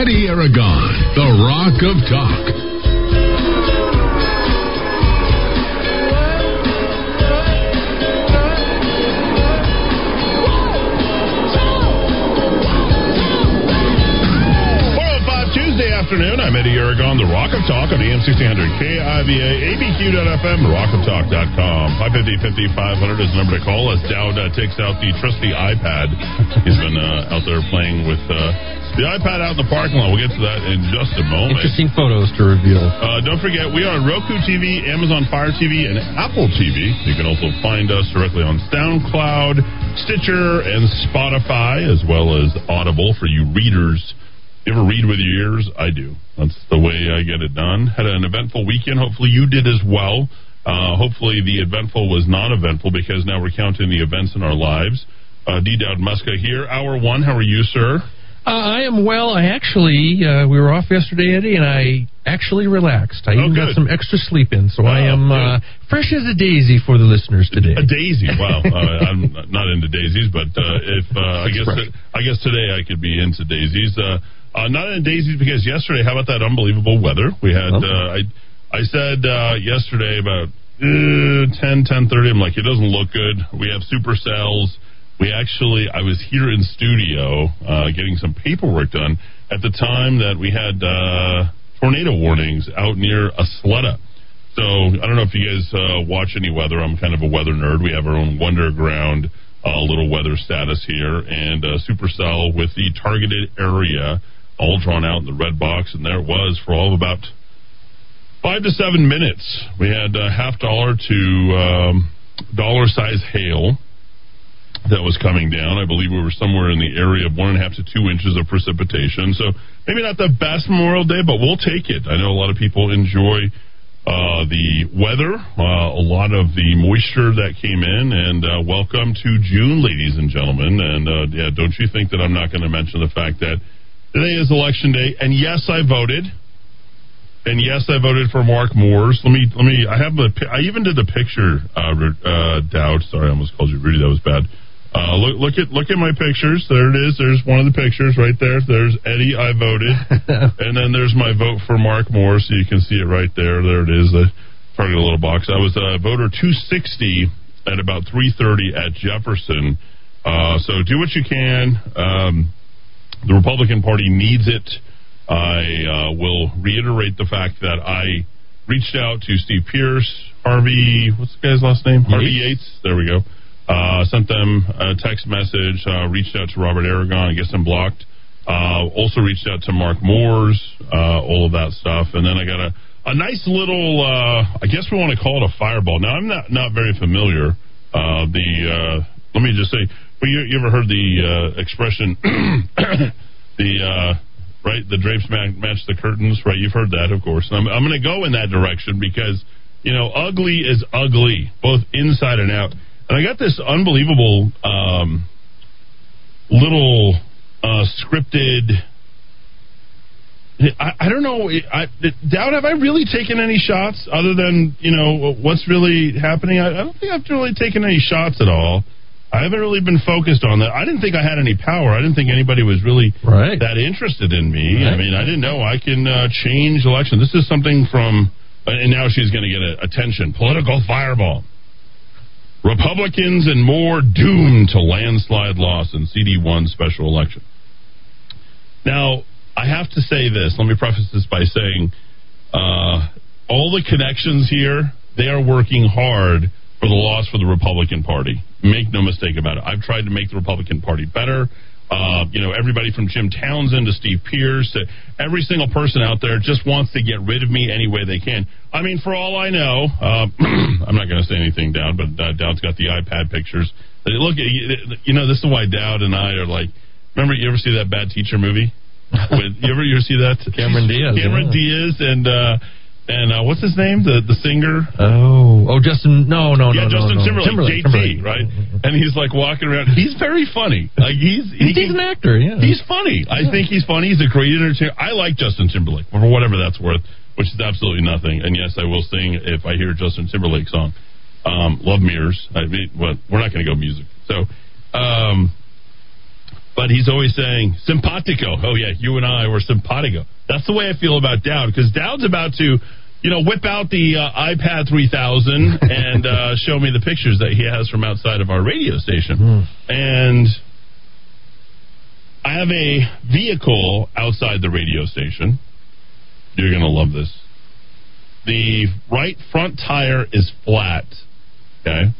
Eddie Aragon, the Rock of Talk. Tuesday afternoon. I'm Eddie Aragon, the Rock of Talk on AM 1600 KIVA, ABQ.FM, rockoftalk.com. 550 5500 is the number to call as Dowd uh, takes out the trusty iPad. He's been uh, out there playing with uh, the iPad out in the parking lot. We'll get to that in just a moment. Interesting photos to reveal. Uh, don't forget, we are on Roku TV, Amazon Fire TV, and Apple TV. You can also find us directly on SoundCloud, Stitcher, and Spotify, as well as Audible for you readers. You ever read with your ears? I do. That's the way I get it done. Had an eventful weekend. Hopefully you did as well. Uh, hopefully the eventful was not eventful because now we're counting the events in our lives. Uh, D. Dowd Muska here. Hour one. How are you, sir? Uh, I am well. I actually, uh, we were off yesterday, Eddie, and I actually relaxed. I Oh, even good. got some extra sleep in, so Oh, I am uh, fresh as a daisy for the listeners today. A daisy. Wow. uh, I'm not into daisies, but uh, if uh, I guess. I guess today I could be into daisies. Uh, uh, not into daisies because yesterday, how about that unbelievable weather we had? Oh. Uh, I I said uh, yesterday about uh, 10, 10.30, I'm like, it doesn't look good. We have supercells. We actually, I was here in studio uh, getting some paperwork done at the time that we had uh, tornado warnings out near Isleta. So I don't know if you guys uh, watch any weather. I'm kind of a weather nerd. We have our own Wunderground uh, little weather status here, and uh, Supercell with the targeted area all drawn out in the red box, and there it was for all of about five to seven minutes. We had uh, half dollar to um, dollar size hail that was coming down. I believe we were somewhere in the area of one and a half to two inches of precipitation. So maybe not the best Memorial Day, but we'll take it. I know a lot of people enjoy uh, the weather, uh, a lot of the moisture that came in, and uh, welcome to June, ladies and gentlemen. And uh, yeah, don't you think that I'm not going to mention the fact that today is election day? And yes, I voted. And yes, I voted for Mark Moores. Let me, let me. I have pi- I even did the picture. Uh, uh, Dowd. Sorry, I almost called you Rudy. That was bad. Uh, look, look at, look at my pictures. There it is. There's one of the pictures right there. There's Eddie. I voted, and then there's my vote for Mark Moore. So you can see it right there. There it is. The target a little box. I was uh, voter 260 at about 3:30 at Jefferson. Uh, so do what you can. Um, the Republican Party needs it. I uh, will reiterate the fact that I reached out to Steve Pierce, Harvey, what's the guy's last name? Harvey Yates. There we go. Uh, sent them a text message. Uh, reached out to Robert Aragon. I guess blocked. Uh, also reached out to Mark Moores. Uh, all of that stuff, and then I got a a nice little. Uh, I guess we want to call it a fireball. Now I'm not not very familiar. Uh, the let me just say, well, you, you ever heard the expression? the right? The drapes ma- match the curtains, right? You've heard that, of course. And I'm, I'm going to go in that direction because, you know, ugly is ugly, both inside and out. And I got this unbelievable um, little uh, scripted. I, I don't know. I, Dowd, have I really taken any shots other than you know what's really happening? I, I don't think I've really taken any shots at all. I haven't really been focused on that. I didn't think I had any power. I didn't think anybody was really Right. that interested in me. I mean, I didn't know I can uh, change election. This is something from, and now she's going to get a, attention. Political fireball. Republicans and more doomed to landslide loss in CD1 special election. Now, I have to say this. Let me preface this by saying uh, all the connections here, they are working hard for the loss for the Republican Party. Make no mistake about it. I've tried to make the Republican Party better. Uh, you know, everybody from Jim Townsend to Steve Pierce to every single person out there just wants to get rid of me any way they can. I mean, for all I know, uh, I'm not going to say anything down, but uh, Dowd's got the iPad pictures. Look, you you know, this is why Dowd and I are like. Remember, you ever see that Bad Teacher movie? With, you ever you ever see that? Cameron Diaz, Cameron yeah. Diaz and uh, and uh, what's his name? The the singer. Oh, oh, Justin. No, no, yeah, no, Justin no, no. Timberlake, JT, Timberlake. right? And he's like walking around. He's very funny. Like he's he He's an actor. Yeah. He's funny. I think he's funny. He's a great entertainer. I like Justin Timberlake for whatever that's worth, which is absolutely nothing. And yes, I will sing if I hear a Justin Timberlake song. Um, Love Mirrors. I mean, well, we're not going to go music. So, um, but he's always saying simpatico. Oh yeah, you and I were simpatico. That's the way I feel about Dowd because Dowd's about to, you know, whip out the uh, iPad 3000 and uh, show me the pictures that he has from outside of our radio station. Hmm. And I have a vehicle outside the radio station. You're going to love this. The right front tire is flat. Okay.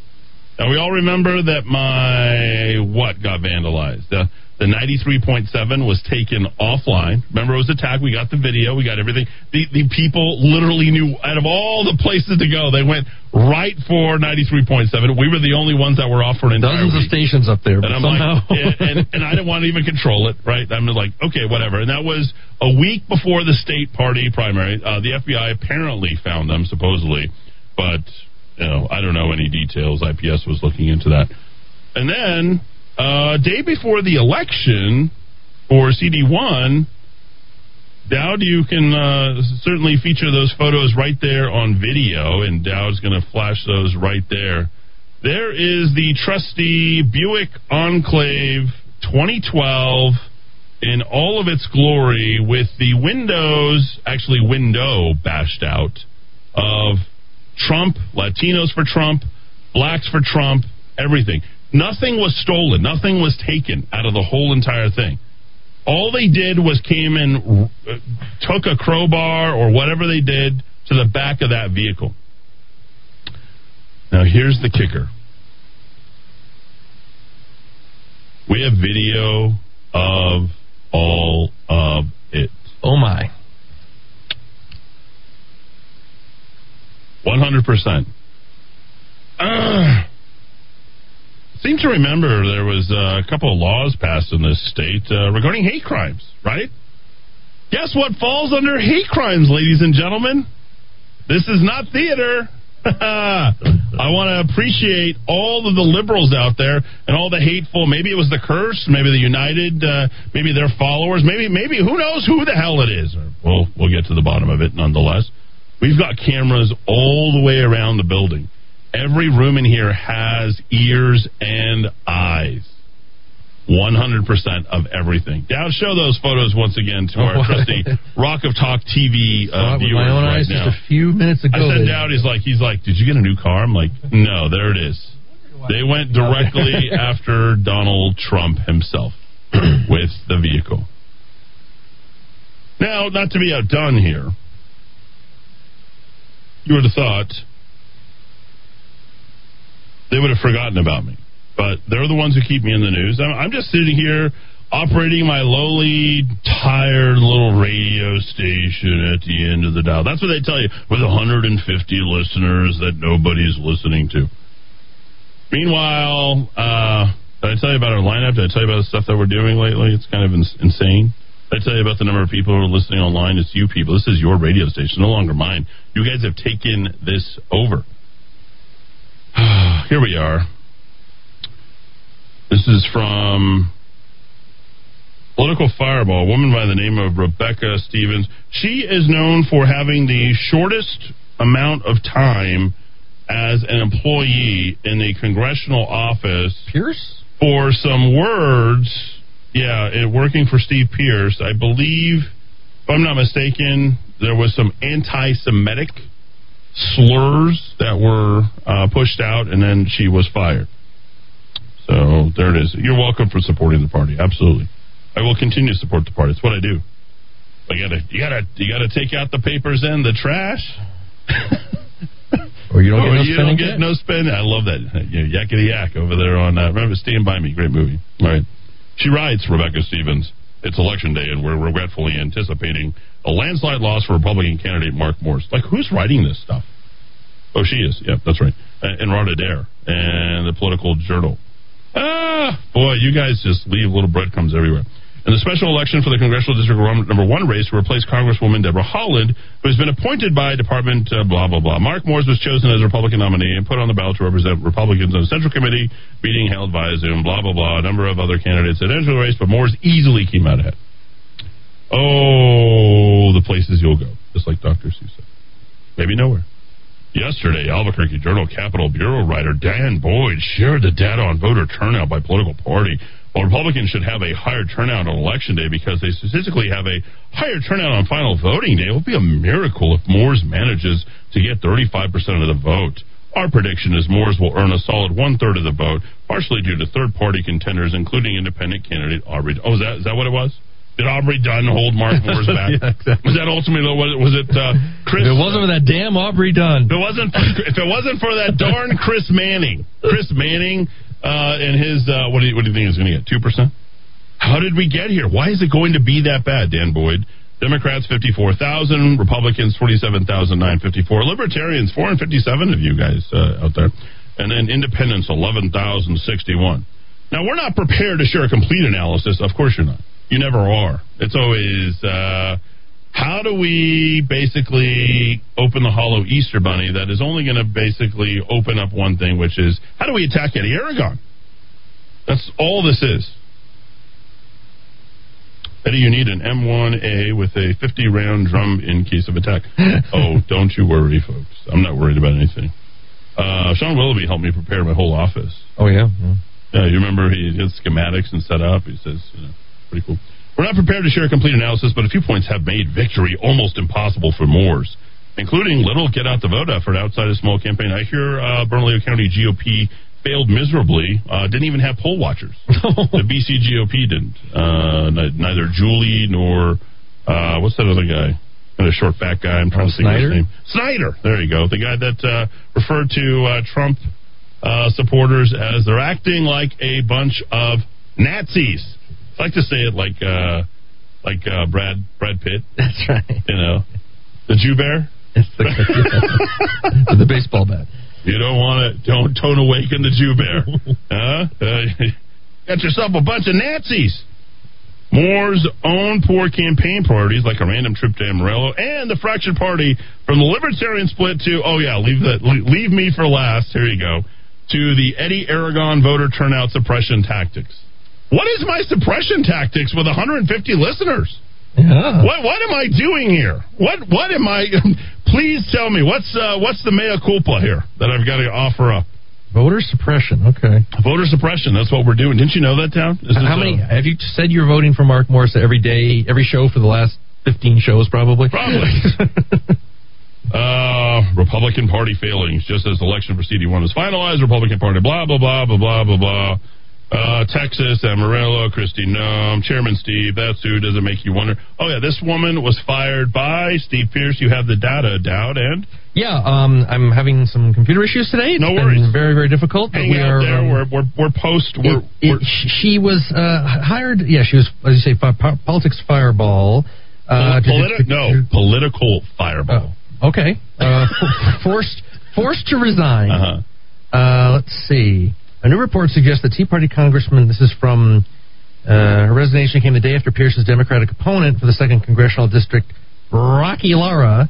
Now we all remember that my what got vandalized. The the 93.7 was taken offline. Remember, it was attacked. We got the video. We got everything. The the people literally knew out of all the places to go, they went right for 93.7. We were the only ones that were off for an entire Dozens of stations up there, And I'm somehow. like, and, and, and I didn't want to even control it, right? I'm like, okay, whatever. And that was a week before the state party primary. Uh, the FBI apparently found them, supposedly, but you know, I don't know any details. IPS was looking into that, and then uh, day before the election for CD one. Dowd, you can uh, certainly feature those photos right there on video, and Dowd's going to flash those right there. There is the trusty Buick Enclave 2012 in all of its glory with the windows, actually, window bashed out of Trump, Latinos for Trump, blacks for Trump, everything. Nothing was stolen, nothing was taken out of the whole entire thing. All they did was came and uh, took a crowbar or whatever they did to the back of that vehicle. Now, here's the kicker we have video of all of it. oh my. 100%. Uh, seem to remember there was uh, a couple of laws passed in this state uh, regarding hate crimes, right? Guess what falls under hate crimes, ladies and gentlemen? This is not theater. I want to appreciate all of the liberals out there and all the hateful. Maybe it was the curse. Maybe the United. Uh, maybe their followers. Maybe maybe who knows who the hell it is. Well, we'll get to the bottom of it nonetheless. We've got cameras all the way around the building. Every room in here has ears and eyes. 100% of everything. Dowd, show those photos once again to our trusty Rock of Talk TV uh, viewers my own right eyes now. just a few minutes ago. I said down. He's like, he's like, did you get a new car? I'm like, no, there it is. They went directly after Donald Trump himself with the vehicle. Now, not to be outdone here, you would have thought they would have forgotten about me, but they're the ones who keep me in the news. I'm, I'm just sitting here operating my lowly, tired little radio station at the end of the dial. That's what they tell you with 150 listeners that nobody's listening to. Meanwhile, uh, did I tell you about our lineup? Did I tell you about the stuff that we're doing lately? It's kind of ins- insane. Did I tell you about the number of people who are listening online? It's you people. This is your radio station, no longer mine. You guys have taken this over. Here we are. This is from Political Fireball, a woman by the name of Rebecca Stevens. She is known for having the shortest amount of time as an employee in a congressional office Pierce? for some words. Yeah, it, working for Steve Pierce. I believe, if I'm not mistaken, there was some anti Semitic slurs that were uh, pushed out, and then she was fired. So there it is. You're welcome for supporting the party. Absolutely. I will continue to support the party. It's what I do. I gotta, you gotta, you gotta take out the papers and the trash. Or you don't Oh, get no you spending don't get no. I love that. You know, yakety yak over there on. Uh, remember, Stand by Me, great movie. All right. She writes, Rebecca Stevens. It's election day, and we're regretfully anticipating a landslide loss for Republican candidate Mark Moores. Like, who's writing this stuff? Oh, she is. Yep, that's right. Uh, and Rhonda Dare and the Political Journal. Ah, boy, you guys just leave little breadcrumbs everywhere. In the special election for the congressional district number one race to replace Congresswoman Deborah Haaland, who has been appointed by Department uh, blah blah blah. Mark Moores was chosen as a Republican nominee and put on the ballot to represent Republicans on the Central Committee meeting held via Zoom. Blah blah blah. A number of other candidates had entered the race, but Moores easily came out ahead. Oh, the places you'll go, just like Dr. Seuss said. Maybe nowhere. Yesterday, Albuquerque Journal Capitol Bureau writer Dan Boyd shared the data on voter turnout by political party. Well, Republicans should have a higher turnout on election day because they statistically have a higher turnout on final voting day. It would be a miracle if Moores manages to get 35% of the vote. Our prediction is Moores will earn a solid one third of the vote, partially due to third party contenders, including independent candidate Aubrey. Oh, is that is that what it was? Did Aubrey Dunn hold Mark Moores back? yeah, exactly. Was that ultimately was it, was it uh, Chris? If it wasn't for that damn Aubrey Dunn. If it wasn't for, if it wasn't for that darn Chris Manning, Chris Manning uh, and his uh, what do you what do you think he's going to get? Two percent. How did we get here? Why is it going to be that bad, Dan Boyd? Democrats fifty four thousand, Republicans forty seven thousand nine fifty four, Libertarians four hundred fifty seven of you guys uh, out there, and then Independents eleven thousand sixty one. Now we're not prepared to share a complete analysis. Of course you're not. You never are. It's always uh, how do we basically open the hollow Easter bunny that is only going to basically open up one thing, which is how do we attack Eddie Aragon? That's all this is. Eddie, you need an M1A with a 50 round drum in case of attack. oh, don't you worry, folks. I'm not worried about anything. Uh, Sean Willoughby helped me prepare my whole office. Oh yeah. yeah. Yeah, you remember he had schematics and set up. He says, you know, pretty cool. We're not prepared to share a complete analysis, but a few points have made victory almost impossible for Moores, including little get out the vote effort outside a small campaign. I hear uh, Bernalillo County GOP failed miserably. Uh, didn't even have poll watchers. the BC GOP didn't. Uh, neither Julie nor uh, what's that other guy? Kind of short, fat guy. I'm trying to think Snyder? of his name. Snyder. There you go. The guy that uh, referred to uh, Trump uh, supporters as they're acting like a bunch of Nazis. I like to say it like uh, like uh, Brad Brad Pitt. That's right. You know, the Jew bear. It's the, yeah. the baseball bat. You don't want to don't don't awaken the Jew bear. huh? Uh, got yourself a bunch of Nazis. Moore's own poor campaign priorities, like a random trip to Amarillo, and the fractured party from the Libertarian split to oh yeah, leave the leave me for last. Here you go to the Eddie Aragon voter turnout suppression tactics. What is my suppression tactics with 150 listeners? Yeah. What what am I doing here? What what am I? Please tell me what's uh, what's the mea culpa here that I've got to offer up? Voter suppression. Okay. Voter suppression. That's what we're doing. Didn't you know that, Town? How many uh, have you said you're voting for Mark Morris every day, every show for the last 15 shows, probably? Probably. Uh, Republican Party failings. Just as election for CD1 is finalized, Republican Party blah, blah, blah, blah, blah, blah, blah. Uh, Texas, Amarillo, Kristi Noem, Chairman Steve, that's who. Does it make you wonder? Oh, yeah, this woman was fired by Steve Pierce. You have the data, Dowd, and? Yeah, um, I'm having some computer issues today. It's No been worries. very, very difficult. but we out are, there. um, we're, we're, we're post. We're, it- it- we're, she was uh, hired. Yeah, she was, as you say, po- politics fireball. Uh, to- politi- to- no, political fireball. Oh, okay. Uh, forced forced to resign. Uh-huh. Uh, let's see. A new report suggests that Tea Party Congressman, this is from uh, her resignation came the day after Pierce's Democratic opponent for the second congressional district, Rocky Lara,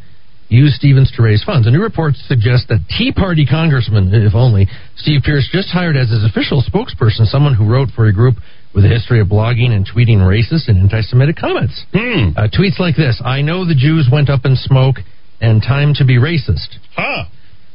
used Stevens to raise funds. A new report suggests that Tea Party Congressman, if only, Steve Pierce just hired as his official spokesperson someone who wrote for a group with a history of blogging and tweeting racist and anti-Semitic comments. Hmm. Uh, tweets like this: "I know the Jews went up in smoke, and time to be racist." Huh.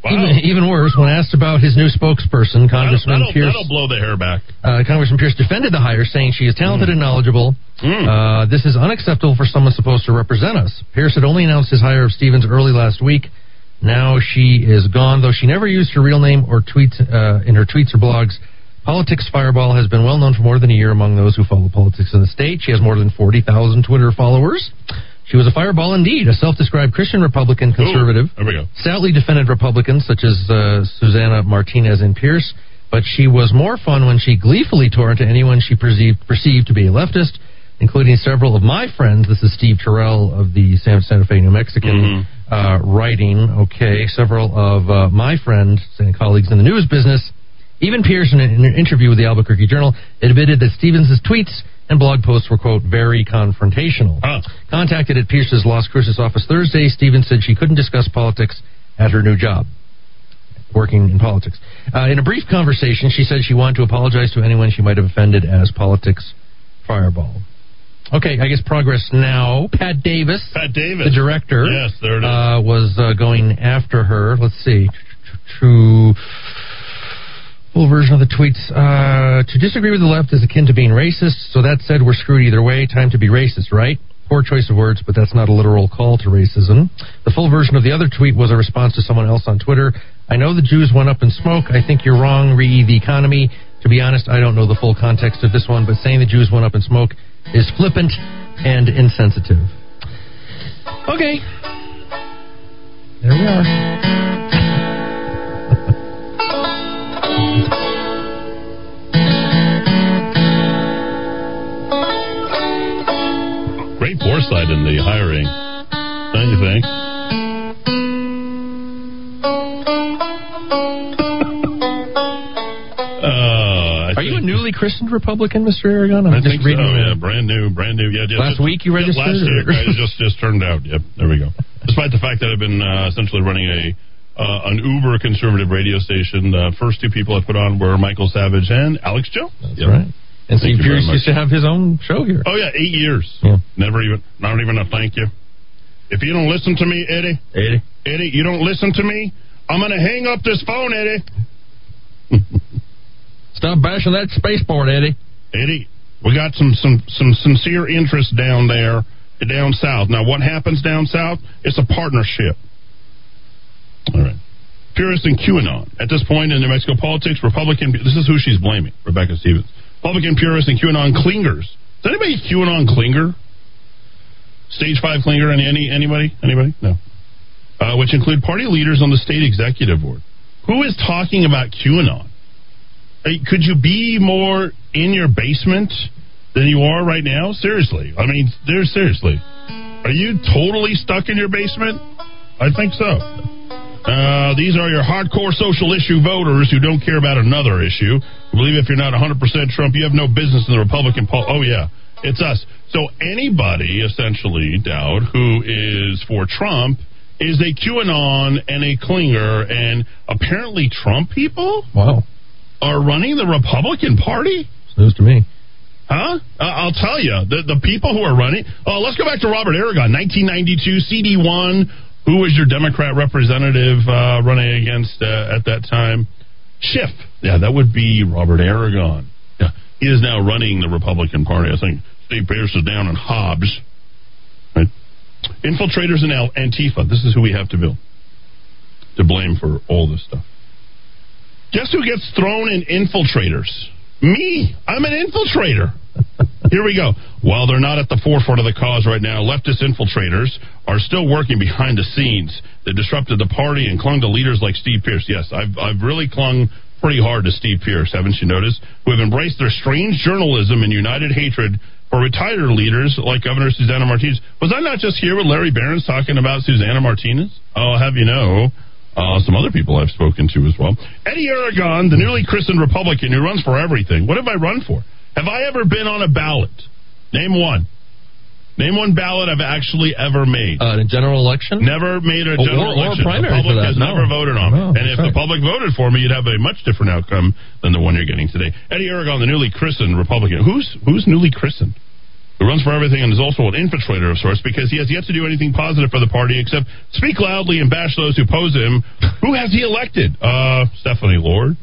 Wow. Even, even worse, when asked about his new spokesperson, Congressman that'll, Pierce, that'll blow the hair back. uh, Congressman Pierce defended the hire, saying she is talented and knowledgeable. Mm. Uh, this is unacceptable for someone supposed to represent us. Pierce had only announced his hire of Stevens early last week. Now she is gone, though she never used her real name or tweets uh, in her tweets or blogs. Politics Fireball has been well known for more than a year among those who follow politics in the state. She has more than 40,000 Twitter followers. She was a fireball indeed, a self described Christian Republican conservative Ooh, there we go. stoutly defended Republicans such as uh, Susana Martinez and Pierce, but she was more fun when she gleefully tore into anyone she perceived, perceived to be a leftist, including several of my friends. This is Steve Terrell of the San Santa Fe, New Mexican, uh, writing. Okay, several of uh, my friends and colleagues in the news business. Even Pierce, in an in an interview with the Albuquerque Journal, admitted that Stevens' tweets and blog posts were, quote, very confrontational. Huh. Contacted at Pierce's Las Cruces office Thursday, Stevens said she couldn't discuss politics at her new job, working in politics. Uh, in a brief conversation, she said she wanted to apologize to anyone she might have offended as politics fireball. Okay, I guess progress now. Pat Davis, Pat Davis. the director, Yes, there it is. Uh, was uh, going after her. Let's see. To Full version of the tweets. Uh, to disagree with the left is akin to being racist. So that said, we're screwed either way. Time to be racist, right? Poor choice of words, but that's not a literal call to racism. The full version of the other tweet was a response to someone else on Twitter. I know the Jews went up in smoke. I think you're wrong, re the economy. To be honest, I don't know the full context of this one, but saying the Jews went up in smoke is flippant and insensitive. Okay. There we are. Foresight in the hiring. Don't you think? Uh, Are you a newly christened Republican, Mr. Aragon? I'm I just think so. Yeah, brand new, brand new. Yeah, just, Last week you yeah, registered, last year, it just just turned out. Yep, there we go. Despite the fact that I've been uh, essentially running a uh, an uber conservative radio station, the first two people I put on were Michael Savage and Alex Jones. That's Yep. right. And St. Pierce used to have his own show here. Oh yeah, eight years. Yeah. Never even, not even a thank you. If you don't listen to me, Eddie, Eddie. Eddie, you don't listen to me, I'm gonna hang up this phone, Eddie. Stop bashing that spaceport, Eddie. Eddie, we got some some some sincere interest down there, down south. Now, what happens down south? It's a partnership. All right. Purist and QAnon. At this point in New Mexico politics, Republican. This is who she's blaming, Rebecca Stevens. Republican purists and QAnon clingers. Is anybody QAnon clinger? Stage five clinger? Any, any anybody? Anybody? No. Uh, which include party leaders on the state executive board. Who is talking about QAnon? Hey, could you be more in your basement than you are right now? Seriously. I mean, there seriously. Are you totally stuck in your basement? I think so. Uh, these are your hardcore social issue voters who don't care about another issue. Who believe if you're not 100% Trump, you have no business in the Republican poll. Oh, yeah. It's us. So anybody, essentially, Dowd, who is for Trump is a QAnon and a clinger, and apparently Trump people Wow. are running the Republican Party? It's news to me. Huh? Uh, I'll tell you, the, the people who are running. Oh, let's go back to Robert Aragon, 1992, CD1. Who was your Democrat representative uh, running against uh, at that time? Schiff. Yeah, that would be Robert Aragon. Yeah, he is now running the Republican Party. I think Steve Pierce is down in Hobbs. Right? Infiltrators Al- Antifa. This is who we have to build to blame for all this stuff. Guess who gets thrown in infiltrators? Me. I'm an infiltrator. Here we go. While they're not at the forefront of the cause right now, leftist infiltrators are still working behind the scenes. They disrupted the party and clung to leaders like Steve Pierce. Yes, I've, I've really clung pretty hard to Steve Pierce, haven't you noticed? Who have embraced their strange journalism and united hatred for retired leaders like Governor Susana Martinez. Was I not just here with Larry Barron's talking about Susana Martinez? I'll have you know. Uh, some other people I've spoken to as well. Eddie Aragon, the newly christened Republican who runs for everything. What have I run for? Have I ever been on a ballot? Name one. Name one ballot I've actually ever made. Uh, in a general election? Never made a Or- general or a election. primary the public has no. never voted on No, me. And if the public voted for me, you'd have a much different outcome than the one you're getting today. Eddie Aragon, the newly christened Republican. Who's who's newly christened? Who runs for everything and is also an infiltrator of sorts because he has yet to do anything positive for the party except speak loudly and bash those who oppose him. Who has he elected? Uh, Stefani Lord.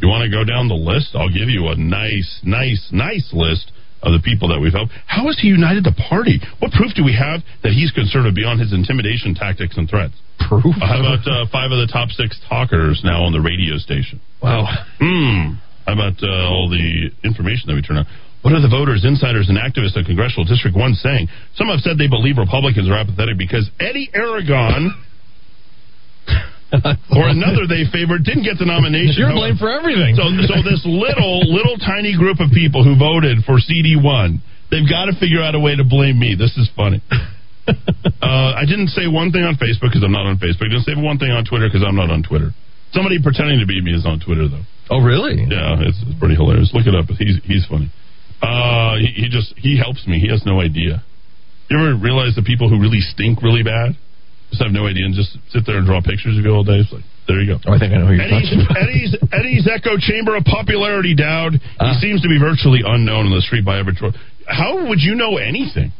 You want to go down the list? I'll give you a nice, nice, nice list of the people that we've helped. How has he united the party? What proof do we have that he's conservative beyond his intimidation tactics and threats? Proof. How about uh, five of the top six talkers now on the radio station? Wow. Hmm. How about uh, all the information that we turn on? What are the voters, insiders, and activists of Congressional District 1 saying? Some have said they believe Republicans are apathetic because Eddie Aragon or another they favored didn't get the nomination. You're blamed for everything. So, so this little, little tiny group of people who voted for CD1, they've got to figure out a way to blame me. This is funny. uh, I didn't say one thing on Facebook because I'm not on Facebook. I didn't say one thing on Twitter because I'm not on Twitter. Somebody pretending to be me is on Twitter though. oh, really? Yeah, it's, it's pretty hilarious. Look it up. He's he's funny. Uh, he, he just he helps me. He has no idea. You ever realize the people who really stink really bad just have no idea and just sit there and draw pictures of you all day? It's like there you go. Oh, I think I know who you're Eddie's, talking about. Eddie's, Eddie's echo chamber of popularity, Dowd. He Ah. seems to be virtually unknown in the street by average. Joe. How would you know anything?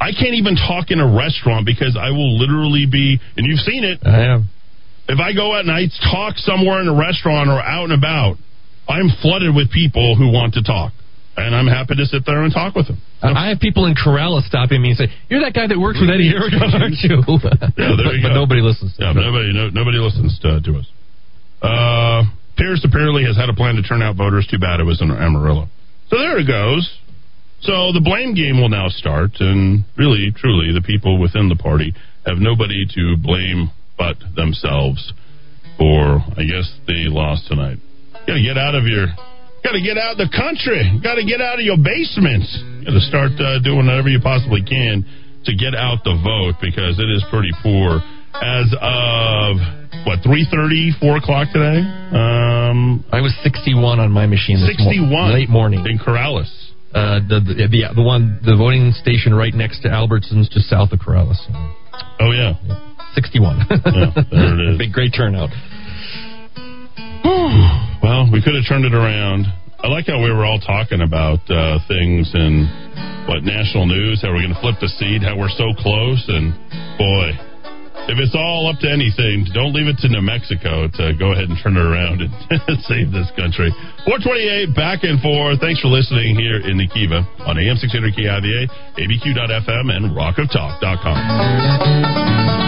I can't even talk in a restaurant because I will literally be, and you've seen it. I am. If I go out and I talk somewhere in a restaurant or out and about, I'm flooded with people who want to talk, and I'm happy to sit there and talk with them. Uh, I have people in Corrales stopping me and say, "You're that guy that works with Eddie Aragon, aren't you?" yeah, there you but go. nobody listens. Yeah, nobody, no, nobody listens to, to us. Uh, Pierce apparently has had a plan to turn out voters. Too bad it was in Amarillo. So there it goes. So the blame game will now start, and really, truly, the people within the party have nobody to blame but themselves for, I guess, the loss tonight. To get out of your, got to get out of the country. Got to get out of your basements. Got to start uh, doing whatever you possibly can to get out the vote because it is pretty poor. As of what three thirty, four o'clock today. Um, I was 61 on my machine this sixty-one mo- late morning. in Corrales. Uh, the, the the the one the voting station right next to Albertsons, just south of Corrales. Oh yeah, 61. yeah, there it is. Big great turnout. Well, we could have turned it around. I like how we were all talking about uh, things and what national news, how we're going to flip the seat, how we're so close, and boy, if it's all up to anything, don't leave it to New Mexico to go ahead and turn it around and save this country. 428 back and forth. Thanks for listening here in Nikiva on AM 600 KIVA, ABQ.FM, and rockoftalk.com.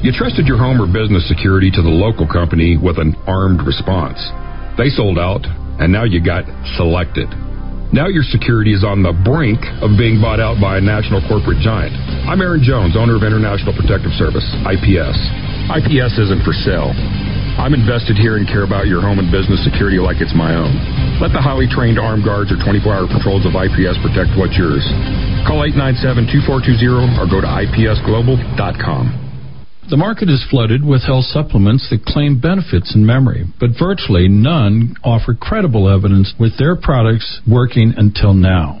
You trusted your home or business security to the local company with an armed response. They sold out, and now you got selected. Now your security is on the brink of being bought out by a national corporate giant. I'm Aaron Jones, owner of International Protective Service, IPS. IPS isn't for sale. I'm invested here and care about your home and business security like it's my own. Let the highly trained armed guards or 24 hour patrols of IPS protect what's yours. Call 897 2420 or go to IPSglobal.com. The market is flooded with health supplements that claim benefits in memory, but virtually none offer credible evidence with their products working until now.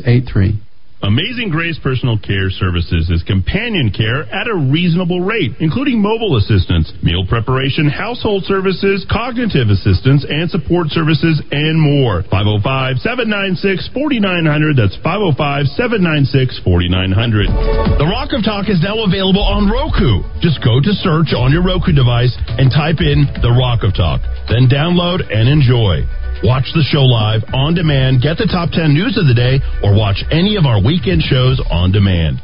Amazing Grace Personal Care Services is companion care at a reasonable rate, including mobile assistance, meal preparation, household services, cognitive assistance, and support services, and more. 505 796 4900. That's 505 796 4900. The Rock of Talk is now available on Roku. Just go to search on your Roku device and type in The Rock of Talk. Then download and enjoy. Watch the show live, on demand, get the top 10 news of the day, or watch any of our weekend shows on demand.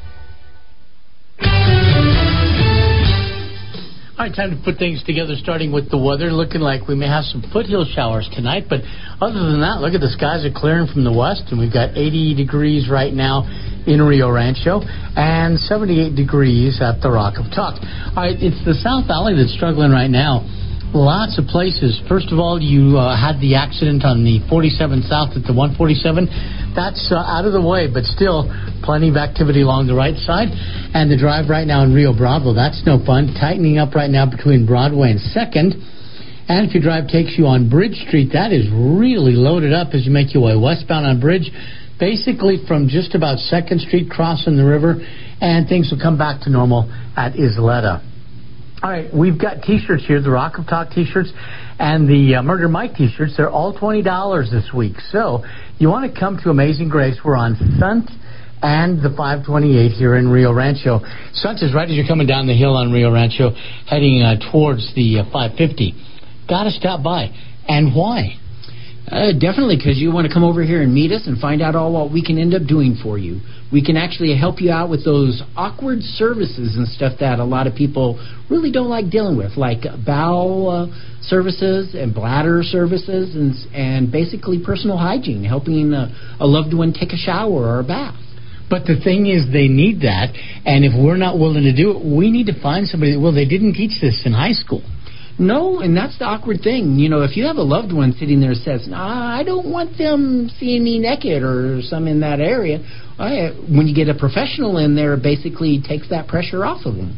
All right, time to put things together, starting with the weather. Looking like we may have some foothill showers tonight, but other than that, look at the skies are clearing from the west, and we've got 80 degrees right now in Rio Rancho and 78 degrees at the Rock of Talk. All right, it's the South Valley that's struggling right now. Lots of places. First of all, you uh, had the accident on the 47 South at the 147. That's uh, out of the way, but still plenty of activity along the right side. And the drive right now in Rio Bravo, that's no fun. Tightening up right now between Broadway and 2nd. And if your drive takes you on Bridge Street, that is really loaded up as you make your way westbound on Bridge. Basically, from just about 2nd Street crossing the river, and things will come back to normal at Isleta. All right, we've got T-shirts here, the Rock of Talk T-shirts, and the uh, Murder Mike T-shirts. They're all twenty dollars this week. So you want to come to Amazing Grace? We're on Sunt and the 528 here in Rio Rancho. Sunt is right as you're coming down the hill on Rio Rancho, heading uh, towards the uh, 550. Got to stop by. And why? Uh, definitely, because you want to come over here and meet us and find out all what we can end up doing for you. We can actually help you out with those awkward services and stuff that a lot of people really don't like dealing with, like bowel uh, services and bladder services and, and basically personal hygiene, helping a, a loved one take a shower or a bath. But the thing is, they need that, and if we're not willing to do it, we need to find somebody. That, Well, they didn't teach this in high school. No, and that's the awkward thing. You know, if you have a loved one sitting there says, nah, I don't want them seeing me naked or some in that area, I, when you get a professional in there, basically takes that pressure off of them.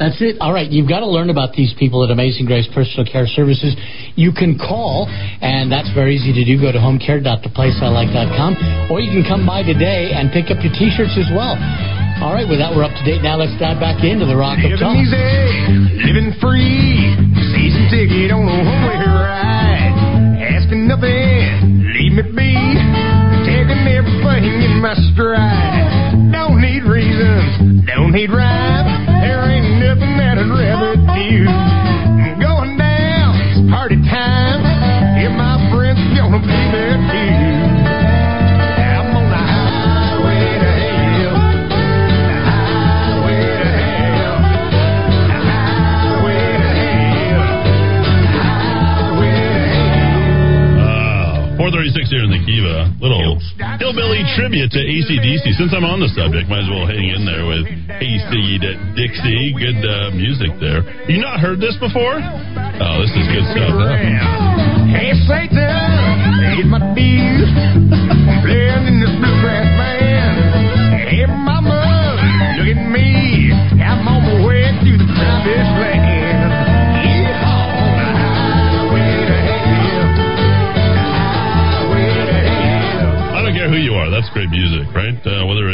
That's it. All right, you've got to learn about these people at Amazing Grace Personal Care Services. You can call, and that's very easy to do. Go to homecare.theplaceilike.com, or you can come by today and pick up your T-shirts as well. All right, with that, we're up to date now. Let's dive back into the Rock of Talk. Living easy, living free, season ticket on a one-way ride. Need rhyme. Tribute to ACDC. Since I'm on the subject, might as well hang in there with AC Dixie. Good uh, music there. You not heard this before? Oh, this is good stuff. Hey, Satan,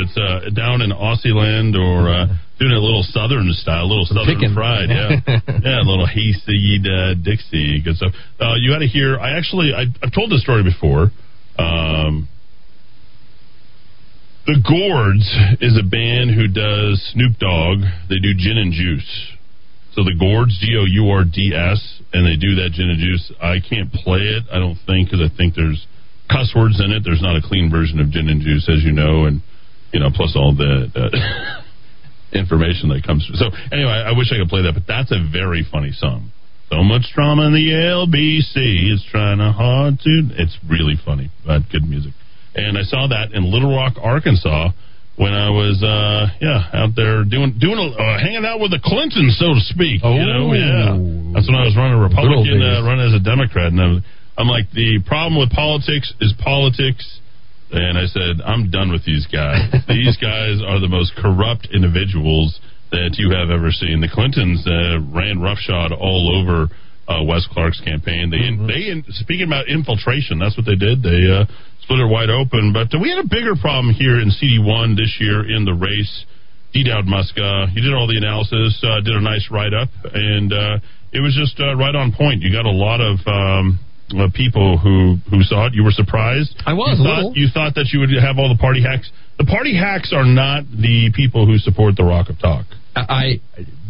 it's uh, down in Aussie land or uh, doing it a little southern style, a little southern fried. Yeah, yeah, a little hayseed uh, Dixie, good stuff. Uh, you got to hear. I actually, I, I've told this story before. Um, the Gourds is a band who does Snoop Dogg. They do gin and juice. So the Gourds, G O U R D S, and they do that gin and juice. I can't play it, I don't think, because I think there's cuss words in it. There's not a clean version of gin and juice, as you know, and you know, plus all the uh, information that comes through. So anyway, I wish I could play that, but that's a very funny song. So much trauma in the LBC. It's trying to hard to. It's really funny, but good music. And I saw that in Little Rock, Arkansas, when I was, uh, yeah, out there doing, doing, a, uh, hanging out with the Clintons, so to speak. Oh, you know, yeah. That's when I was running a Republican, uh, running as a Democrat, and I'm, I'm like, the problem with politics is politics. And I said, I'm done with these guys. these guys are the most corrupt individuals that you have ever seen. The Clintons uh, ran roughshod all over uh, Wes Clark's campaign. They, they, speaking about infiltration, that's what they did. They uh, split it wide open. But uh, we had a bigger problem here in CD1 this year in the race. D. Dowd Muska, he did all the analysis, uh, did a nice write up, and uh, it was just uh, right on point. You got a lot of. Um, uh, people who who saw it, you were surprised. I was You a thought, little. you thought that you would have all the party hacks. The party hacks are not the people who support the Rock of Talk. I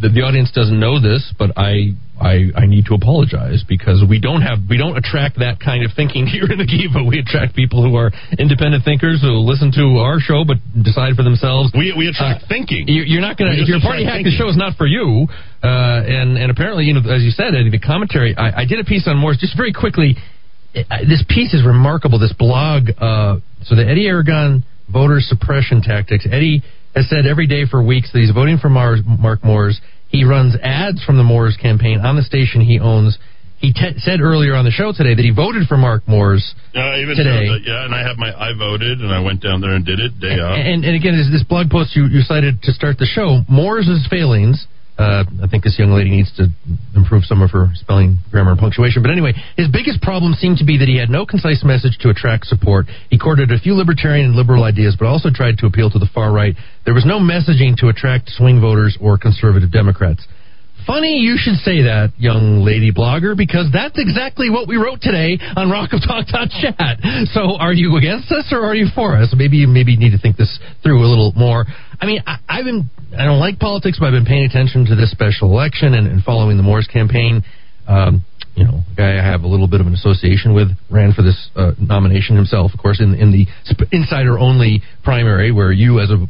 the, the audience doesn't know this, but I, I I need to apologize because we don't have we don't attract that kind of thinking here in the Kiva. We attract people who are independent thinkers who listen to our show but decide for themselves. We we attract thinking. You, you're not going to if your party hack the show is not for you. Uh, and and apparently, you know, as you said, Eddy, the commentary. I, I did a piece on Moores just very quickly. Uh, This piece is remarkable. This blog. Uh, so the Eddy Aragon voter suppression tactics. Eddy has said every day for weeks that he's voting for Mars, Mark Moores. He runs ads from the Moores campaign on the station he owns. He te- said earlier on the show today that he voted for Mark Moores Yeah, even today. that, yeah, and I have my I voted, and I went down there and did it day of. And, and again, this, this blog post you, you cited to start the show, Moore's failings. Uh, I think this young lady needs to improve some of her spelling, grammar, and punctuation. But anyway, his biggest problem seemed to be that he had no concise message to attract support. He courted a few libertarian and liberal ideas, but also tried to appeal to the far right. There was no messaging to attract swing voters or conservative Democrats. Funny you should say that, young lady blogger, because that's exactly what we wrote today on rockoftalk.chat. So are you against us or are you for us? Maybe you maybe need to think this through a little more. I mean, I, I've been, I don't like politics, but I've been paying attention to this special election and, and following the Moores campaign. Um, you know, a guy I have a little bit of an association with ran for this uh, nomination himself, of course, in, in the insider only primary where you as a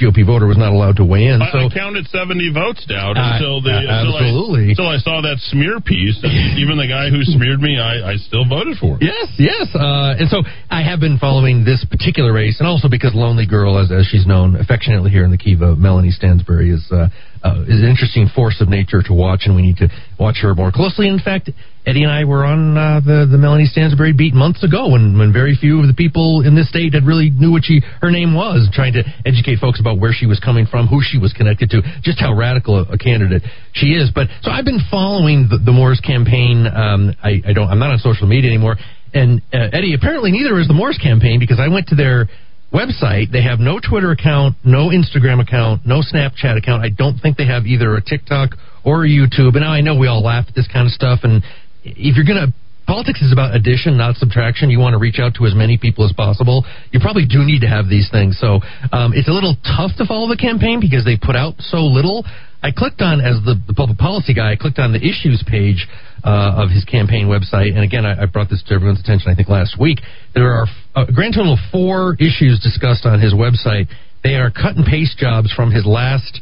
GOP voter was not allowed to weigh in. I, so I counted seventy votes down Uh, until the uh, until I- absolutely. until I, saw that smear piece. Even the guy who smeared me, I, I still voted for. Yes, yes. Uh, and so I have been following this particular race, and also because Lonely Girl, as, as she's known affectionately here in the Kiva, Melanie Stansbury, is uh, is an interesting force of nature to watch, and we need to watch her more closely. In fact, Eddy and I were on uh, the the Melanie Stansbury beat months ago, when when very few of the people in this state had really knew what she her name was, trying to educate folks about where she was coming from, who she was connected to, just how radical a, a candidate she is. But so I've been following the, the Moore's campaign. Um, I, I don't. I'm not on social media anymore. And uh, Eddy, apparently neither is the Moores campaign because I went to their website. They have no Twitter account, no Instagram account, no Snapchat account. I don't think they have either a TikTok or a YouTube. And now I know we all laugh at this kind of stuff. And if you're going to Politics is about addition, not subtraction. You want to reach out to as many people as possible. You probably do need to have these things. So um, it's a little tough to follow the campaign because they put out so little. I clicked on, as the, the public policy guy, I clicked on the issues page uh, of his campaign website. And again, I, I brought this to everyone's attention, I think, last week. There are a grand total of four issues discussed on his website. They are cut and paste jobs from his last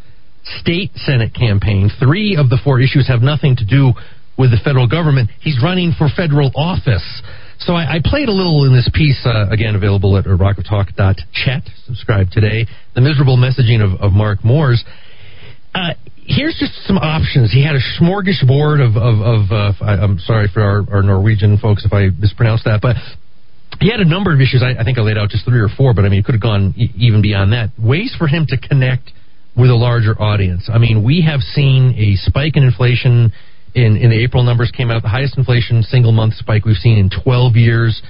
state Senate campaign. Three of the four issues have nothing to do with the federal government. He's running for federal office. So I, I played a little in this piece, uh, again, available at rockoftalk.chat. Subscribe today. The miserable messaging of, of Mark Moores. Uh, here's just some options. He had a smorgasbord of, of, of uh, I, I'm sorry for our, our Norwegian folks if I mispronounce that, but he had a number of issues. I, I think I laid out just three or four, but I mean, it could have gone e- even beyond that. Ways for him to connect with a larger audience. I mean, we have seen a spike in inflation in, in the April numbers came out, the highest inflation single month spike we've seen in 12 years.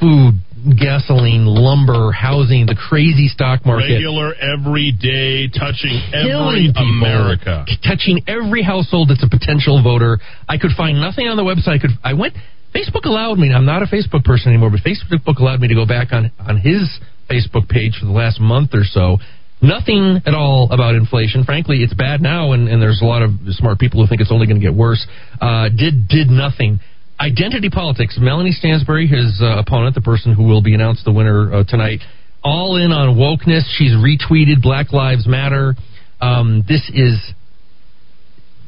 Food, gasoline, lumber, housing, the crazy stock market. Regular, every day, touching every people, America. touching every household that's a potential voter. I could find nothing on the website. I could I went Facebook allowed me. I'm not a Facebook person anymore, but Facebook allowed me to go back on on his Facebook page for the last month or so. Nothing at all about inflation. Frankly, it's bad now, and, and there's a lot of smart people who think it's only going to get worse. Uh, did did nothing. Identity politics. Melanie Stansbury, his uh, opponent, the person who will be announced the winner uh, tonight, all in on wokeness. She's retweeted Black Lives Matter. Um, this is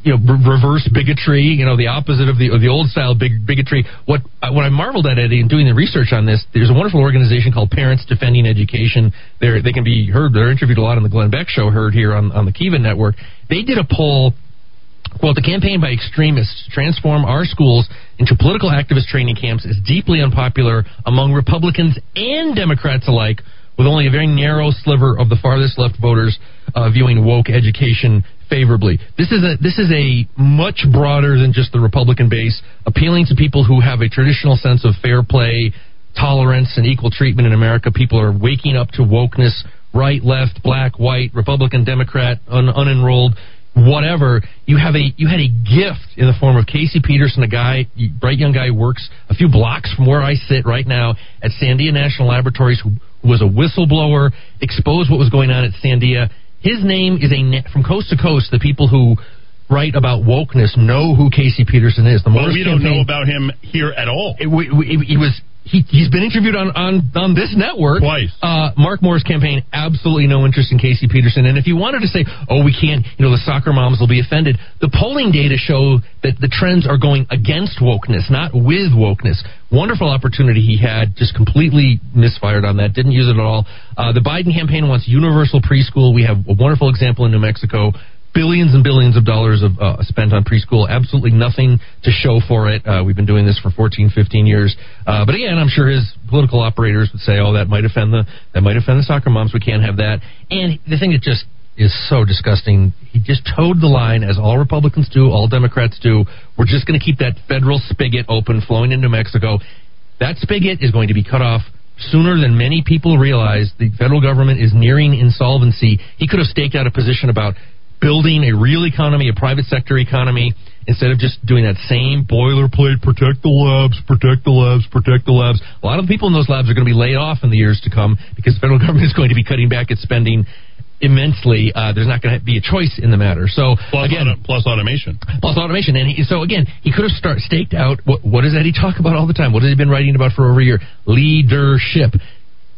you know re- reverse bigotry. You know the opposite of the of the old style big bigotry. What uh, what I marveled at Eddy in doing the research on this. There's a wonderful organization called Parents Defending Education. They they can be heard. They're interviewed a lot on the Glenn Beck Show. Heard here on on the Kiva Network. They did a poll. Quote, the campaign by extremists to transform our schools into political activist training camps is deeply unpopular among Republicans and Democrats alike, with only a very narrow sliver of the farthest left voters uh, viewing woke education favorably. This is a this is a much broader than just the Republican base, appealing to people who have a traditional sense of fair play, tolerance, and equal treatment in America. People are waking up to wokeness, right, left, black, white, Republican, Democrat, un, unenrolled. Whatever you have a you had a gift in the form of Casey Peterson, a guy, bright young guy, who works a few blocks from where I sit right now at Sandia National Laboratories, who, was a whistleblower, exposed what was going on at Sandia, his name is a from coast to coast. The people who write about wokeness know who Casey Peterson is. The Well, we don't know about him here at all. It, we, we, he was he, he's been interviewed on, on, on this network Twice. Uh, Mark Moore's campaign absolutely no interest in Casey Peterson. And if you wanted to say, oh, we can't, you know, the soccer moms will be offended. The polling data show that the trends are going against wokeness, not with wokeness. Wonderful opportunity he had, just completely misfired on that. Didn't use it at all. Uh, the Biden campaign wants universal preschool. We have a wonderful example in New Mexico billions and billions of dollars of uh, spent on preschool. Absolutely nothing to show for it. Uh, we've been doing this for 14, 15 years. Uh, but again, I'm sure his political operators would say, "Oh, that might offend the that might offend the soccer moms. We can't have that." And the thing that just is so disgusting. He just towed the line, as all Republicans do, all Democrats do. We're just going to keep that federal spigot open, flowing into Mexico. That spigot is going to be cut off sooner than many people realize. The federal government is nearing insolvency. He could have staked out a position about building a real economy, a private sector economy, instead of just doing that same boilerplate protect the labs, protect the labs, protect the labs. A lot of the people in those labs are going to be laid off in the years to come because the federal government is going to be cutting back its spending immensely. Uh, there's not going to be a choice in the matter. So Plus, again, auto- plus automation. plus automation. And he, so again, he could have start staked out. What, what does Eddy talk about all the time? What has he been writing about for over a year? Leadership.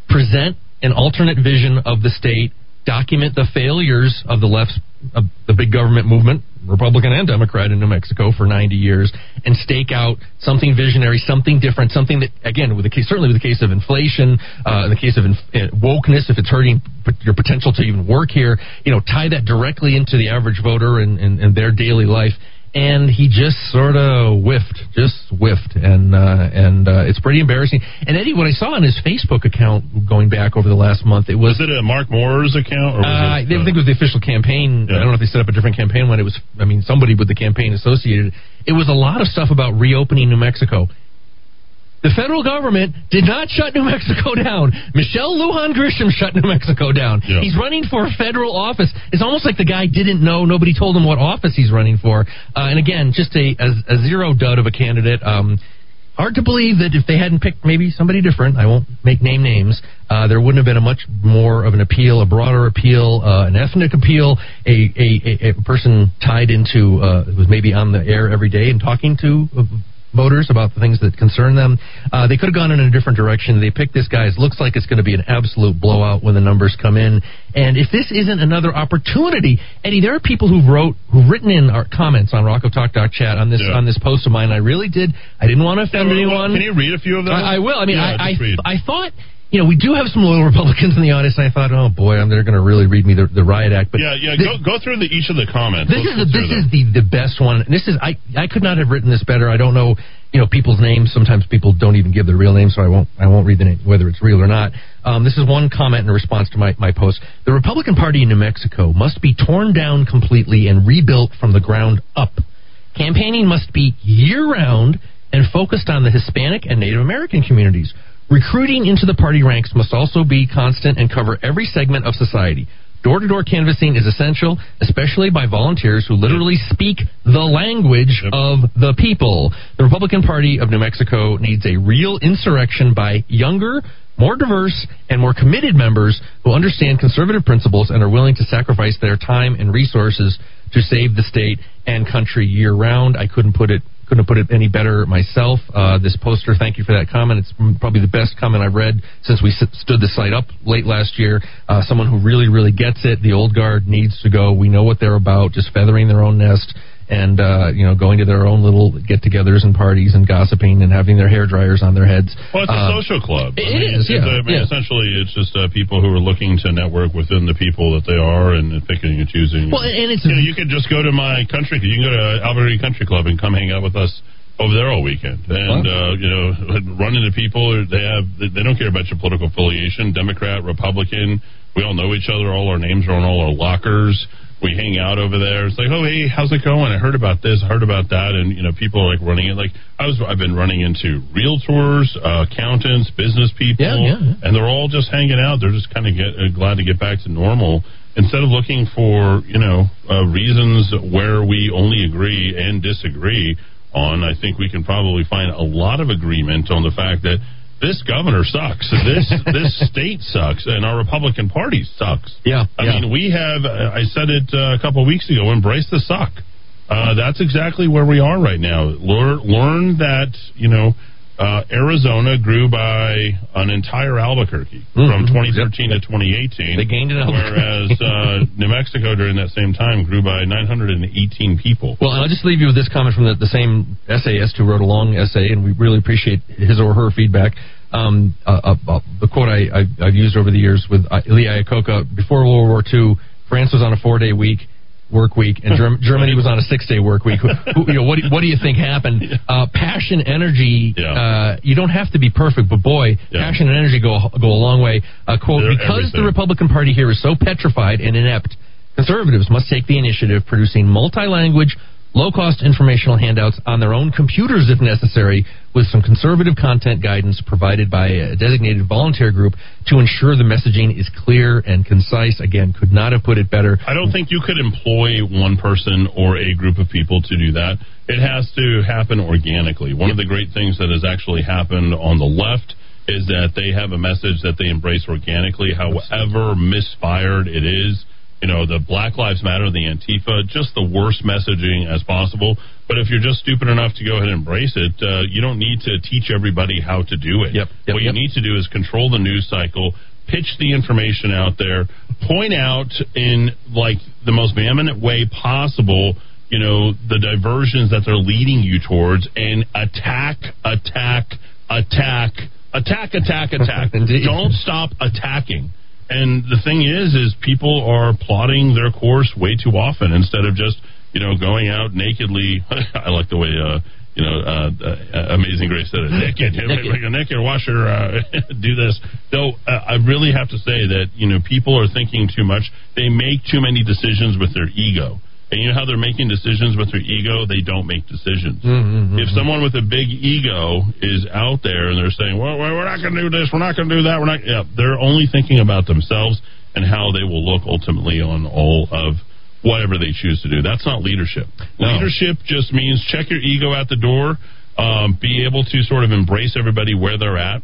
Present an alternate vision of the state. Document the failures of the left, of the big government movement, Republican and Democrat in New Mexico for 90 years, and stake out something visionary, something different, something that, again, with the case, certainly with the case of inflation, uh, in the case of inf- uh, wokeness, if it's hurting your potential to even work here, you know, tie that directly into the average voter and, and, and their daily life. And he just sort of whiffed, just and uh, and uh, it's pretty embarrassing. And Eddy, what I saw on his Facebook account going back over the last month, it was. Was it a Mark Moore's account? Or was Uh, I didn't think it was the official campaign. I don't know if they set up a different campaign when it was. I mean, somebody with the campaign associated. It was a lot of stuff about reopening New Mexico. The federal government did not shut New Mexico down. Michelle Lujan Grisham shut New Mexico down. Yeah. He's running for federal office. It's almost like the guy didn't know. Nobody told him what office he's running for. Uh, and again, just a, a, a zero dud of a candidate. Um, hard to believe that if they hadn't picked maybe somebody different, I won't make name names, uh, there wouldn't have been a much more of an appeal, a broader appeal, uh, an ethnic appeal, a, a, a, person tied into, uh, was maybe on the air every day and talking to uh, voters about the things that concern them. Uh, they could have gone in a different direction. They picked this guy. It looks like it's going to be an absolute blowout when the numbers come in. And if this isn't another opportunity, Eddy, there are people who've wrote, who've written in our comments on Chat on this Yeah. on this post of mine. I really did. I didn't want to offend Well, anyone. Can you read a few of them? I, I will. I mean, Yeah, I. I, I thought, you know, we do have some loyal Republicans in the audience, and I thought, oh boy, I'm, they're going to really read me the, the riot act. But yeah, yeah. thi- go go through the, each of the comments. this Let's- is let's this is the the best one. This is I I could not have written this better. I don't know you know people's names. Sometimes people don't even give their real name, so I won't I won't read the name whether it's real or not. Um, this is one comment in response to my my post. The Republican Party in New Mexico must be torn down completely and rebuilt from the ground up. Campaigning must be year round and focused on the Hispanic and Native American communities. Recruiting into the party ranks must also be constant and cover every segment of society. Door to door canvassing is essential, especially by volunteers who literally speak the language of the people. The Republican Party of New Mexico needs a real insurrection by younger, more diverse, and more committed members who understand conservative principles and are willing to sacrifice their time and resources to save the state and country year round. I couldn't put it couldn't put it any better myself. Uh, this poster, thank you for that comment. It's probably the best comment I've read since we stood the site up late last year. Uh, someone who really, really gets it. The old guard needs to go. We know what they're about, just feathering their own nest and uh, you know going to their own little get-togethers and parties and gossiping and having their hair dryers on their heads. Well, it's a Uh, social club. it I mean, is, it's, yeah, I mean, yeah. Essentially, it's just uh, people who are looking to network within the people that they are and picking and choosing. Well, and it's you know, you could just go to my country. You can go to Albuquerque Country Club and come hang out with us over there all weekend, and uh, you know, run into people. They have they don't care about your political affiliation, Democrat, Republican. We all know each other. All our names are on all our lockers. We hang out over there. It's like, oh hey, how's it going? I heard about this, I heard about that, and you know, people are like running it. Like I was, I've been running into realtors, uh, accountants, business people, Yeah, yeah, yeah. and they're all just hanging out. They're just kind of uh, glad to get back to normal instead of looking for you know uh, reasons where we only agree and disagree on. I think we can probably find a lot of agreement on the fact that this governor sucks. This this state sucks, and our Republican Party sucks. Yeah, I yeah. mean, we have. uh, I said it uh, a couple of weeks ago. Embrace the suck. Uh, that's exactly where we are right now. Learn, learn that you know uh, Arizona grew by an entire Albuquerque from Mhm. 2013 to 2018. They gained an whereas uh, New Mexico during that same time grew by 918 people. Well, I'll just leave you with this comment from the, the same essayist who wrote a long essay, and we really appreciate his or her feedback. Um, uh, uh, uh, the quote I, I've used over the years with uh, Lee Iacocca, before World War II, France was on a four-day week, work week, and Germ- Germany was on a six-day work week. Who, you know, what, do, what do you think happened? Uh, passion, energy, uh, you don't have to be perfect, but boy, passion and energy go, go a long way. Uh, quote, They're because the. Republican Party here is so petrified and inept, Conservatives must take the initiative, producing multi language, low cost informational handouts on their own computers if necessary, with some conservative content guidance provided by a designated volunteer group to ensure the messaging is clear and concise. Again, could not have put it better. I don't think you could employ one person or a group of people to do that. It has to happen organically. One of the great things that has actually happened on the left is that they have a message that they embrace organically, however misfired it is. You know, the Black Lives Matter, the Antifa, just the worst messaging as possible. But if you're just stupid enough to go ahead and embrace it, uh, you don't need to teach everybody how to do it. Yep, yep, what you yep. need to do is control the news cycle, pitch the information out there, point out in like the most vehement way possible, you know, the diversions that they're leading you towards, and attack, attack, attack, attack, attack, attack. Indeed. Don't stop attacking. And the thing is, is people are plotting their course way too often instead of just, you know, going out nakedly. I like the way, uh, you know, uh, uh, Amazing Grace said it. Naked, like a naked washer, uh, do this. Though uh, I really have to say that you know people are thinking too much. They make too many decisions with their ego. And you know how they're making decisions with their ego? They don't make decisions. Mm-hmm. If someone with a big ego is out there and they're saying, "Well, well, we're not going to do this, we're not going to do that," we're not, yeah, they're only thinking about themselves and how they will look ultimately on all of whatever they choose to do. That's not leadership. No. Leadership just means check your ego at the door, um, be able to sort of embrace everybody where they're at,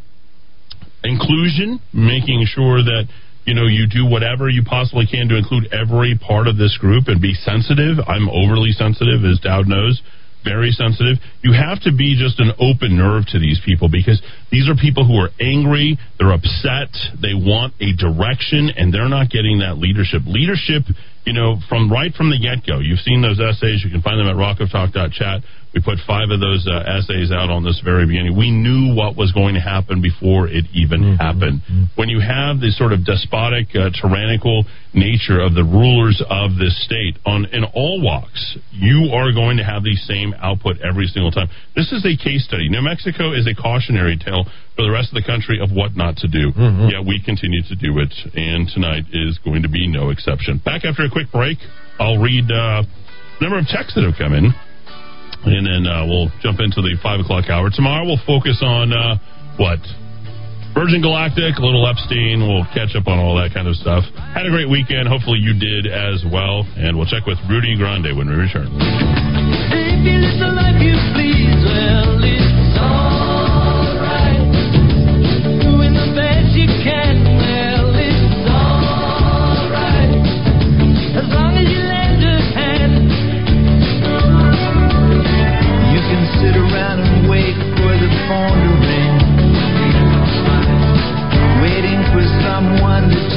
inclusion, making sure that you know you do whatever you possibly can to include every part of this group and be sensitive. I'm overly sensitive, as Dowd knows, very sensitive. You have to be just an open nerve to these people because these are people who are angry, they're upset, they want a direction, and they're not getting that leadership. Leadership, you know, from right from the get go. You've seen those essays. You can find them at rockoftalk.chat. We put five of those uh, essays out on this very beginning. We knew what was going to happen before it even happened. When you have this sort of despotic, uh, tyrannical nature of the rulers of this state on in all walks, you are going to have the same output every single time. This is a case study. New Mexico is a cautionary tale for the rest of the country of what not to do. Yet we continue to do it, and tonight is going to be no exception. Back after a quick break, I'll read uh, a number of texts that have come in and then uh, we'll jump into the five o'clock hour. Tomorrow we'll focus on uh, what Virgin Galactic, little Epstein. We'll catch up on all that kind of stuff. Had a great weekend. Hopefully you did as well. And we'll check with Rudy Grande when we return.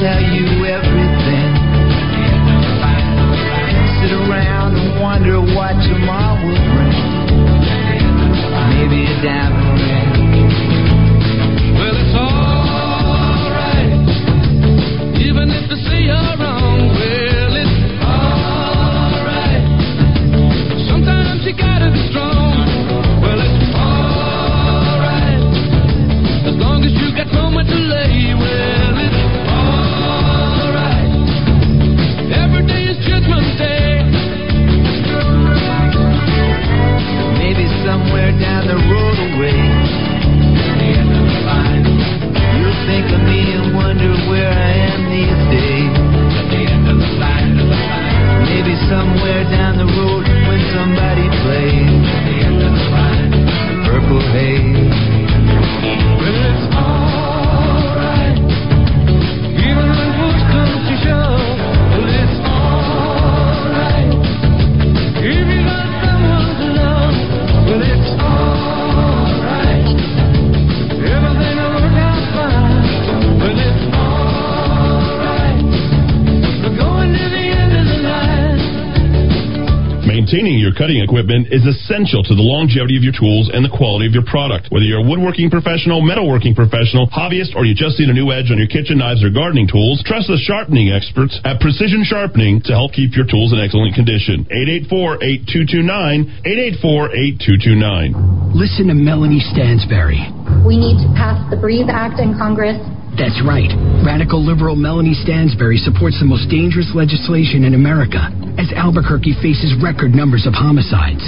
Tell you everything. Sit around and wonder what tomorrow will bring. Maybe a diamond ring. Well, it's alright. Even if they say you're wrong, well, it's alright. Sometimes you gotta be strong. Well, it's alright. As long as you got somewhere to somewhere down the road away. You'll think of me and wonder where I am these days. Maybe somewhere down the road when somebody plays Purple Haze. Maintaining your cutting equipment is essential to the longevity of your tools and the quality of your product. Whether you're a woodworking professional, metalworking professional, hobbyist, or you just need a new edge on your kitchen knives or gardening tools, trust the sharpening experts at Precision Sharpening to help keep your tools in excellent condition. 884-8229, 884-8229. Listen to Melanie Stansbury. We need to pass the Breathe Act in Congress. That's right. Radical liberal Melanie Stansbury supports the most dangerous legislation in America as Albuquerque faces record numbers of homicides.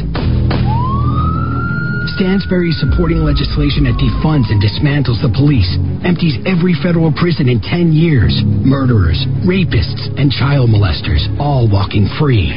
Stansbury is supporting legislation that defunds and dismantles the police, empties every federal prison in 10 years, murderers, rapists, and child molesters, all walking free.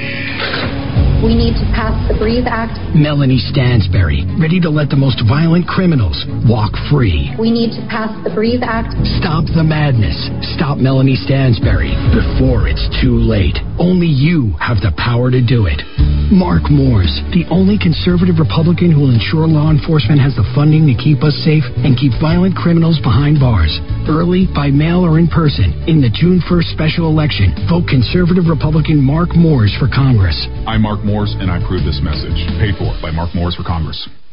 We need to pass the Breathe Act. Melanie Stansbury, ready to let the most violent criminals walk free. We need to pass the Breathe Act. Stop the madness. Stop Melanie Stansbury before it's too late. Only you have the power to do it. Mark Moores, the only conservative Republican who will ensure law enforcement has the funding to keep us safe and keep violent criminals behind bars. Early, by mail, or in person. In the June 1st special election, vote conservative Republican Mark Moores for Congress. I'm Mark Moores, and I approve this message. Paid for by Mark Moores for Congress.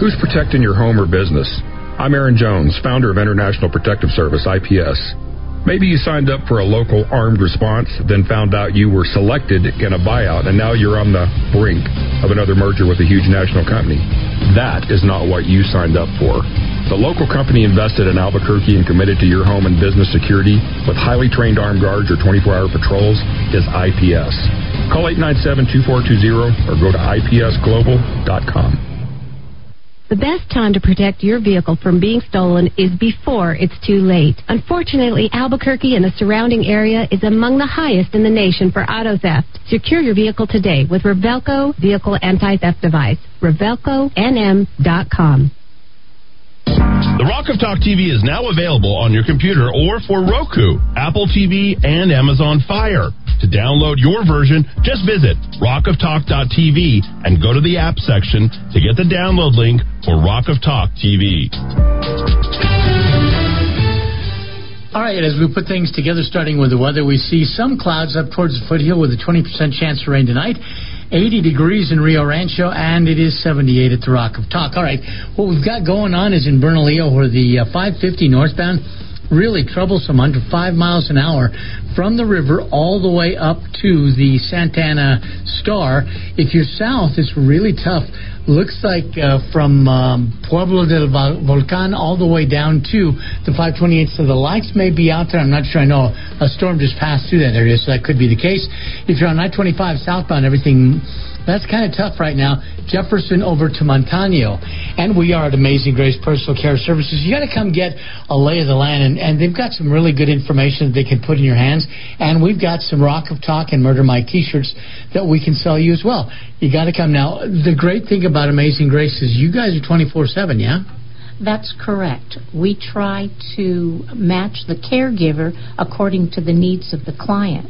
Who's protecting your home or business? I'm Aaron Jones, founder of International Protective Service, IPS. Maybe you signed up for a local armed response, then found out you were selected in a buyout, and now you're on the brink of another merger with a huge national company. That is not what you signed up for. The local company invested in Albuquerque and committed to your home and business security with highly trained armed guards or 24 hour patrols is IPS. Call 897 2420 or go to IPSglobal.com. The best time to protect your vehicle from being stolen is before it's too late. Unfortunately, Albuquerque and the surrounding area is among the highest in the nation for auto theft. Secure your vehicle today with Revelco Vehicle Anti-Theft Device. RevelcoNM.com. The Rock of Talk TV is now available on your computer or for Roku, Apple TV, and Amazon Fire. To download your version, just visit rockoftalk.tv and go to the app section to get the download link for Rock of Talk TV. All right, as we put things together, starting with the weather, we see some clouds up towards the foothill with a 20% chance of rain tonight. 80 degrees in Rio Rancho, and it is 78 at the Rock of Talk. All right, what we've got going on is in Bernalillo, where the uh, 550 northbound really troublesome under five miles an hour from the river all the way up to the Santa Ana Star. If you're south, it's really tough. Looks like uh, from um, Pueblo del Volcan all the way down to the 528. So the lights may be out there. I'm not sure. I know a storm just passed through that area, so that could be the case. If you're on I-25 southbound, everything that's kind of tough right now. Jefferson over to Montano. And we are at Amazing Grace Personal Care Services. You got to come get a lay of the land, and, and they've got some really good information that they can put in your hands. And we've got some Rock of Talk and Murder Mike t shirts that we can sell you as well. You got to come. Now, the great thing about Amazing Grace is you guys are 24 7, yeah? That's correct. We try to match the caregiver according to the needs of the client.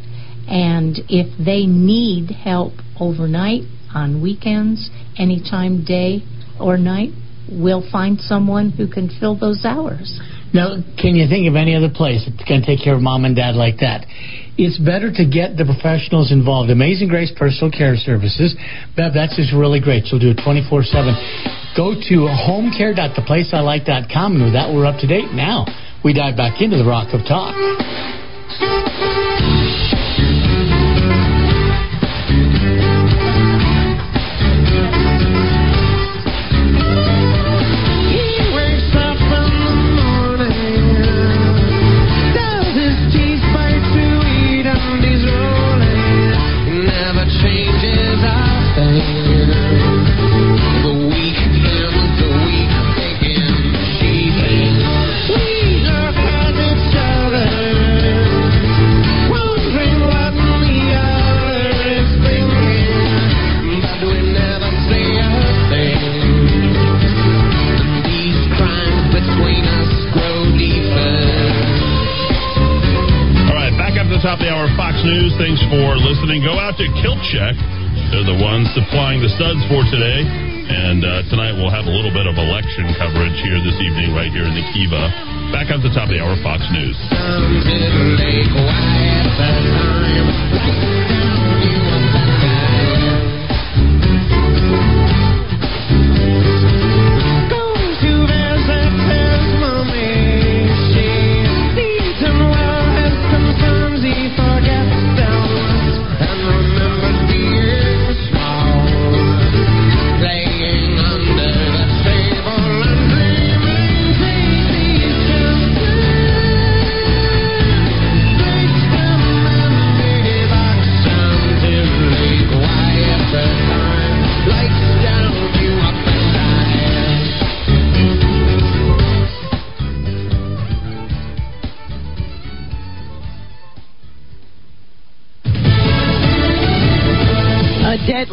And if they need help overnight, on weekends, anytime, day or night, we'll find someone who can fill those hours. Now, can you think of any other place that can take care of mom and dad like that? It's better to get the professionals involved. Amazing Grace Personal Care Services. Bev, that's just really great. She'll do it 24 7. Go to homeCare.theplaceilike.com, and with that, we're up to date. Now, we dive back into the Rock of Talk. Top of the hour, Fox News. Thanks for listening. Go out to Kilt Check. They're the ones supplying the studs for today. And uh, tonight we'll have a little bit of election coverage here this evening, right here in the Kiva. Back up the top of the hour, Fox News.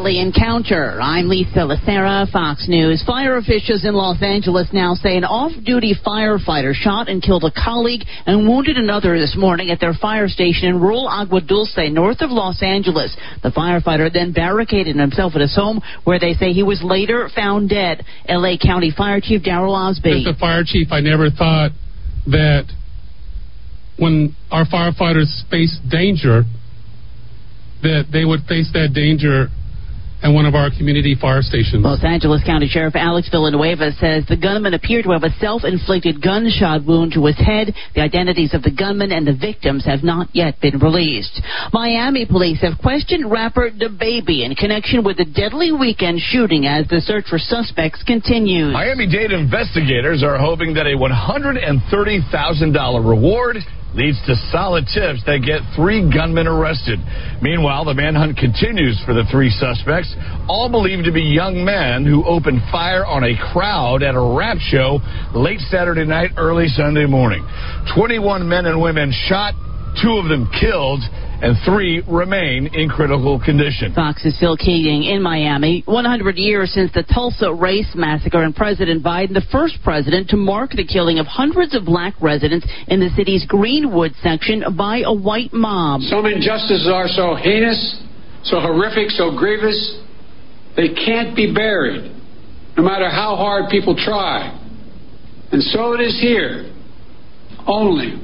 Deadly encounter. I'm Lisa Lacera, Fox News. Fire officials in Los Angeles now say an off-duty firefighter shot and killed a colleague and wounded another this morning at their fire station in rural Agua Dulce, north of Los Angeles. The firefighter then barricaded himself at his home, where they say he was later found dead. L.A. County Fire Chief Daryl Osby. As the fire chief, I never thought that when our firefighters face danger, that they would face that danger at one of our community fire stations. Los Angeles County Sheriff Alex Villanueva says the gunman appeared to have a self-inflicted gunshot wound to his head. The identities of the gunman and the victims have not yet been released. Miami police have questioned rapper DaBaby in connection with the deadly weekend shooting as the search for suspects continues. Miami-Dade investigators are hoping that a $130,000 reward leads to solid tips that get three gunmen arrested. Meanwhile, the manhunt continues for the three suspects, all believed to be young men who opened fire on a crowd at a rap show late Saturday night, early Sunday morning. 21 men and women shot, two of them killed, and three remain in critical condition. Fox's Phil Keating in Miami. 100 years since the Tulsa race massacre, and President Biden, the first president to mark the killing of hundreds of black residents in the city's Greenwood section by a white mob. Some injustices are so heinous, so horrific, so grievous, they can't be buried, no matter how hard people try. And so it is here. Only,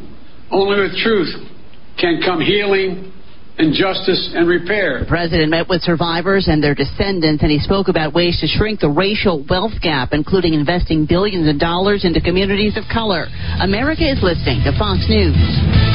only with truth can come healing and justice and repair. The president met with survivors and their descendants, and he spoke about ways to shrink the racial wealth gap, including investing billions of dollars into communities of color. America is listening to Fox News.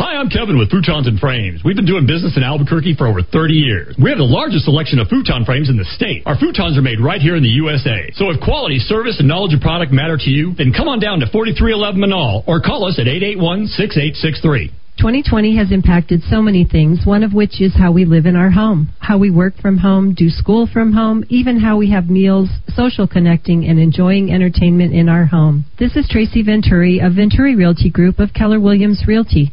Hi, I'm Kevin with Futons and Frames. We've been doing business in Albuquerque for over 30 years. We have the largest selection of futon frames in the state. Our futons are made right here in the USA. So if quality, service, and knowledge of product matter to you, then come on down to 4311 Menaul or call us at 881-6863. 2020 has impacted so many things, one of which is how we live in our home, how we work from home, do school from home, even how we have meals, social connecting, and enjoying entertainment in our home. This is Tracy Venturi of Venturi Realty Group of Keller Williams Realty.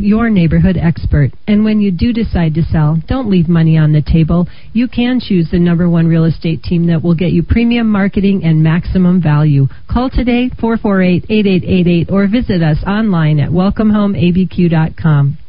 your neighborhood expert. And when you do decide to sell, don't leave money on the table. You can choose the number one real estate team that will get you premium marketing and maximum value. Call today, 448-8888, or visit us online at welcomehomeabq.com.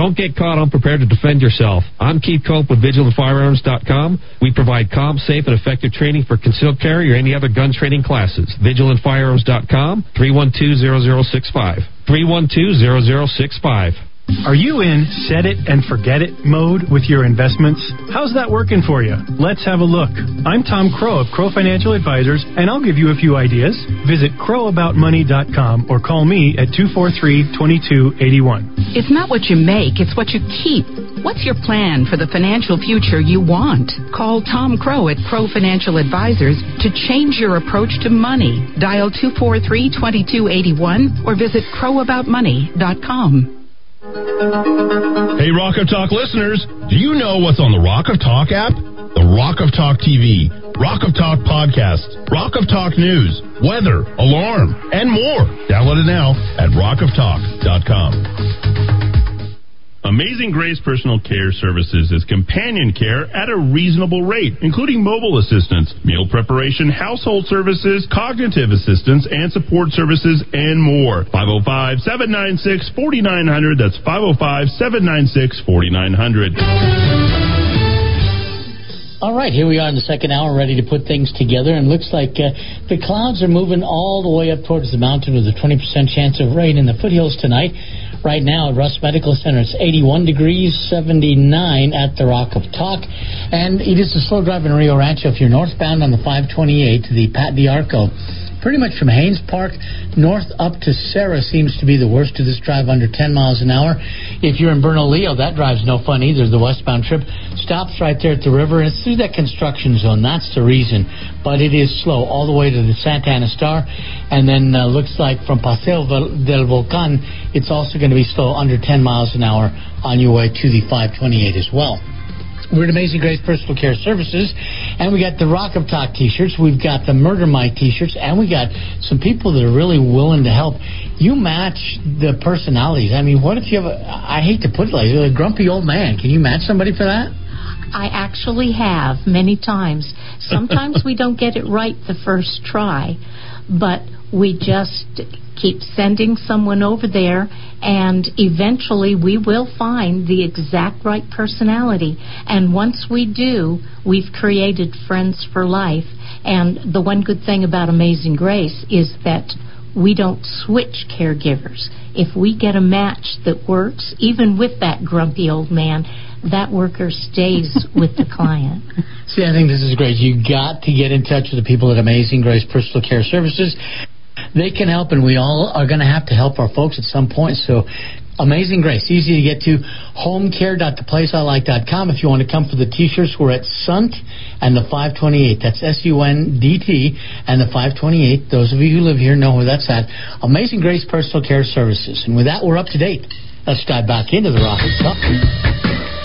Don't get caught unprepared to defend yourself. I'm Keith Cope with VigilantFirearms.com. We provide calm, safe, and effective training for concealed carry or any other gun training classes. VigilantFirearms.com, 312-0065. 312-0065. Are you in set it and forget it mode with your investments? How's that working for you? Let's have a look. I'm Tom Crow of Crow Financial Advisors, and I'll give you a few ideas. Visit crowaboutmoney.com or call me at 243 2281. It's not what you make, it's what you keep. What's your plan for the financial future you want? Call Tom Crow at Crow Financial Advisors to change your approach to money. Dial 243 2281 or visit crowaboutmoney.com. Hey, Rock of Talk listeners, do you know what's on the Rock of Talk app? The Rock of Talk TV, Rock of Talk podcasts, Rock of Talk news, weather, alarm, and more. Download it now at rockoftalk.com. Amazing Grace Personal Care Services is companion care at a reasonable rate, including mobile assistance, meal preparation, household services, cognitive assistance, and support services, and more. 505 796 4900. That's 505 796 4900. All right, here we are in the second hour, ready to put things together, and looks like uh, the clouds are moving all the way up towards the mountain with a 20% chance of rain in the foothills tonight. Right now at Russ Medical Center, it's 81 degrees, 79 at the Rock of Talk, and it is a slow drive in Rio Rancho if you're northbound on the 528 to the Pat D'Arco. Pretty much from Haynes Park north up to Sara seems to be the worst of this drive under 10 miles an hour. If you're in Bernalillo, that drive's no fun either. The westbound trip stops right there at the river, and it's through that construction zone. That's the reason. But it is slow all the way to the Santa Ana Star, and then uh, looks like from Paseo del Volcan, it's also going to be slow under 10 miles an hour on your way to the 528 as well. We're at Amazing Grace Personal Care Services, and we got the Rock of Talk T-shirts. We've got the Murder Mike T-shirts, and we got some people that are really willing to help. You match the personalities. I mean, what if you have a? I hate to put it like a grumpy old man. Can you match somebody for that? I actually have many times. Sometimes we don't get it right the first try, but we just keep sending someone over there, and eventually we will find the exact right personality. And once we do, we've created friends for life. And the one good thing about Amazing Grace is that we don't switch caregivers. If we get a match that works, even with that grumpy old man, that worker stays with the client. See, I think this is great. You got to get in touch with the people at Amazing Grace Personal Care Services. They can help, and we all are going to have to help our folks at some point. So, Amazing Grace, easy to get to. Homecare.theplaceilike.com. If you want to come for the T-shirts, we're at Sundt and the 528. That's S-U-N-D-T and the 528. Those of you who live here know where that's at. Amazing Grace Personal Care Services. And with that, we're up to date. Let's dive back into the Rock of Talk.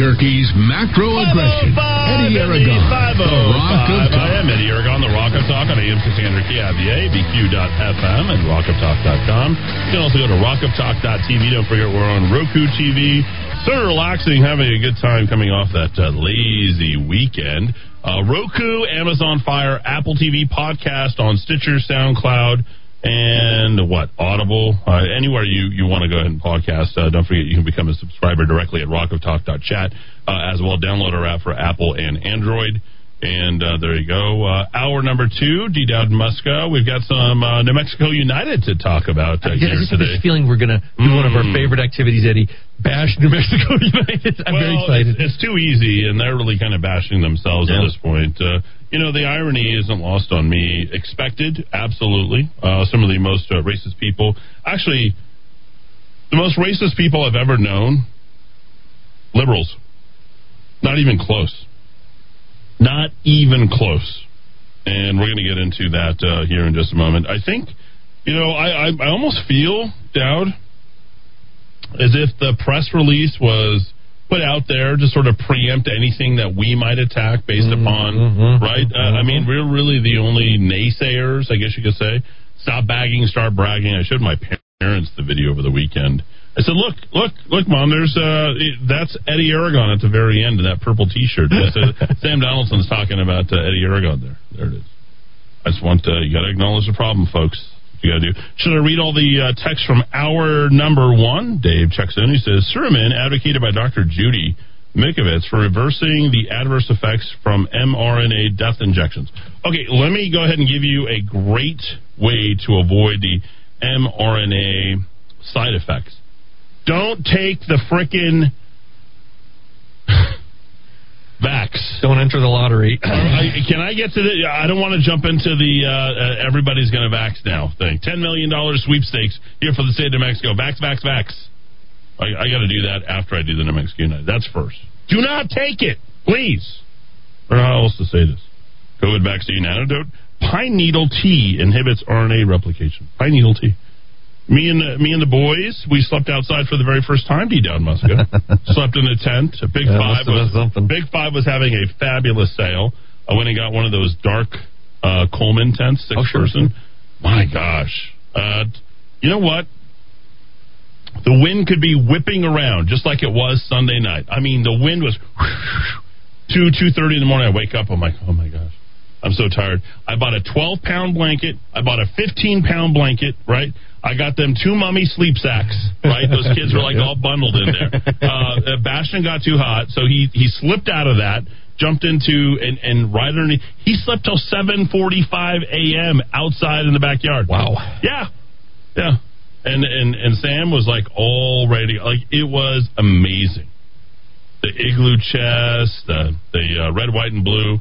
Albuquerque's macro aggression. Eddy Aragon. The Rock of Talk. I am Eddy Aragon, the Rock of Talk on AM 600 KIVA, BQ.FM, and rockoftalk.com. You can also go to rockoftalk.tv. Don't forget we're on Roku TV. Sort of relaxing, having a good time coming off that uh, lazy weekend. Uh, Roku, Amazon Fire, Apple TV podcast on Stitcher, SoundCloud, and what Audible, uh, anywhere you you want to go ahead and podcast. Uh, don't forget you can become a subscriber directly at rockoftalk.chat. Uh, as well, download our app for Apple and Android. And uh, there you go. Uh, hour number two, D. Dowd Muska. We've got some uh, New Mexico United to talk about uh, I here today. this feeling we're going to do one of our Mm. favorite activities, Eddy. Bash New Mexico United. I'm very excited. It's, it's too easy, and they're really kind of bashing themselves Yeah. at this point. Uh, you know, the irony isn't lost on me. Expected, absolutely. Uh, some of the most uh, racist people, actually, the most racist people I've ever known, liberals. Not even close. Not even close. And we're going to get into that uh, here in just a moment. I think, you know, I, I, I almost feel, Dowd, as if the press release was put out there to sort of preempt anything that we might attack based upon, right? Uh, I mean, we're really the only naysayers, I guess you could say. Stop bagging, start bragging. I showed my parents the video over the weekend. I said, "Look, look, look, mom. There's uh, that's Eddy Aragon at the very end in that purple T-shirt. Uh, Sam Donaldson's talking about uh, Eddy Aragon there. There it is. I just want to, you got to acknowledge the problem, folks. You got to do. Should I read all the uh, text from hour number one? Dave checks in. He says, Suramin advocated by Dr. Judy Mikovits for reversing the adverse effects from mRNA death injections. Okay, let me go ahead and give you a great way to avoid the mRNA side effects. Don't take the frickin' vax. Don't enter the lottery. I, can I get to the? I don't want to jump into the uh, uh, everybody's going to vax now thing. Ten million dollars sweepstakes here for the state of New Mexico. Vax, vax, vax. I, I got to do that after I do the New Mexico United. That's first. Do not take it, please. Or how else to say this? COVID vaccine antidote. Pine needle tea inhibits RNA replication. Pine needle tea. Me and the, me and the boys, we slept outside for the very first time. D Dowd Muska slept in a tent. A Big Yeah, Five was. Big Five was having a fabulous sale. I went and got one of those dark uh, Coleman tents, six Oh, sure, person. My gosh, uh, you know what? The wind could be whipping around just like it was Sunday night. I mean, the wind was two two thirty in the morning. I wake up. I'm like, oh my gosh, I'm so tired. I bought a 12 pound blanket. I bought a 15 pound blanket. Right. I got them two mummy sleep sacks. Right. Those kids were like all bundled in there. Uh, Bastion got too hot, so he he slipped out of that. Jumped into and and right underneath. He slept till 7:45 a.m. outside in the backyard. Wow. Yeah, yeah. And and and Sam was like all ready. Like it was amazing. The igloo chest, the the uh, red, white, and blue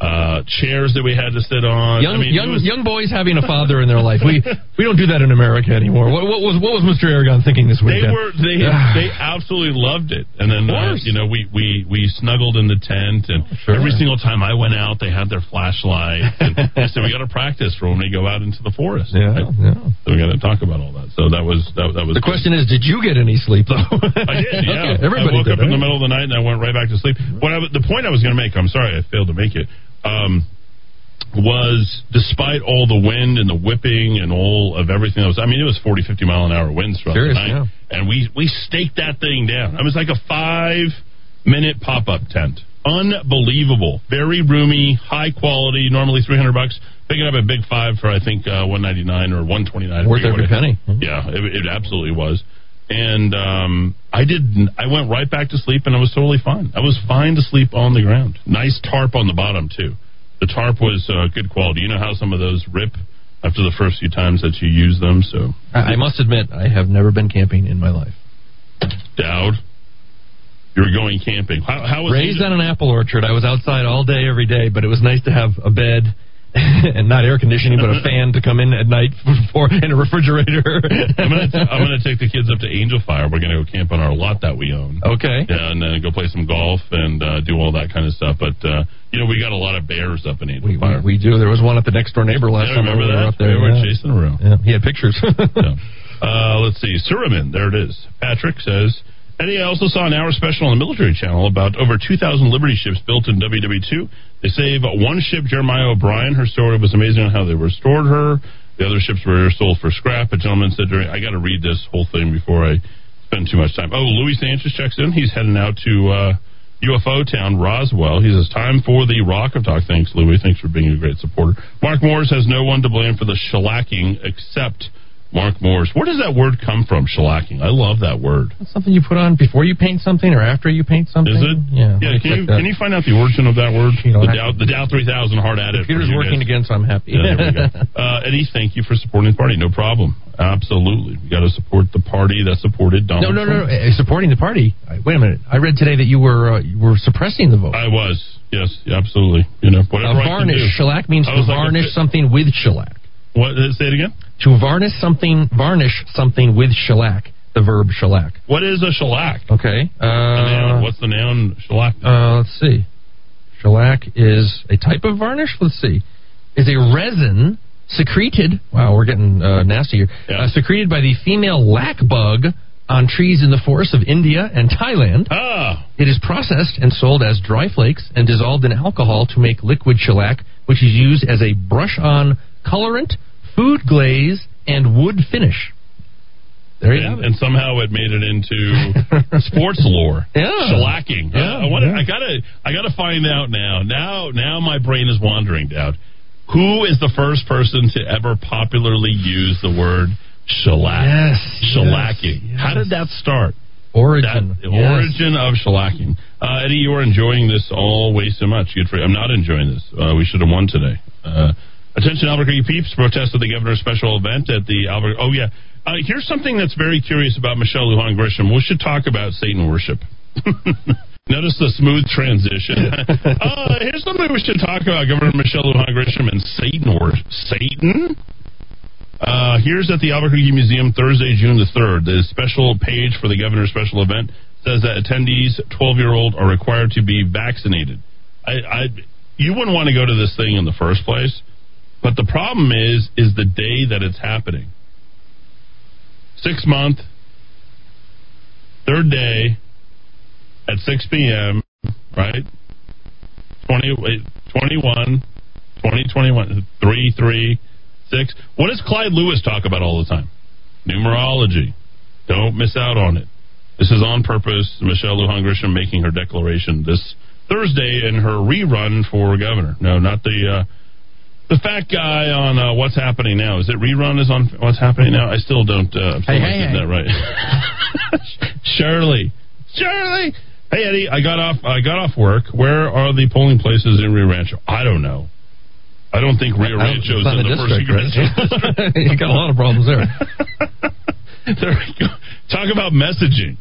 uh, chairs that we had to sit on. Young, I mean, young, was- young boys having a father in their life. We we don't do that in America anymore. What, what was what was Mr. Aragon thinking this weekend? They were they they absolutely loved it, and then uh, you know we we we snuggled in the tent, and Sure. every single time I went out, they had their flashlight. And I said we got to practice for when we go out into the forest. Yeah, right? yeah. So we got to talk about all that. So that was that, that was The question is, did you get any sleep though? I did. Yeah, okay, I woke did. up in the middle of the night and I went right back to sleep. What I, the point I was going to make, I'm sorry I failed to make it, um, was despite all the wind and the whipping and all of everything that was, I mean, it was 40, 50 mile an hour winds throughout Serious, the night, yeah. and we we staked that thing down. It was like a five minute pop up tent. Unbelievable, very roomy, high quality. Normally 300 bucks. Picking up a big five for I think uh, 199 or 129. Worth every penny. yeah, it, it absolutely was. And um, I didn't. I went right back to sleep, and I was totally fine. I was fine to sleep on the ground. Nice tarp on the bottom too. The tarp was uh, good quality. You know how some of those rip after the first few times that you use them. So I, I must admit, I have never been camping in my life. Dowd, you were going camping. How, how was Raised on an apple orchard. I was outside all day, every day, but it was nice to have a bed and not air conditioning, but a fan to come in at night for and a refrigerator. I'm gonna t- I'm gonna take the kids up to Angel Fire. We're gonna go camp on our lot that we own. Okay. Yeah, and then go play some golf and uh, do all that kind of stuff. But uh, you know, we got a lot of bears up in Angel We, Fire. we, we do. There was one at the next door neighbor last Yeah, time remember we were that? up there. We were yeah. chasing around. Yeah, he had pictures. Yeah. Uh, let's see. Suramin, there it is. Patrick says, Eddy, I also saw an hour special on the military channel about over 2,000 Liberty ships built in WW2. They save one ship, Jeremiah O'Brien. Her story was amazing on how they restored her. The other ships were sold for scrap. A gentleman said, during, I got to read this whole thing before I spend too much time. Oh, Louis Sanchez checks in. He's heading out to uh, UFO town, Roswell. He says, time for the Rock of Talk. Thanks, Louis. Thanks for being a great supporter. Mark Moores has no one to blame for the shellacking except Mark Moores. Where does that word come from, shellacking? I love that word. That's something you put on before you paint something or after you paint something. Is it? Yeah. Yeah. Can you, that. can you find out the origin of that word? You know, the, Dow, the Dow 3000 hard at it. Computer's working guys. again, so I'm happy. Yeah, there we go. Uh, Eddy, thank you for supporting the party. No problem. Absolutely. We got to support the party that supported Donald no, no, no, Trump. no. Uh, Supporting the party. Wait a minute. I read today that you were uh, you were suppressing the vote. I was. Yes, absolutely. You know, whatever Uh, I can do. varnish. Shellac means to was like varnish something with shellac. What? Say it again. To varnish something, varnish something with shellac. The verb shellac. What is a shellac? Okay. The noun. Uh, What's the noun shellac? uh, let's see. Shellac is a type of varnish. Let's see. Is a resin secreted. Wow, we're getting uh, nasty here. Uh, secreted by the female lac bug on trees in the forests of India and Thailand. Ah. It is processed and sold as dry flakes and dissolved in alcohol to make liquid shellac, which is used as a brush-on colorant, food glaze, and wood finish. There you and, and somehow it made it into sports lore. Yeah. Shellacking. Yeah, Uh, I want yeah. I gotta I gotta find out now. Now now my brain is wandering, Dowd. Who is the first person to ever popularly use the word shellac? Yes, Shellacking. How did that start? Origin. That, Yes. origin of shellacking. Uh, Eddy, you are enjoying this all way so much. Good for you. I'm not enjoying this. Uh, we should have won today. Uh, attention, Albuquerque peeps! Protest at the governor's special event at the Albuquerque. Oh yeah. Uh, here's something that's very curious about Michelle Lujan Grisham. We should talk about Satan worship. Notice the smooth transition. uh, here's something we should talk about: Governor Michelle Lujan Grisham and Satan worship. Satan. Uh, here's at the Albuquerque Museum Thursday, June the 3rd. The special page for the governor's special event says that attendees 12 year old are required to be vaccinated. I, I, you wouldn't want to go to this thing in the first place, but the problem is, is the day that it's happening. Six month, third day at 6 p.m., right? 20, 21, 20, 21, 3, 3, 6. What does Clyde Lewis talk about all the time? Numerology. Don't miss out on it. This is on purpose. Michelle Lujan Grisham making her declaration this Thursday in her rerun for governor. No, not the uh, the fat guy on uh, What's Happening Now. Is it rerun? Is on What's Happening Now? I still don't. Uh, still Hey, hey, hey. that right. Shirley, Shirley. Hey Eddy, I got off. I got off work. Where are the polling places in Rio Rancho? I don't know. I don't think Rio I don't- Rancho's in the the first district, right? district. you got a lot of problems there. there we go. Talk about messaging.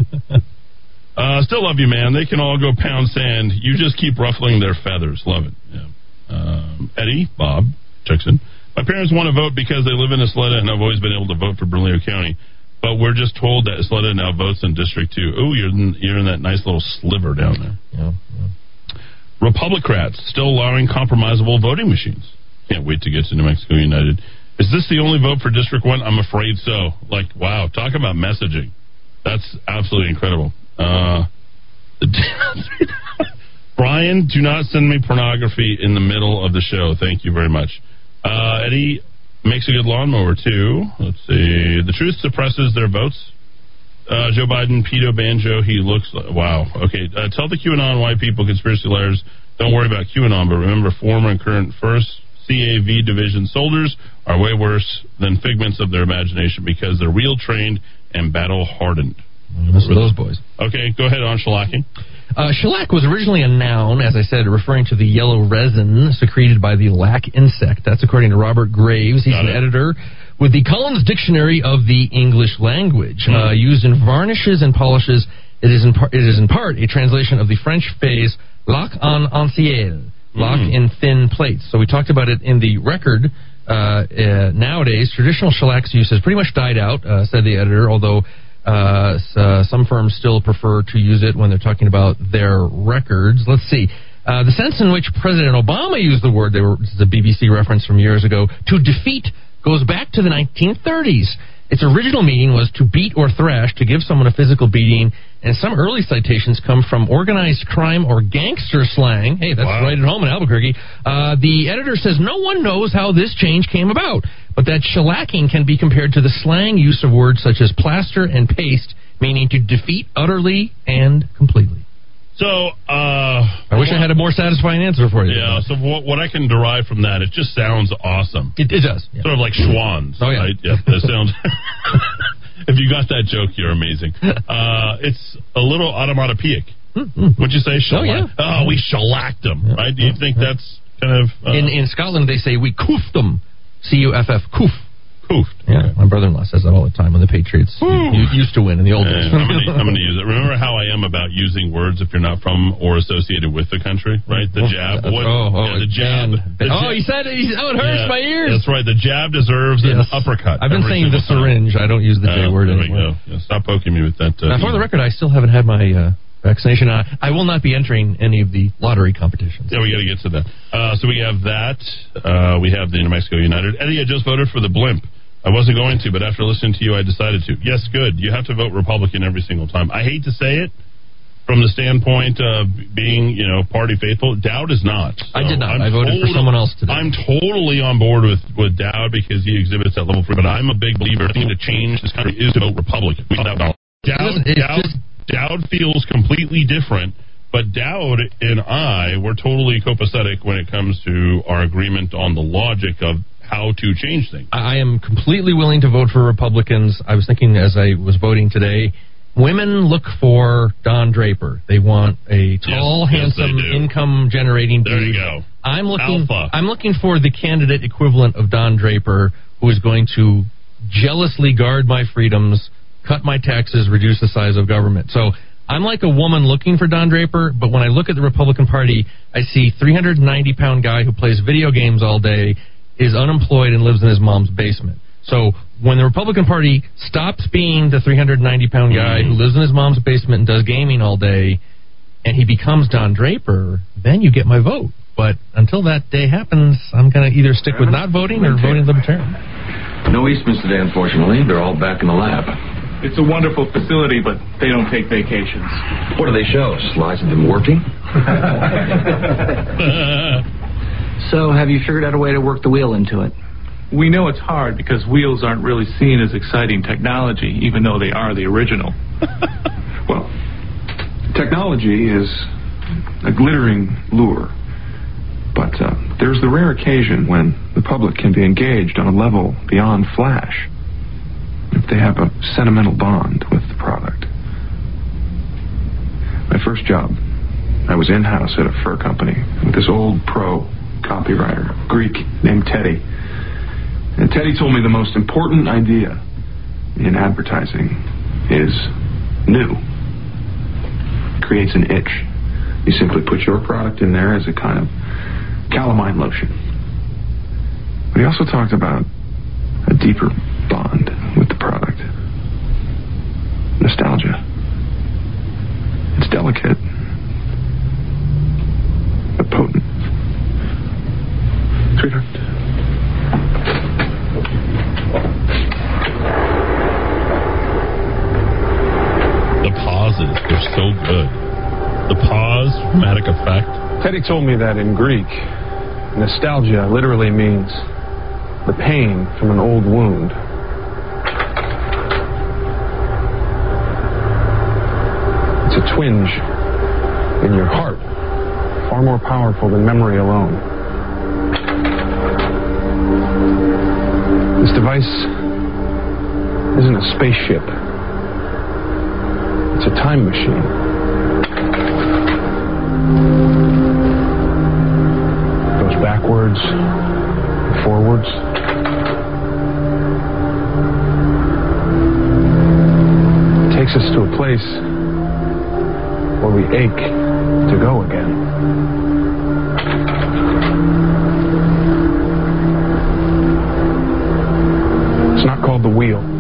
Uh, still love you, man. They can all go pound sand. You just keep ruffling their feathers. Love it. Yeah. Um, Eddy, Bob, checks in. My parents want to vote because they live in Isleta and I've always been able to vote for Bernalillo County. But we're just told that Isleta now votes in District 2. Oh, you're in, you're in that nice little sliver down there. Yeah, Republicrats still allowing compromisable voting machines. Can't wait to get to New Mexico United. Is this the only vote for District 1? I'm afraid so. Like, wow, talk about messaging. That's absolutely incredible. Uh, Brian, do not send me pornography in the middle of the show. Thank you very much. Uh, Eddy makes a good lawnmower, too. Let's see. The truth suppresses their votes. Uh, Joe Biden, pedo banjo. He looks like, wow. Okay. Uh, tell the QAnon white people, conspiracy liars, don't worry about QAnon, but remember former and current first CAV division soldiers are way worse than figments of their imagination because they're real trained and battle hardened. Those those boys. Okay, go ahead on shellacking. Uh, shellac was originally a noun, as I said, referring to the yellow resin secreted by the lac insect. That's according to Robert Graves. He's Got an it. editor with the Collins Dictionary of the English Language. Hmm. Uh, used in varnishes and polishes, it is in, par- it is in part a translation of the French phrase lac en anciel, lac Hmm. in thin plates. So we talked about it in the record. Uh, uh, nowadays, traditional shellac's use has pretty much died out, uh, said the editor, although uh, uh, some firms still prefer to use it when they're talking about their records. Let's see. Uh, the sense in which President Obama used the word, they were, this is a BBC reference from years ago, to defeat goes back to the 1930s. Its original meaning was to beat or thrash, to give someone a physical beating, and some early citations come from organized crime or gangster slang. Hey, that's right at home in Albuquerque. Uh, the editor says no one knows how this change came about, but that shellacking can be compared to the slang use of words such as plaster and paste, meaning to defeat utterly and completely. So, uh, I wish I had a more satisfying answer for you. Yeah, so what, what I can derive from that, it just sounds awesome. It, it does. Sort of like Schwans. Oh, yeah. Right? Yeah, that sounds. if you got that joke, you're amazing. Uh, it's a little onomatopoeic. What'd you say? Oh, yeah. Oh, we shellacked them, right? Do you think that's kind of. Uh, in in Scotland, they say we coofed them. C U F F, coof. Coofed. Yeah, my brother-in-law says that all the time when the Patriots used to win in the old days. I'm gonna, use it. Remember how I am about using words if you're not from or associated with the country, right? The jab. Oh, What- oh, yeah, the jab. the Oh, jab- he said it. Oh, it hurts Yeah, my ears. That's right. The jab deserves an uppercut. I've been saying the time. syringe. I don't use the J Oh, word anymore. Yeah, stop poking me with that. Uh, Now, for the record, I still haven't had my uh, vaccination. I, I will not be entering any of the lottery competitions. Yeah, we got to get to that. Uh, so we have that. Uh, we have the New Mexico United. Eddy, I just voted for the blimp. I wasn't going to, but after listening to you, I decided to. Yes, good. You have to vote Republican every single time. I hate to say it from the standpoint of being, you know, party faithful. Dowd is not. I did not. I'm I voted for someone else today. I'm totally on board with, with Dowd because he exhibits that level of freedom. But I'm a big believer. The thing to change this country is to vote Republican. We have Dowd, It's Dowd, Dowd feels completely different. But Dowd and I were totally copacetic when it comes to our agreement on the logic of how to change things. I am completely willing to vote for Republicans. I was thinking as I was voting today, women look for Don Draper. They want a tall, yes, handsome, do. income generating There you go. I'm looking Alpha. I'm looking for the candidate equivalent of Don Draper who is going to jealously guard my freedoms, cut my taxes, reduce the size of government. So I'm like a woman looking for Don Draper, but when I look at the Republican Party, I see 390 pound guy who plays video games all day, is unemployed, and lives in his mom's basement. So when the Republican Party stops being the 390 pound guy who lives in his mom's basement and does gaming all day, and he becomes Don Draper, then you get my vote. But until that day happens, I'm going to either stick with not voting or voting Libertarian. No Eastmans today, unfortunately. They're all back in the lab. It's a wonderful facility, but they don't take vacations. What do they show? Slides of them working? So, have you figured out a way to work the wheel into it? We know it's hard because wheels aren't really seen as exciting technology, even though they are the original. well, technology is a glittering lure. But uh, there's the rare occasion when the public can be engaged on a level beyond flash if they have a sentimental bond with the product. My first job, I was in house at a fur company with this old pro copywriter, Greek, named Teddy. And Teddy told me the most important idea in advertising is new. It creates an itch. You simply put your product in there as a kind of calamine lotion. But he also talked about a deeper bond with the product. Nostalgia. It's delicate, but potent. Sweetheart. The pauses, they're so good. The pause, dramatic effect. Teddy told me that in Greek, nostalgia literally means the pain from an old wound. It's a twinge in your heart, far more powerful than memory alone. This device isn't a spaceship It's a time machine. It goes backwards, forwards. It takes us to a place where we ache to go again. It's not called the wheel.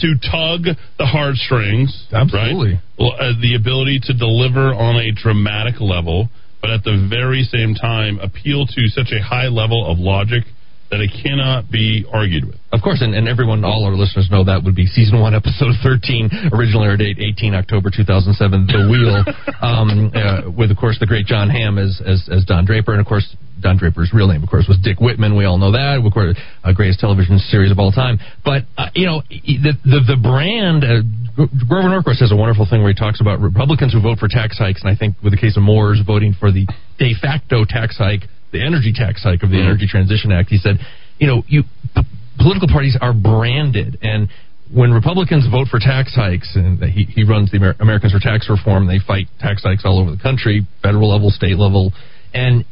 To tug the heartstrings. Absolutely. Right? Well, uh, the ability to deliver on a dramatic level, but at the very same time appeal to such a high level of logic that it cannot be argued with. Of course, and, and everyone, all our listeners know that would be season one, episode 13, originally aired date 18 October 2007, The Wheel, um, uh, with, of course, the great Jon Hamm as, as, as Don Draper. And, of course, Don Draper's real name, of course, was Dick Whitman. We all know that. Of course, uh, greatest television series of all time. But, uh, you know, the, the, the brand, uh, Grover Norquist has a wonderful thing where he talks about Republicans who vote for tax hikes. And I think with the case of Moores voting for the de facto tax hike, the energy tax hike of the Mm-hmm. Energy Transition Act, he said, you know, you p- political parties are branded, and when Republicans vote for tax hikes, and he, he runs the Amer- Americans for Tax Reform, they fight tax hikes all over the country, federal level, state level, and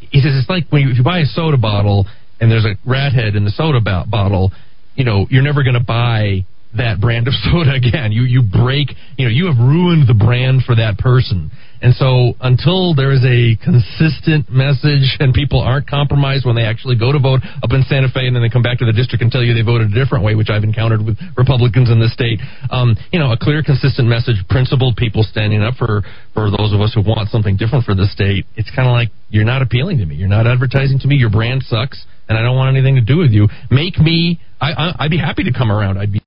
he says it's like when you, if you buy a soda bottle and there's a rat head in the soda bo- bottle, you know, you're never going to buy that brand of soda again. You you break, you know, you have ruined the brand for that person. And so until there is a consistent message and people aren't compromised when they actually go to vote up in Santa Fe and then they come back to the district and tell you they voted a different way, which I've encountered with Republicans in the state, um, you know, a clear, consistent message, principled people standing up for, for those of us who want something different for the state, it's kind of like you're not appealing to me. You're not advertising to me. Your brand sucks and I don't want anything to do with you. Make me, I, I, I'd be happy to come around. I'd be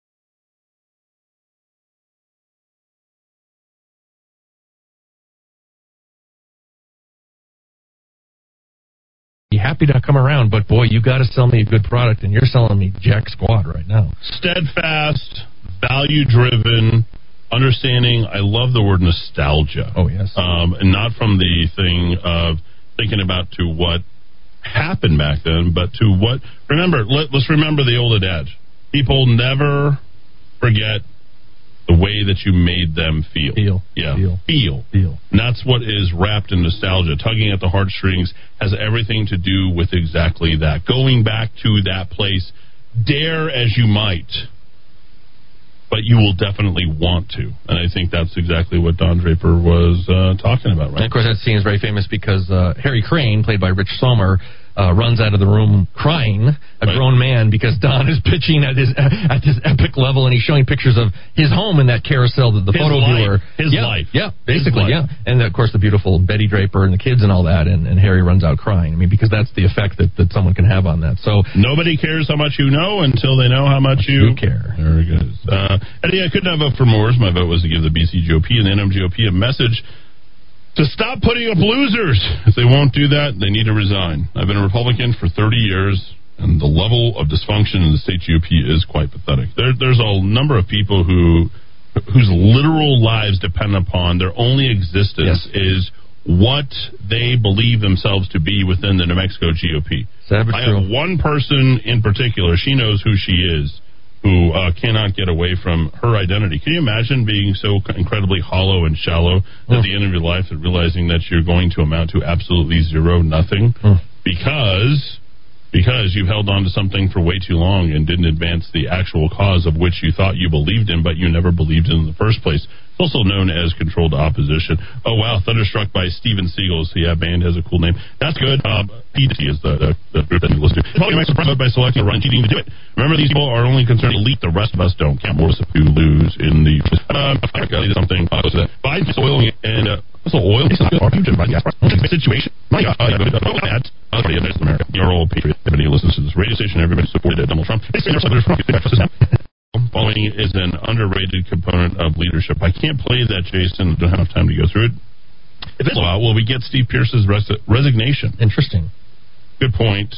happy to come around, but boy, you got to sell me a good product, and you're selling me jack squad right now. Steadfast, value driven, understanding. I love the word nostalgia. Oh yes, um, and not from the thing of thinking about to what happened back then, but to what. Remember, let, let's remember the old adage: people never forget the way that you made them feel. Feel, yeah, feel, feel, feel. And that's what is wrapped in nostalgia. Tugging at the heartstrings has everything to do with exactly that. Going back to that place, dare as you might, but you will definitely want to. And I think that's exactly what Don Draper was uh, talking about, And right? of course, that scene is very famous because uh, Harry Crane, played by Rich Sommer, uh, runs out of the room crying, a grown man, because Don is pitching at his at this epic level, and he's showing pictures of his home in that carousel that the His photo life. viewer, His yeah, life. yeah, basically, life. yeah, and of course the beautiful Betty Draper and the kids and all that, and, and Harry runs out crying. I mean, because that's the effect that, that someone can have on that. So Nobody cares how much you know until they know how much you, care. Very good. Uh, Eddy, I couldn't have voted for Moores. My vote was to give the BC GOP and the NMGOP a message to stop putting up losers. If they won't do that, they need to resign. I've been a Republican for 30 years, and the level of dysfunction in the state GOP is quite pathetic. There, there's a number of people who whose literal lives depend upon their only existence is what they believe themselves to be within the New Mexico GOP. I have one person in particular. She knows who she is, who uh, cannot get away from her identity. Can you imagine being so incredibly hollow and shallow at the end of your life and realizing that you're going to amount to absolutely zero, nothing, because because you held on to something for way too long and didn't advance the actual cause of which you thought you believed in, but you never believed in in the first place. Also known as controlled opposition. Oh wow, Thunderstruck by Steve'n'Seagulls. Yeah, band has a cool name. That's good. Um, PT is the, the, the group that you listen to. Probably a vote by selecting a run cheating to do it. Remember, these people are only concerned elite. The rest of us don't. Count more who lose in the. Um, I got something. Uh, Biden soiling and uh, So oil is not our future gas situation. My God, uh, that's uh, the America. Your old patriot. Everybody listens to this radio station. Everybody supported Donald Trump. They say there's Following is an underrated component of leadership. I can't play that, Jason. I Don't have time to go through it. If it's a while, will we get Steve Pearce's res- resignation? Interesting. Good point.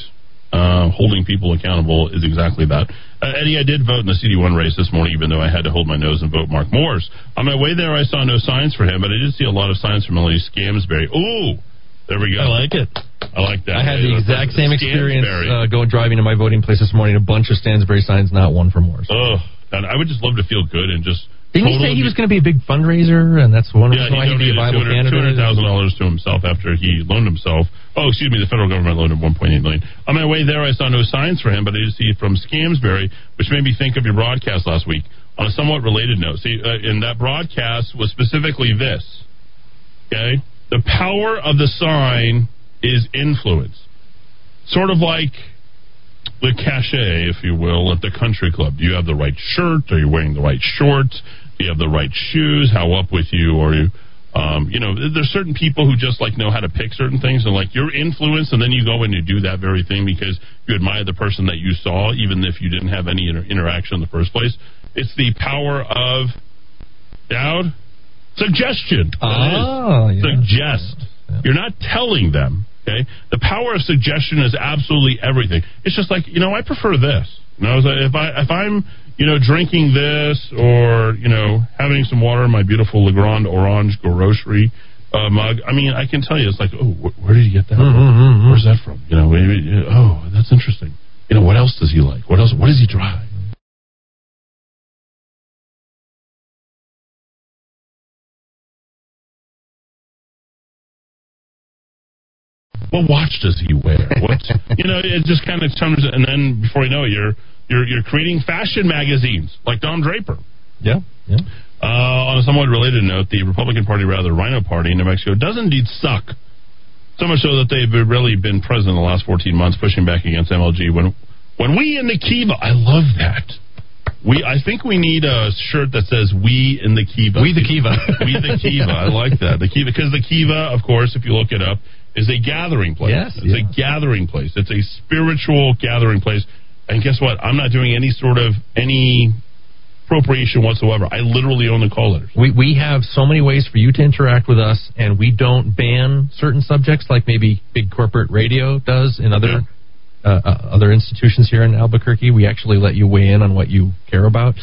Uh, holding people accountable is exactly that. Uh, Eddy, I did vote in the CD1 race this morning, even though I had to hold my nose and vote Mark Moores. On my way there, I saw no signs for him, but I did see a lot of signs for Melanie Stansbury. Ooh, there we go. I like it. I like that. I had the exact same experience uh, going driving to my voting place this morning. A bunch of Stansbury signs, not one for Moores. And I would just love to feel good and just. Didn't he say he was going to be a big fundraiser, and that's one Yeah, reason why he he'd be a viable candidate? two hundred thousand dollars to himself after he loaned himself. Oh, excuse me, the federal government loaned him one point eight million. On my way there, I saw no signs for him, but I did see from Scamsbury, which made me think of your broadcast last week. On a somewhat related note, see, uh, in that broadcast was specifically this. Okay, the power of the sign is influence, sort of like the cachet, if you will, at the country club. Do you have the right shirt? Are you wearing the right shorts? Do you have the right shoes? How up with you? Or you, um, you know, there's certain people who just like know how to pick certain things and like your influence, and then you go and you do that very thing because you admire the person that you saw, even if you didn't have any inter- interaction in the first place. It's the power of doubt, suggestion. Oh, That is. Suggest. You're not telling them. Okay, the power of suggestion is absolutely everything. It's just like you know, I prefer this. You know, if I if I'm you know drinking this or you know having some water in my beautiful Legrand Orange grocery uh, mug, I mean, I can tell you, it's like, oh, wh- where did you get that? Mhm, from? mhm. Where's that from? You know, maybe, oh, that's interesting. You know, what else does he like? What else? What does he drive? What watch does he wear? What you know? It just kind of comes, and then before you know it, you're you're you're creating fashion magazines like Don Draper. Yeah, yeah. Uh, on a somewhat related note, the Republican Party, rather RINO Party in New Mexico, does indeed suck. So much so that they've really been present in the last 14 months, pushing back against MLG. When when we in the Kiva, I love that. We, I think we need a shirt that says "We in the Kiva." We the Kiva. we the Kiva. I like that. The Kiva, because the Kiva, of course, if you look it up, is a gathering place. Yes, it's a gathering place. It's a spiritual gathering place. And guess what? I'm not doing any sort of any appropriation whatsoever. I literally own the call letters. We we have so many ways for you to interact with us, and we don't ban certain subjects like maybe big corporate radio does in other uh, uh, other institutions here in Albuquerque. We actually let you weigh in on what you care about.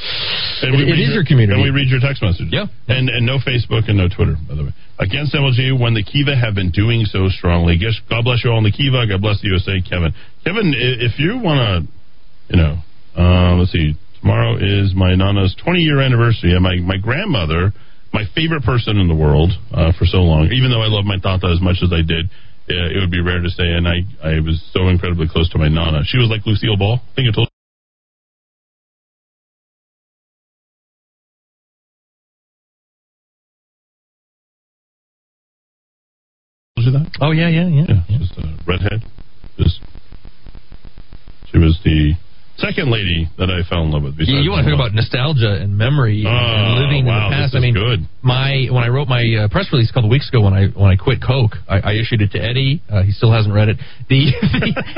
And It- we it read is your community. And we read your text messages. Yeah. And and no Facebook and no Twitter, by the way. Against MLG, when the Kiva have been doing so strongly. God bless you all in the Kiva. God bless the USA, Kevin. Kevin, if you want to, you know, uh, let's see. Tomorrow is my Nana's 20 year anniversary. And my, my grandmother, my favorite person in the world uh, for so long, even though I love my Tata as much as I did, uh, it would be rare to say. And I, I was so incredibly close to my Nana. She was like Lucille Ball. I think I told you that. Oh yeah, yeah, yeah. Yeah, just a redhead. Just she was the second lady that I fell in love with. You, besides you want to talk about nostalgia and memory and- Oh, and living wow, in the past? I mean, good. my when I wrote my uh, press release a couple weeks ago when I when I quit Coke, I, I issued it to Eddy. Uh, he still hasn't read it. The,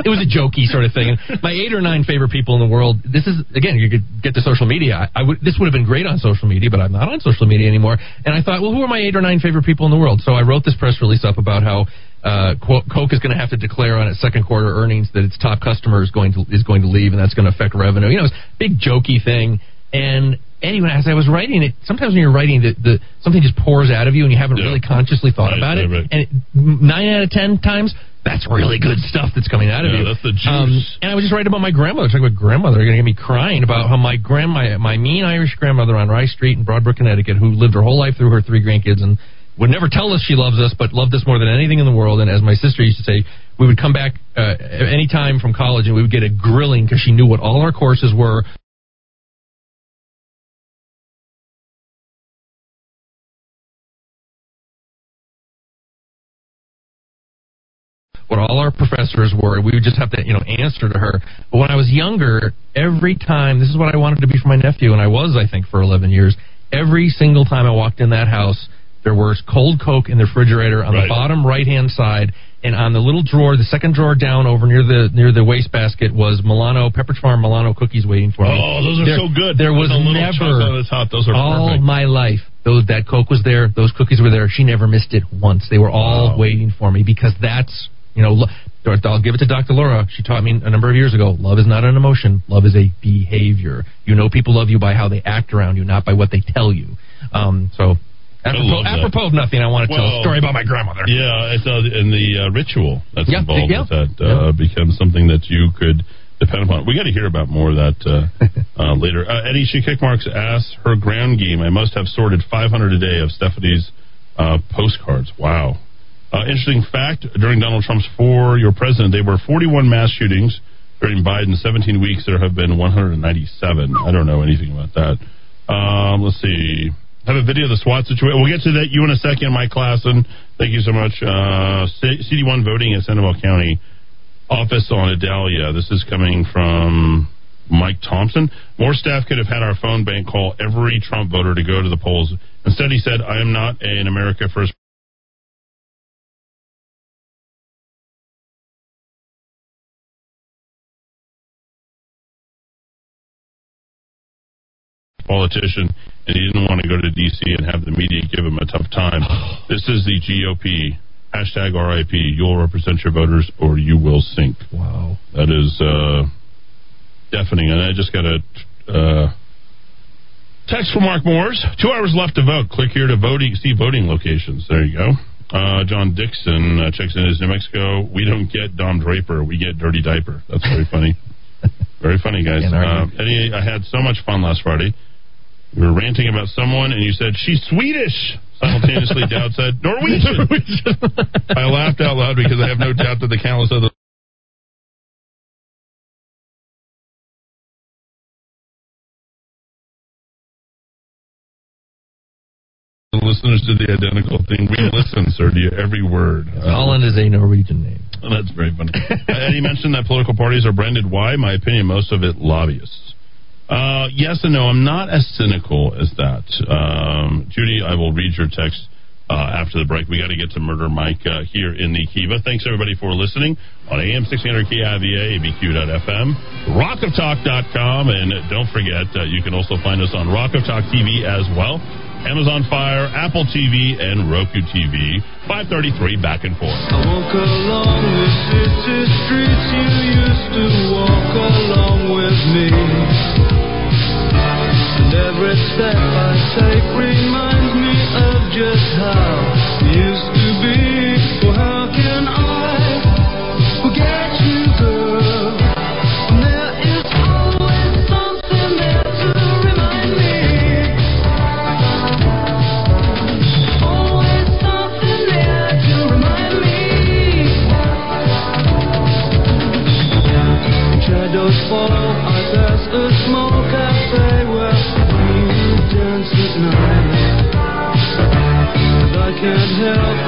it was a jokey sort of thing. And my eight or nine favorite people in the world. This is again, you could get to social media. I, I would this would have been great on social media, but I'm not on social media anymore. And I thought, well, who are my eight or nine favorite people in the world? So I wrote this press release up about how uh, Coke is going to have to declare on its second quarter earnings that its top customer is going to is going to leave, and that's going to affect revenue. You know, it's a big jokey thing. And anyway, as I was writing it, sometimes when you're writing, the, the something just pours out of you, and you haven't really consciously thought Right, about it. right, right. And it, nine out of ten times, that's really good stuff that's coming out of Yeah, you. that's the juice. Um, and I was just writing about my grandmother. Talking about grandmother, are going to get me crying about how my grandma, my mean Irish grandmother on Rice Street in Broadbrook, Connecticut, who lived her whole life through her three grandkids and would never tell us she loves us, but loved us more than anything in the world. And as my sister used to say, we would come back uh, any time from college and we would get a grilling because she knew what all our courses were. what all our professors were. We would just have to, you know, answer to her. But when I was younger, every time, this is what I wanted to be for my nephew, and I was, I think, for 11 years. Every single time I walked in that house, there was cold Coke in the refrigerator on Right. the bottom right hand side, and on the little drawer, the second drawer down over near the near the wastebasket was Milano Pepperidge Farm Milano cookies waiting for me. Oh, those are There- so good. There was a little never on the top. Those are all perfect. my life. Those that Coke was there, those cookies were there. She never missed it once. They were all waiting for me because that's you know. I'll give it to Dr. Laura. She taught me a number of years ago. Love is not an emotion. Love is a behavior. You know people love you by how they act around you, not by what they tell you. Um, so, apropos, apropos of nothing, I want to tell a story about my grandmother. Yeah, it's, uh, and the uh, ritual that's Yeah, involved yeah, with that uh, becomes something that you could depend upon. We got to hear about more of that uh, uh, later. Uh, Eddy, she kick marks asks her ground game. I must have sorted 500 a day of Stefani's uh, postcards. Wow. Uh, interesting fact: during Donald Trump's four year president, there were 41 mass shootings. During Biden's 17 weeks, there have been 197. I don't know anything about that. Um, let's see. Have a video of the SWAT situation. We'll get to that you in a second, Mike Klassen. Thank you so much. Uh, C- CD1 voting in Sandoval County office on Idalia. This is coming from Mike Thompson. More staff could have had our phone bank call every Trump voter to go to the polls. Instead, he said, I am not an America First politician, and he didn't want to go to D.C. and have the media give him a tough time. This is the GOP. Hashtag RIP. You'll represent your voters or you will sink. Wow. That is uh, deafening. And I just got a uh, text from Mark Moores. Two hours left to vote. Click here to voting, see voting locations. There you go. Uh, John Dixon uh, checks in as New Mexico. We don't get Don Draper. We get Dirty Diaper. That's very funny. very funny, guys. Uh. Eddy, I had so much fun last Friday. We were ranting about someone, and you said, she's Swedish. Simultaneously, Dowd said, Norwegian. I laughed out loud because I have no doubt that the countless other listeners did the identical thing. We listen, sir, to you every word. Uh, Haaland is a Norwegian name. That's very funny. uh, Eddy mentioned that political parties are branded. Why? My opinion, most of it lobbyists. Uh, yes and no. I'm not as cynical as that. Um, Judy, I will read your text uh, after the break. We got to get to Murder Mike uh, here in the Kiva. Thanks everybody for listening on AM 1600 KIVA, ABQ.FM, rockoftalk.com, and don't forget uh, you can also find us on Rock of Talk TV as well. Amazon Fire, Apple TV, and Roku TV. 533 back and forth. I walk along the city streets you used to walk along with me. Every step I take reminds me of just how Can't help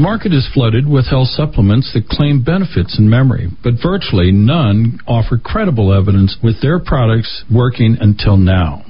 The market is flooded with health supplements that claim benefits in memory, but virtually none offer credible evidence with their products working until now.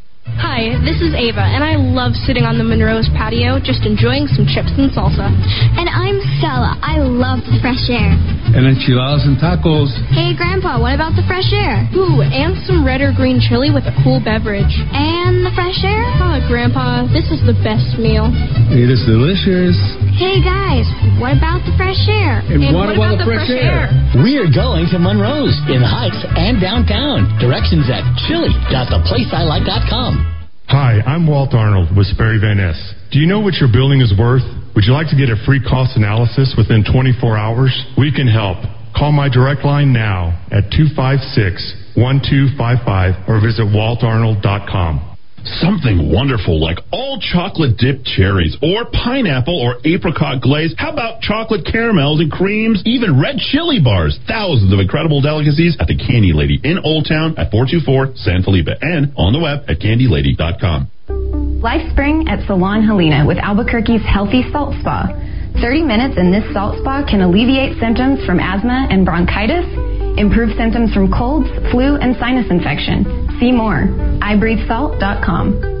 Hi, this is Ava, and I love sitting on the Monroe's patio just enjoying some chips and salsa. And I'm Stella. I love the fresh air. And enchiladas and tacos. Hey, Grandpa, what about the fresh air? Ooh, and some red or green chili with a cool beverage. And the fresh air? Oh, Grandpa, this is the best meal. It is delicious. Hey, guys, what about the fresh air? And, and what, what, about, about the, fresh, fresh air? air? We are going to Monroe's in the Heights and downtown. Directions at chili.theplaceilike.com. Hi, I'm Walt Arnold with Sperry Van Ness. Do you know what your building is worth? Would you like to get a free cost analysis within 24 hours? We can help. Call my direct line now at 256 1255 or visit waltarnold.com. Something wonderful like all chocolate dipped cherries or pineapple or apricot glaze. How about chocolate caramels and creams? Even red chili bars. Thousands of incredible delicacies at the Candy Lady in Old Town at 424 San Felipe and on the web at candylady.com. Life Spring at Salon Helena with Albuquerque's Healthy Salt Spa. 30 minutes in this salt spa can alleviate symptoms from asthma and bronchitis, improve symptoms from colds, flu, and sinus infection. See more. IBreatheSalt.com.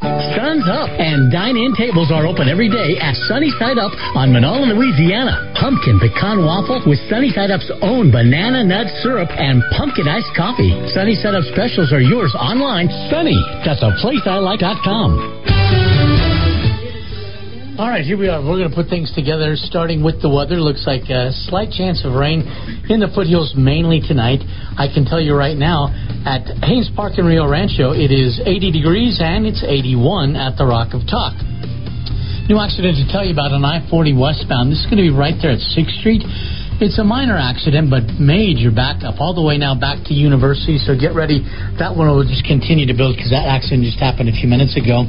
Sun's up, and dine-in tables are open every day at Sunny Side Up on Manola, Louisiana. Pumpkin pecan waffle with Sunny Side Up's own banana nut syrup and pumpkin iced coffee. Sunny Side Up specials are yours online. Sunny, that's a place I like.com. All right, here we are. We're going to put things together, starting with the weather. Looks like a slight chance of rain in the foothills mainly tonight. I can tell you right now at Haynes Park in Rio Rancho, it is 80 degrees and it's 81 at the Rock of Talk. New accident to tell you about on I 40 westbound. This is going to be right there at 6th Street. It's a minor accident, but major backup all the way now back to University. So get ready. That one will just continue to build because that accident just happened a few minutes ago.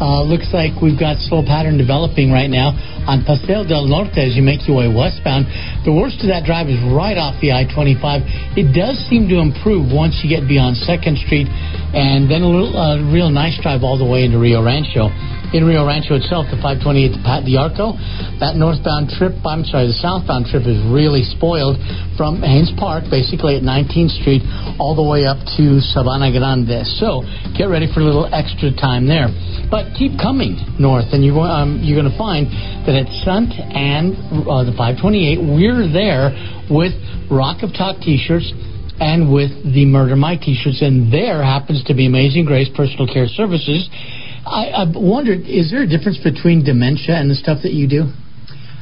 Uh, looks like we've got slow pattern developing right now on Paseo del Norte as you make your way westbound. The worst of that drive is right off the I-25. It does seem to improve once you get beyond Second Street, and then a little, uh, real nice drive all the way into Rio Rancho in Rio Rancho itself, the 528 to Pat the Arco. That northbound trip, I'm sorry, the southbound trip is really spoiled from Haynes Park, basically at 19th Street, all the way up to Sabana Grande. So get ready for a little extra time there. But keep coming north, and you're, um, you're going to find that at Sundt and uh, the 528, we're there with Rock of Talk t-shirts and with the Murder Mike t-shirts, and there happens to be Amazing Grace Personal Care Services I, I wondered, is there a difference between dementia and the stuff that you do?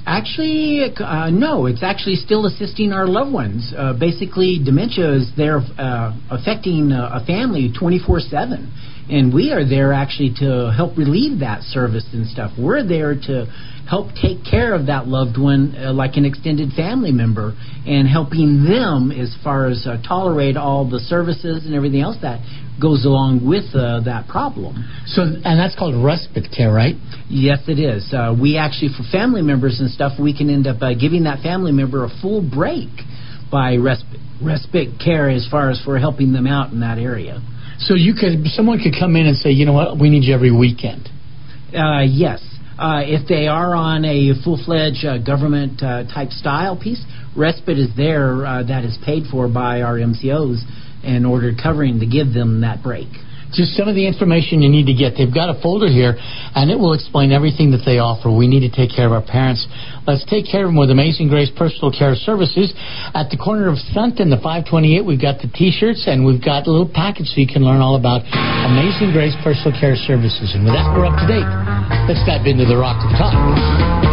Actually, uh, no. It's actually still assisting our loved ones. Uh, basically, dementia is there uh, affecting uh, a family 24 7 and we are there actually to help relieve that service and stuff. We're there to help take care of that loved one uh, like an extended family member and helping them as far as uh, tolerate all the services and everything else that goes along with uh, that problem. So, and that's called respite care, right? Yes, it is. Uh, we actually, for family members and stuff, we can end up uh, giving that family member a full break by respite, respite care as far as for helping them out in that area. So you could, someone could come in and say, you know what, we need you every weekend. Uh, yes. Uh, if they are on a full-fledged uh, government uh, type style piece, respite is there uh, that is paid for by our MCOs in order covering to give them that break. Just some of the information you need to get. They've got a folder here, and it will explain everything that they offer. We need to take care of our parents. Let's take care of them with Amazing Grace Personal Care Services. At the corner of Front and the 528, we've got the T-shirts, and we've got a little package so you can learn all about Amazing Grace Personal Care Services. And with that, we're up to date. Let's dive into the Rock of Talk.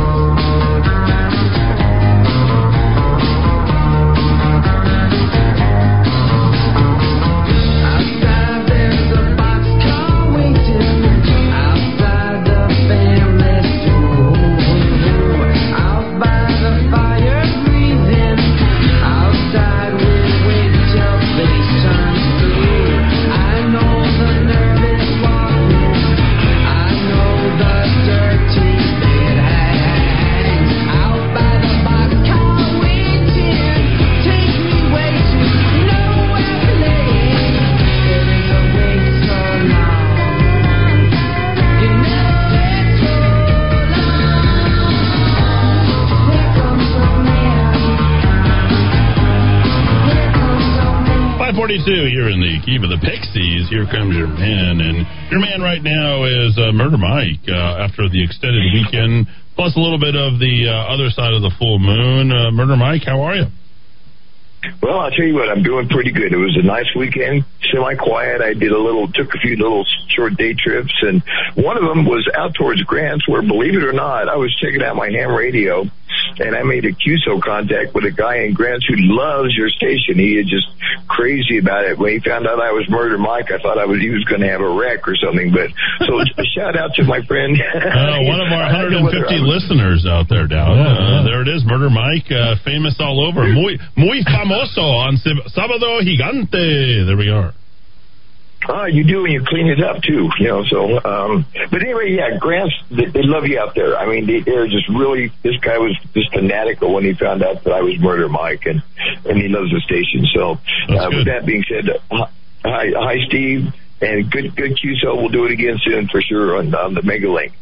Comes your man, and your man right now is uh, Murder Mike. Uh, after the extended weekend, plus a little bit of the uh, other side of the full moon. Uh, Murder Mike, how are you? Well, I'll tell you what, I'm doing pretty good. It was a nice weekend, semi-quiet. I did a little, took a few little short day trips, and one of them was out towards Grants, where, believe it or not, I was checking out my ham radio, and I made a QSO contact with a guy in Grants who loves your station. He is just crazy about it. When he found out I was Murder Mike, I thought I was he was going to have a wreck or something. But so shout out to my friend. Uh, one of our I don't know 150 whether I was- listeners out there, Dow. Uh, there it is, Murder Mike, uh, famous all over. Muy, muy famoso on Sib- Sábado Gigante. There we are. Ah, you do, and you clean it up too. You know, so. Um, but anyway, yeah, Grants, they, they love you out there. I mean, they, they're just really. This guy was just fanatical when he found out that I was Murder Mike, and and he loves the station. So, uh, with that being said, uh, hi, hi, Steve, and good, good QSO. We'll do it again soon for sure on, on the Mega Link.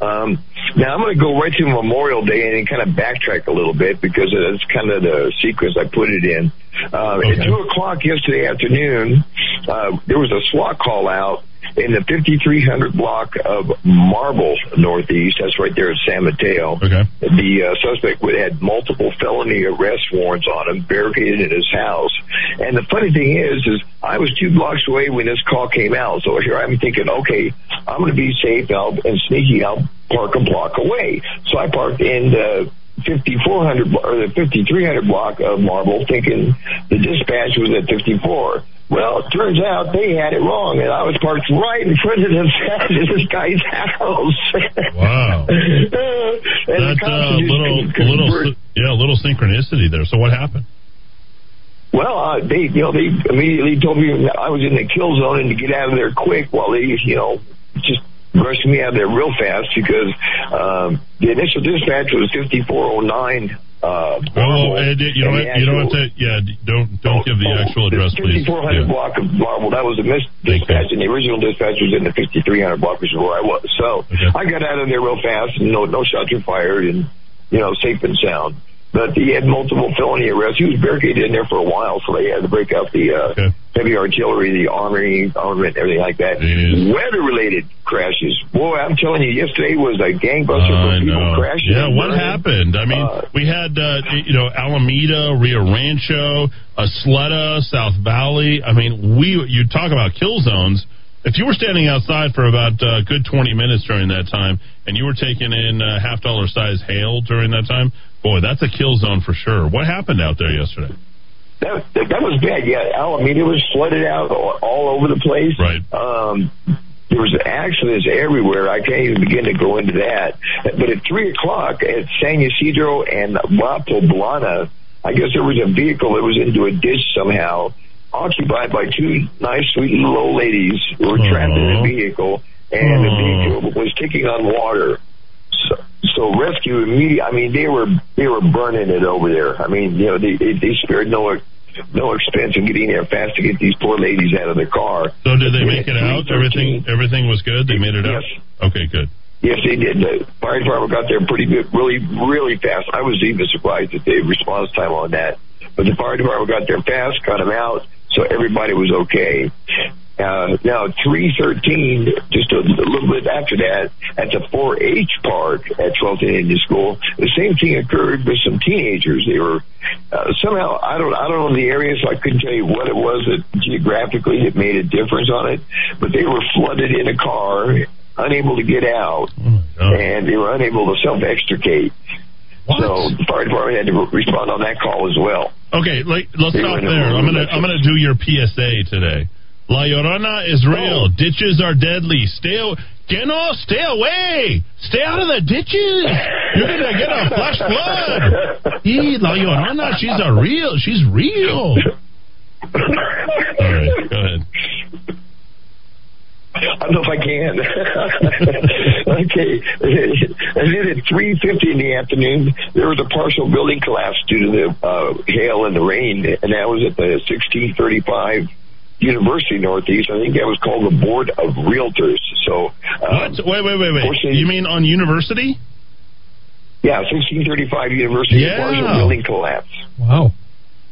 Um, now I'm going to go right to Memorial Day and kind of backtrack a little bit because that's kind of the sequence I put it in. Uh, At two o'clock yesterday afternoon, uh, there was a SWAT call out in the 5300 block of Marble Northeast. That's right there at San Mateo. Okay. The uh, suspect would had multiple felony arrest warrants on him, barricaded in his house. And the funny thing is, is I was two blocks away when this call came out. So here I'm thinking, okay, I'm going to be safe now and sneaky. I'll park a block away. So I parked in the 5400 or the 5300 block of Marble, thinking the dispatch was at 54. Well, it turns out they had it wrong, and I was parked right in front of this, guy's house. Wow. and the That cops uh, little, little, convert- yeah, little synchronicity there. So what happened? Well, uh, they, you know, they immediately told me I was in the kill zone and to get out of there quick while they, you know, just rushed me out of there real fast because um, the initial dispatch was 5409. Uh, Oh, and, you what? the You don't have to. Yeah, don't don't give the actual address, please. 5400 Yeah. block of Marble. That was a missed dispatch, and the original dispatch was in the 5300 block, which is where I was. So I got out of there real fast, and no no shots were fired, and you know safe and sound. But he had multiple felony arrests. He was barricaded in there for a while, so they had to break out the uh, heavy artillery, the armory, armament, everything like that. Weather-related crashes. Boy, I'm telling you, yesterday was a gangbuster I for people crashing. Yeah, what happened? I mean, we had uh, you know Alameda, Rio Rancho, Isleta, South Valley. I mean, we you talk about kill zones. If you were standing outside for about a good 20 minutes during that time, and you were taking in uh, half dollar size hail during that time, boy, that's a kill zone for sure. What happened out there yesterday? that that, was bad. Yeah, Alameda was flooded out all, all over the place. Right. Um, there was accidents everywhere. I can't even begin to go into that. But at three o'clock at San Ysidro and La Poblana, I guess there was a vehicle that was into a ditch somehow, occupied by two nice, sweet little old ladies who were trapped in a vehicle, and the vehicle was taking on water. So, rescue immediately. I mean, they were they were burning it over there. I mean, you know, they they, they spared no no expense in getting there fast to get these poor ladies out of the car. So did they make it out? Everything everything was good. They made it out. Okay, good. Yes, they did. The fire department got there pretty good, really, really fast. I was even surprised at the response time on that. But the fire department got there fast, got them out, so everybody was okay. Uh, now, 313, just a, a little bit after that, at the 4-H park at 12th Indian School, the same thing occurred with some teenagers. They were uh, somehow I don't I don't know the area, so I couldn't tell you what it was that geographically it made a difference on it. But they were flooded in a car, unable to get out, and they were unable to self extricate. So the fire department had to respond on that call as well. Okay, let's They stop were in a there. I'm gonna. I'm gonna do your PSA today. La Llorona is real. Ditches are deadly. Stay a- get off. Stay away. Stay out of the ditches. You're gonna get a flash flood. Ee, La Llorona, she's a real. She's real. All right, go ahead. I don't know if I can. okay. And then at 3.50 in the afternoon, there was a partial building collapse due to the uh, hail and the rain, and that was at the 1635 University Northeast. I think that was called the Board of Realtors. So, um, What? Wait, wait, wait, wait. You mean on university? yeah, 1635 University, Yeah. partial building collapse. Wow.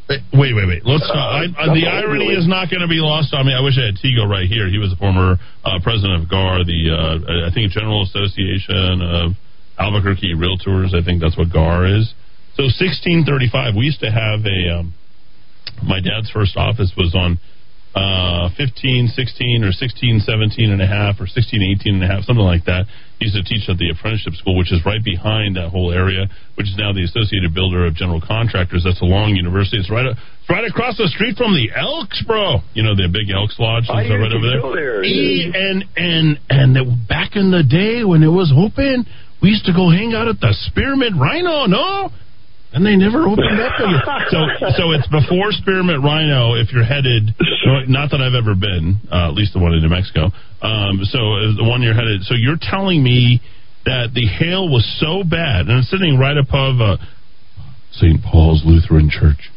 Wait, wait, wait. Let's stop. I, I, the Uh, irony really? is not going to be lost on me. I wish I had Tigo right here. He was the former uh, president of GAR, the uh, I think General Association of Albuquerque Realtors. I think that's what GAR is. So 1635. We used to have a. Um, my dad's first office was on uh, 15, 16, or 16, 17 and a half, or 16, 18 and a half, something like that. He used to teach at the apprenticeship school, which is right behind that whole area, which is now the Associated Builder of General Contractors. That's a long university. It's right, it's right across the street from the Elks, bro. You know the big Elks Lodge that's right over there. there. E- and and and the, back in the day when it was open, we used to go hang out at the Spearmint Rhino. No, and they never opened up again. So, so it's before Spearmint Rhino. If you're headed, not that I've ever been, uh, at least the one in New Mexico. Um, so uh, the one you're headed. So you're telling me that the hail was so bad, and it's sitting right above uh, St. Paul's Lutheran Church,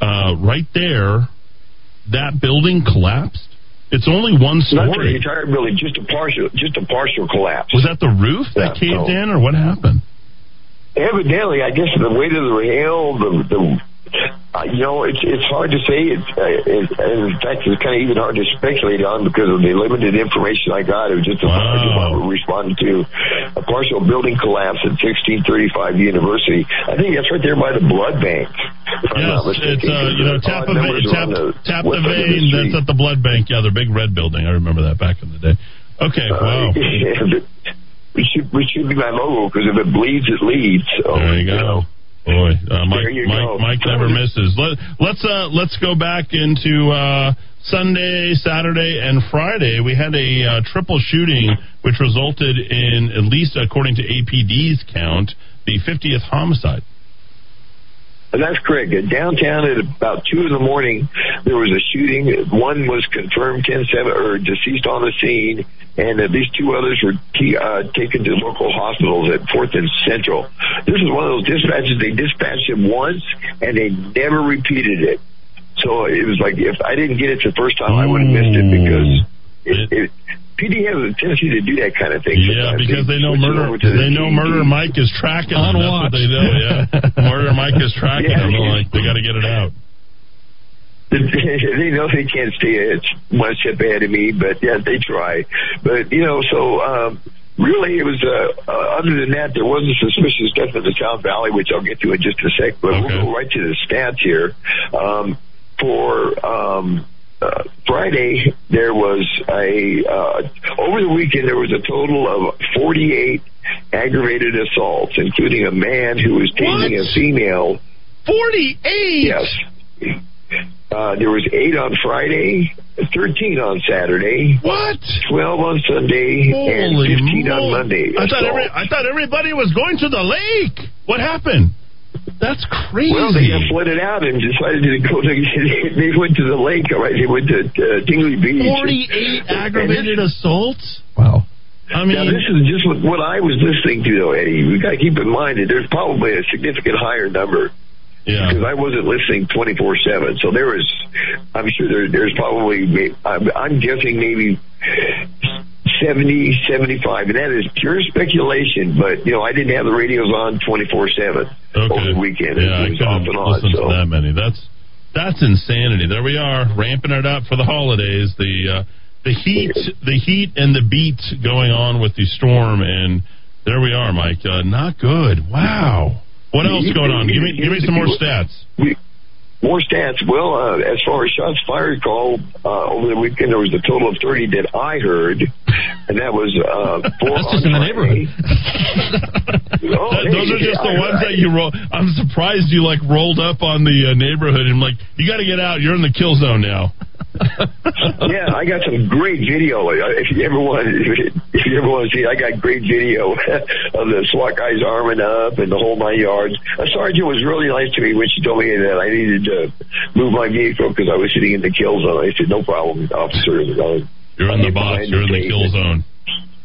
uh, right there. That building collapsed. It's only one Not the story. entire building, just a partial, just a partial collapse. Was that the roof that Yeah, caved no. in, or what happened? Evidently, I guess the weight of the hail, the, the uh, you know, it's it's hard to say. It's uh, it, in fact, it's kind of even hard to speculate on because of the limited information I got. It was just a department responding to a partial building collapse at 1635 University. I think that's right there by the blood bank. if I'm not Yes, it's uh, you know, tap Odd a vein, tap, the tap the vein. street. That's at the blood bank. Yeah, the big red building. I remember that back in the day. Okay, wow. we should we should be my logo because if it bleeds, it leads. So, There you go. Boy, uh, Mike, you Mike, go. Mike never misses. Let, let's uh, let's go back into uh, Sunday, Saturday, and Friday. We had a uh, triple shooting, which resulted in, at least according to APD's count, the 50th homicide. That's correct. Downtown at about two in the morning, there was a shooting. One was confirmed 10 7 or deceased on the scene, and at least two others were t- uh, taken to local hospitals at Fourth and Central. This is one of those dispatches. They dispatched him once, and they never repeated it. So it was like if I didn't get it the first time, I would have missed it because it, it, PD has a tendency to do that kind of thing. Yeah, sometimes. because they know switch murder. over the They know TV. murder. Mike is tracking On them. That's watch. what they know. Yeah, murder. Mike is tracking Yeah. them. They're like they got to get it out. they know they can't stay it's one step ahead of me, but yeah, they try. But you know, so um, really, it was. Uh, uh, other than that, there was a suspicious death in the South Valley, which I'll get to in just a sec. But we'll go right to the stats here. Um, for um, uh, Friday, there was a uh, over the weekend there was a total of 48 aggravated assaults, including a man who was tasing a female. 48. Yes. Uh, there was eight on Friday, thirteen on Saturday. What? Twelve on Sunday and Holy fifteen on. Monday. I thought every, I thought everybody was going to the lake. What happened? That's crazy. Well, they got flooded out and decided to go to. They went to the lake. All right, they went to uh, Dingley Beach. Forty-eight aggravated assaults. Wow. I mean, now this is just what, what I was listening to, though, Eddie. We got to keep in mind that there's probably a significant higher number. Yeah. Because I wasn't listening 24 seven, so there was. I'm sure there, there's probably. I'm, I'm guessing maybe 70, 75, and that is pure speculation. But you know, I didn't have the radios on 24 seven over the weekend. Yeah, it was couldn't off and on. So. that many. That's that's insanity. There we are, ramping it up for the holidays. The uh, the heat, the heat, and the beat going on with the storm, and there we are, Mike. Uh, not good. Wow. What else going on? Give me give me some more stats. More stats. Well, uh, as far as shots fired call uh, over the weekend, there was a total of 30 that I heard, and that was uh, four That's just in the neighborhood. Oh, hey, those are just the I- ones I- that you roll. I'm surprised you like rolled up on the uh, neighborhood and like you got to get out. You're in the kill zone now. yeah, I got some great video. Uh, If you ever want, if you ever want to see, it, I got great video of the SWAT guys arming up and the whole nine yards. A sergeant was really nice to me when she told me that I needed to move my vehicle because I was sitting in the kill zone. I said, "No problem, officer." You're in the box. You're in the kill zone.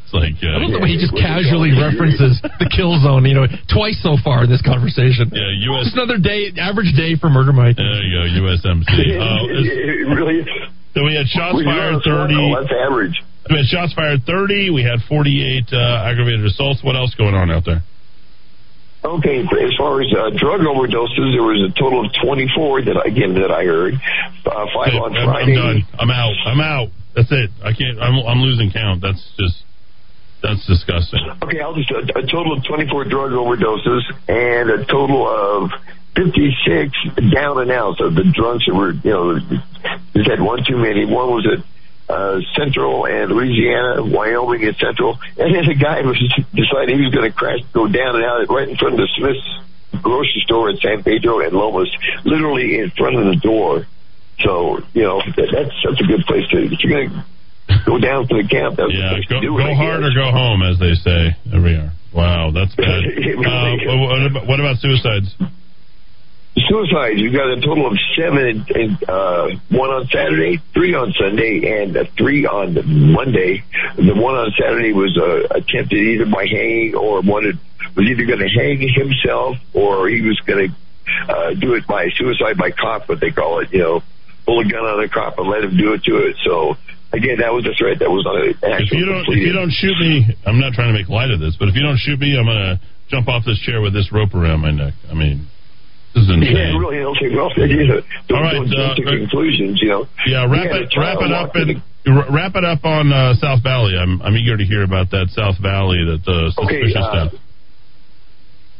It's like uh, I love the way he just casually references the kill zone, you know, twice so far in this conversation. Yeah, U.S. Just another day, average day for Murder Mike. There you go, USMC. Uh, really. So we had shots Well, fired 30. call, That's average. We had shots fired 30. We had 48 uh, aggravated assaults. What else going on out there? Okay, as far as uh, drug overdoses, there was a total of 24 that again that I heard. Uh, five on I'm, I'm done. I'm out. I'm out. That's it. I can't. I'm, I'm losing count. That's just. That's disgusting. Okay, I'll just a, a total of 24 drug overdoses and a total of 56 down and outs of the drunks that were, you know, just had one too many. One was at uh, Central and Louisiana, Wyoming and Central, and then a guy was decided he was going to crash, go down and out right in front of the Smith's grocery store in San Pedro and Lomas, literally in front of the door. So, you know, that, that's such a good place to, if you're going to go down to the camp, that's Yeah, the place go, to do go hard or go home, as they say. There we are. Wow, that's bad. uh, what, about, what about suicides? Suicides, we got a total of seven, and uh, one on Saturday, three on Sunday, and uh, three on Monday. The one on Saturday was uh, attempted either by hanging or wanted was either going to hang himself or he was going to uh, do it by suicide by cop, what they call it. You know, pull a gun on a cop and let him do it to it. So again, that was a threat. That was not an If you don't, if you don't shoot me, I'm not trying to make light of this, but if you don't shoot me, I'm gonna jump off this chair with this rope around my neck. I mean, this is insane. Yeah, really, okay, well, yeah, don't, All right, don't to uh, conclusions, you know. Yeah, wrap We it, wrap it up, and wrap it up on uh, South Valley. I'm, I'm eager to hear about that South Valley, that uh, Okay, suspicious uh, stuff.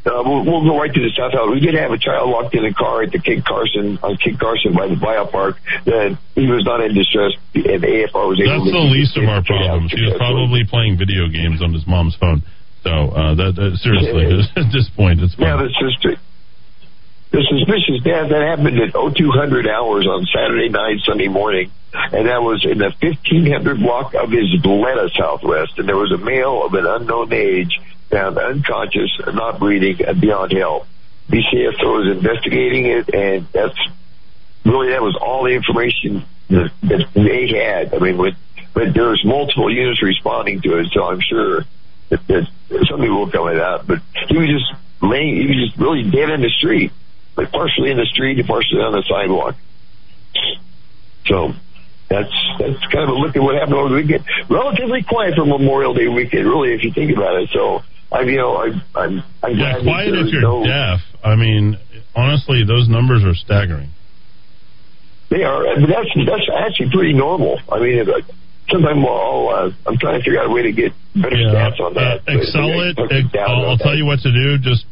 Uh, we'll, we'll go right to the South Valley. We did have a child locked in a car at the Kit Carson on Kit Carson by the biopark. That he was not in distress, and the AFR was able. That's the least of our problems. He was probably playing video games on his mom's phone. So uh, that, that seriously, at this point, it's fine. the sister. The suspicious death that happened at 0200 hours on Saturday night, Sunday morning, and that was in the 1500 block of Isleta Southwest. And there was a male of an unknown age found unconscious, not breathing, and beyond help. BCSO is investigating it, and that's really that was all the information that, that they had. I mean, with, but there was multiple units responding to it, so I'm sure that, that something will come of that. But he was just laying, he was just really dead in the street, like partially in the street and partially on the sidewalk. So that's that's kind of a look at what happened over the weekend. Relatively quiet for Memorial Day weekend, really, if you think about it. So I, you know, I, I'm, I'm Yeah, quiet if you're no- deaf. I mean, honestly, those numbers are staggering. They are, but that's that's actually pretty normal. I mean, if, uh, sometimes I'll, uh, I'm trying to figure out a way to get better stats on that. Uh, Excel it. I'll, I'll tell you what to do. Just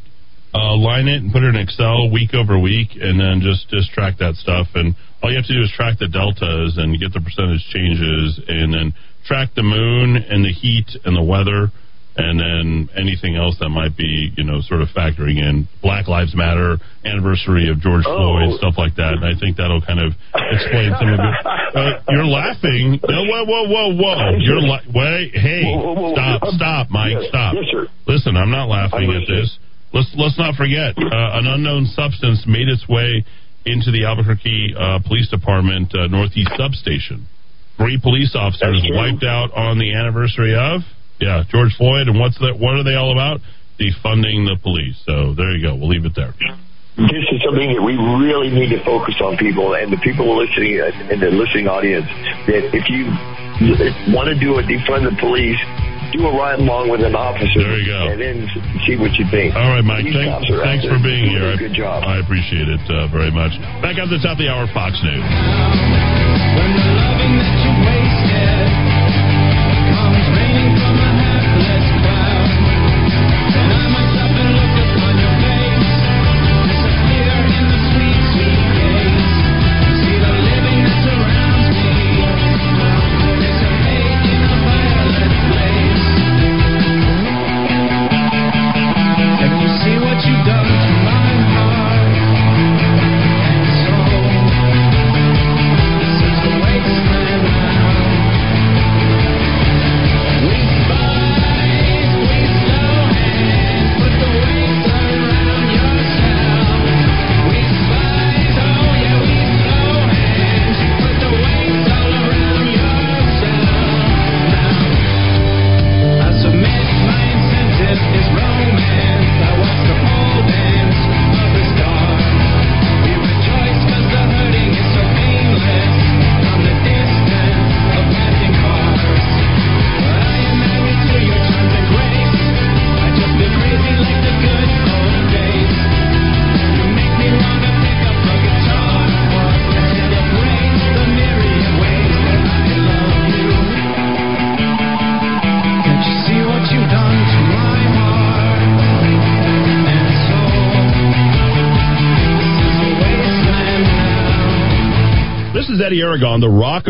uh, line it and put it in Excel week over week, and then just just track that stuff. And all you have to do is track the deltas and get the percentage changes, and then track the moon and the heat and the weather. and then anything else that might be, you know, sort of factoring in Black Lives Matter, anniversary of George Oh. Floyd, stuff like that. And I think that'll kind of explain some of it. Uh, you're laughing. No, whoa, whoa, whoa, whoa. You're la- wait, hey, Whoa, whoa, whoa. stop, stop, Mike, yes, stop. yes. Listen, I'm not laughing I'm at this. Let's let's not forget uh, an unknown substance made its way into the Albuquerque uh, Police Department uh, Northeast substation. Three police officers wiped out on the anniversary of yeah George Floyd, and what's that? What are they all about? Defunding the police. So there you go. We'll leave it there. this is something that we really need to focus on people and the people listening and the listening audience that if you want to do a defund the police do a ride along with an officer There you go. and then see what you think All right, Mike. Thank, cops are out thanks for being here. good job I appreciate it uh, very much. Back up the top of the hour, Fox News.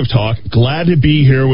Talk. Glad to be here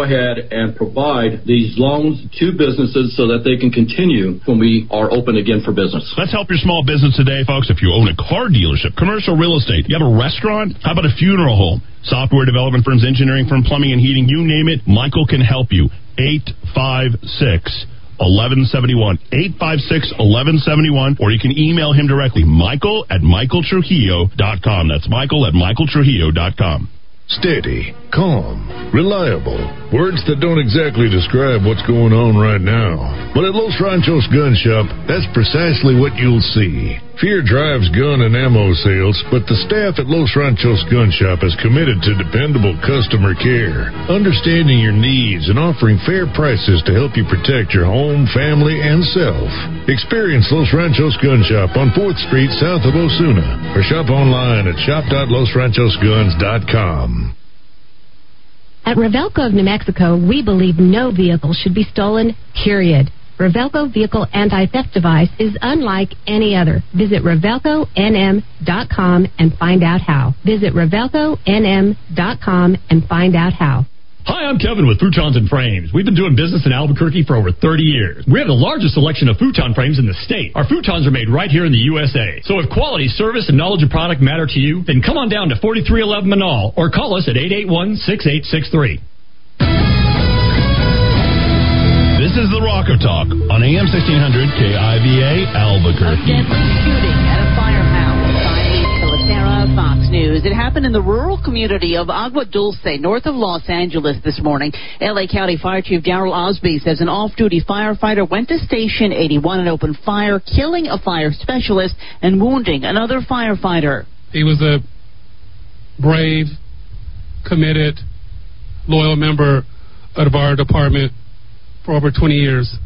ahead and provide these loans to businesses so that they can continue when we are open again for business. Let's help your small business today, folks. If you own a car dealership, commercial real estate, you have a restaurant, how about a funeral home? Software development firms, engineering firm, plumbing and heating, you name it, Michael can help you. 856 1171. 856 1171. Or you can email him directly, michael at michaeltrujillo.com. That's michael at michaeltrujillo.com. Steady, calm, reliable. Words that don't exactly describe what's going on right now. But at Los Ranchos Gun Shop, that's precisely what you'll see. Fear drives gun and ammo sales, but the staff at Los Ranchos Gun Shop is committed to dependable customer care, understanding your needs and offering fair prices to help you protect your home, family, and self. Experience Los Ranchos Gun Shop on 4th Street south of Osuna or shop online at shop.losranchosguns.com. At Revelco of New Mexico, we believe no vehicle should be stolen, period. Revelco Vehicle Anti-Theft Device is unlike any other. Visit RevelcoNM.com and find out how. Visit RevelcoNM.com and find out how. Hi, I'm Kevin with Futons and Frames. We've been doing business in Albuquerque for over 30 years. We have the largest selection of futon frames in the state. Our futons are made right here in the USA. So if quality, service, and knowledge of product matter to you, then come on down to 4311 Menaul or call us at 881-6863. This is the Rock of Talk on AM 1600 KIVA Albuquerque. News. It happened in the rural community of Agua Dulce, north of Los Angeles this morning. LA County Fire Chief Daryl Osby says an off-duty firefighter went to Station 81 and opened fire, killing a fire specialist and wounding another firefighter. He was a brave, committed, loyal member of our department for over 20 years.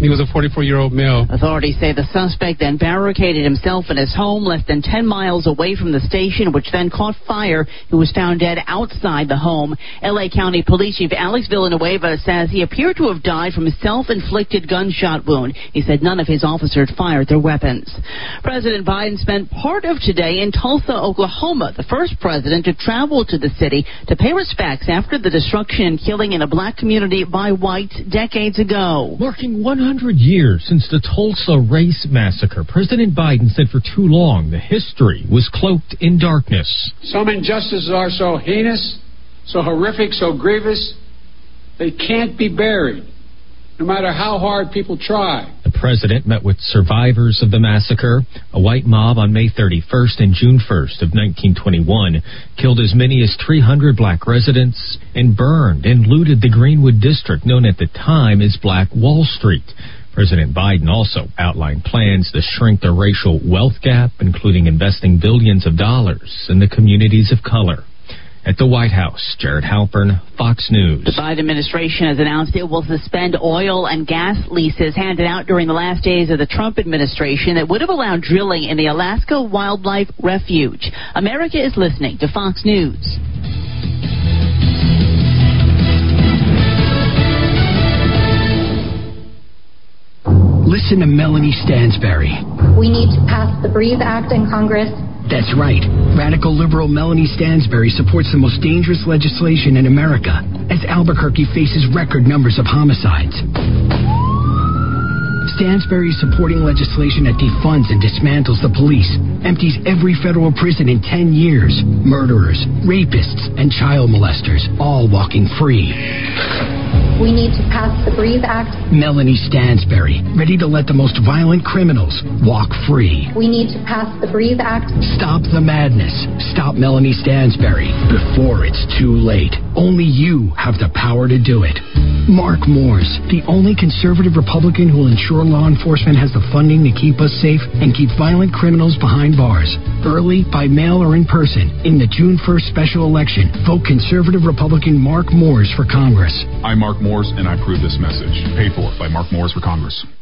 He was a 44 year old male. Authorities say the suspect then barricaded himself in his home less than 10 miles away from the station, which then caught fire. He was found dead outside the home. LA County Police Chief Alex Villanueva says he appeared to have died from a self inflicted gunshot wound. He said none of his officers fired their weapons. President Biden spent part of today in Tulsa, Oklahoma, the first president to travel to the city to pay respects after the destruction and killing in a black community by whites decades ago. Marking 100 years since the Tulsa Race Massacre, President Biden said for too long the history was cloaked in darkness. Some injustices are so heinous, so horrific, so grievous, they can't be buried, no matter how hard people try. The president met with survivors of the massacre. A white mob on May 31st and June 1st of 1921 killed as many as 300 black residents and burned and looted the Greenwood district known at the time as Black Wall Street. President Biden also outlined plans to shrink the racial wealth gap, including investing billions of dollars in the communities of color. At the White House, Jared Halpern, Fox News. The Biden administration has announced it will suspend oil and gas leases handed out during the last days of the Trump administration that would have allowed drilling in the Alaska Wildlife Refuge. America is listening to Fox News. Listen to Melanie Stansbury. We need to pass the Breathe Act in Congress. That's right. Radical liberal Melanie Stansbury supports the most dangerous legislation in America as Albuquerque faces record numbers of homicides. Stansbury is supporting legislation that defunds and dismantles the police, empties every federal prison in 10 years. Murderers, rapists, and child molesters all walking free. We need to pass the Breathe Act. Melanie Stansbury, ready to let the most violent criminals walk free. We need to pass the Breathe Act. Stop the madness. Stop Melanie Stansbury before it's too late. Only you have the power to do it. Mark Moores, the only conservative Republican who will ensure law enforcement has the funding to keep us safe and keep violent criminals behind bars. Early, by mail, or in person, in the June 1st special election, vote conservative Republican Mark Moores for Congress. I'm Mark Moores, and I approve this message. Paid for by Mark Moores for Congress.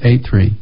683.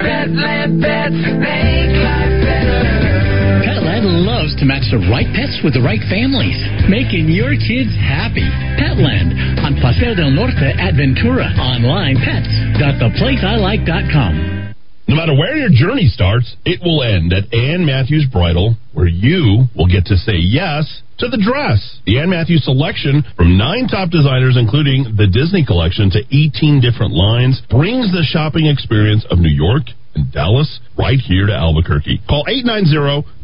Petland Pets make life better. Petland loves to match the right pets with the right families, making your kids happy. Petland on Paseo del Norte at Ventura. Online pets.theplaceilike.com. No matter where your journey starts, it will end at Ann Matthews Bridal, where you will get to say yes to the dress. The Ann Matthews selection from nine top designers, including the Disney collection, to 18 different lines, brings the shopping experience of New York and Dallas right here to Albuquerque. Call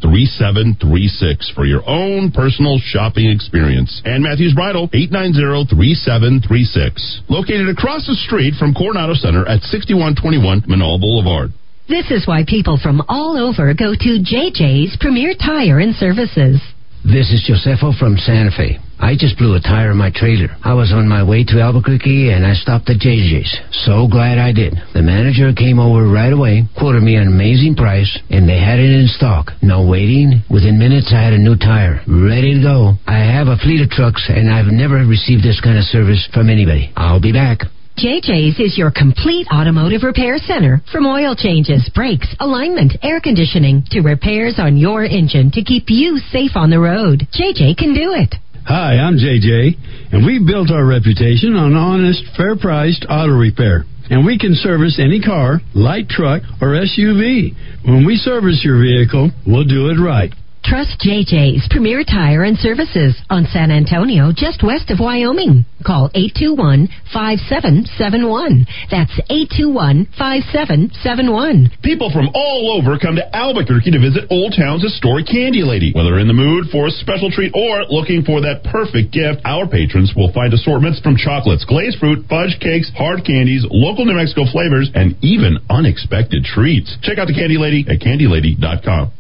890-3736 for your own personal shopping experience. Ann Matthews Bridal, 890-3736. Located across the street from Coronado Center at 6121 Menaul Boulevard. This is why people from all over go to JJ's Premier Tire and Services. This is Josefo from Santa Fe. I just blew a tire on my trailer. I was on my way to Albuquerque and I stopped at JJ's. So glad I did. The manager came over right away, quoted me an amazing price, and they had it in stock. No waiting. Within minutes, I had a new tire, ready to go. I have a fleet of trucks and I've never received this kind of service from anybody. I'll be back. JJ's is your complete automotive repair center. From oil changes, brakes, alignment, air conditioning, to repairs on your engine to keep you safe on the road. JJ can do it. Hi, I'm JJ, and we've built our reputation on honest, fair priced auto repair. and we can service any car, light truck, or SUV. When we service your vehicle, we'll do it right. Trust JJ's Premier Tire and Services on San Antonio, just west of Wyoming. Call 821-5771. That's 821-5771. People from all over come to Albuquerque to visit Old Town's historic Candy Lady. Whether in the mood for a special treat or looking for that perfect gift, our patrons will find assortments from chocolates, glazed fruit, fudge cakes, hard candies, local New Mexico flavors, and even unexpected treats. Check out the Candy Lady at candylady.com.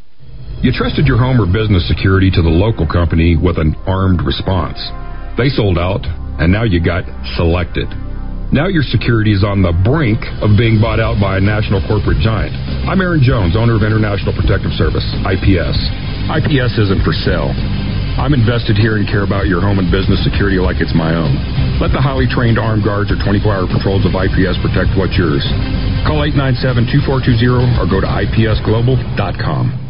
You trusted your home or business security to the local company with an armed response. They sold out, and now you got selected. Now your security is on the brink of being bought out by a national corporate giant. I'm Aaron Jones, owner of International Protective Service, IPS. IPS isn't for sale. I'm invested here and care about your home and business security like it's my own. Let the highly trained armed guards or 24 hour patrols of IPS protect what's yours. Call 897 2420 or go to IPSglobal.com.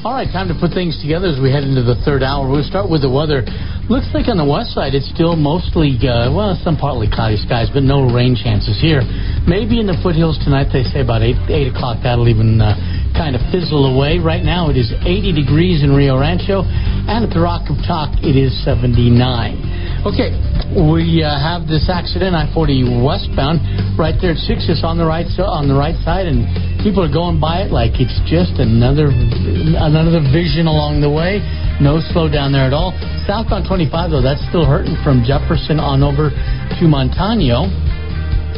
All right, time to put things together as we head into the third hour. We'll start with the weather. Looks like on the west side it's still mostly, uh, well, some partly cloudy skies, but no rain chances here. Maybe in the foothills tonight, they say about 8, 8 o'clock, that'll even uh, kind of fizzle away. Right now it is 80 degrees in Rio Rancho, and at the Rock of Talk it is 79. Okay, we uh, have this accident I-40 westbound right there at Sixes on the right on the right side, and people are going by it like it's just another another vision along the way. No slowdown there at all. Southbound 25 though, that's still hurting from Jefferson on over to Montano.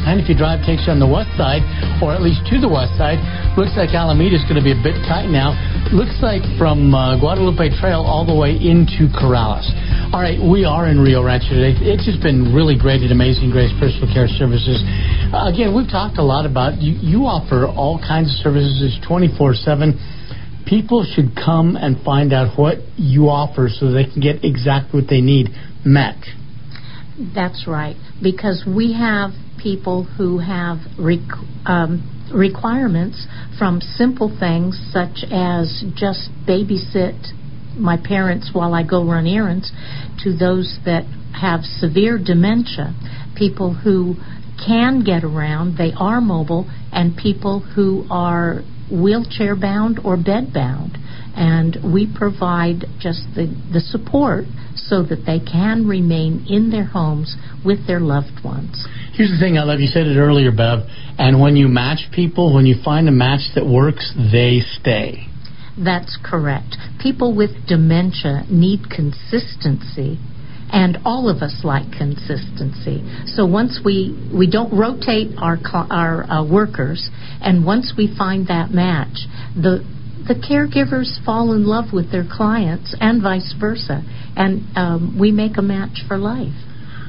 And if your drive takes you on the west side, or at least to the west side, looks like Alameda is going to be a bit tight now. Looks like from uh, Guadalupe Trail all the way into Corrales. All right, we are in Rio Rancho today. It's just been really great at Amazing Grace Personal Care Services. Uh, again, we've talked a lot about you, you offer all kinds of services 24 7 people should come and find out what you offer so they can get exactly what they need met. That's right, because we have people who have requ- um, requirements from simple things such as just babysit my parents while I go run errands to those that have severe dementia, people who can get around, they are mobile, and people who are wheelchair bound or bed bound. And we provide just the, the support so that they can remain in their homes with their loved ones. Here's the thing I love. You said it earlier, Bev. And when you match people, when you find a match that works, they stay. That's correct. People with dementia need consistency and all of us like consistency. So once we we don't rotate our our uh, workers, and once we find that match, the the caregivers fall in love with their clients, and vice versa, and um, we make a match for life.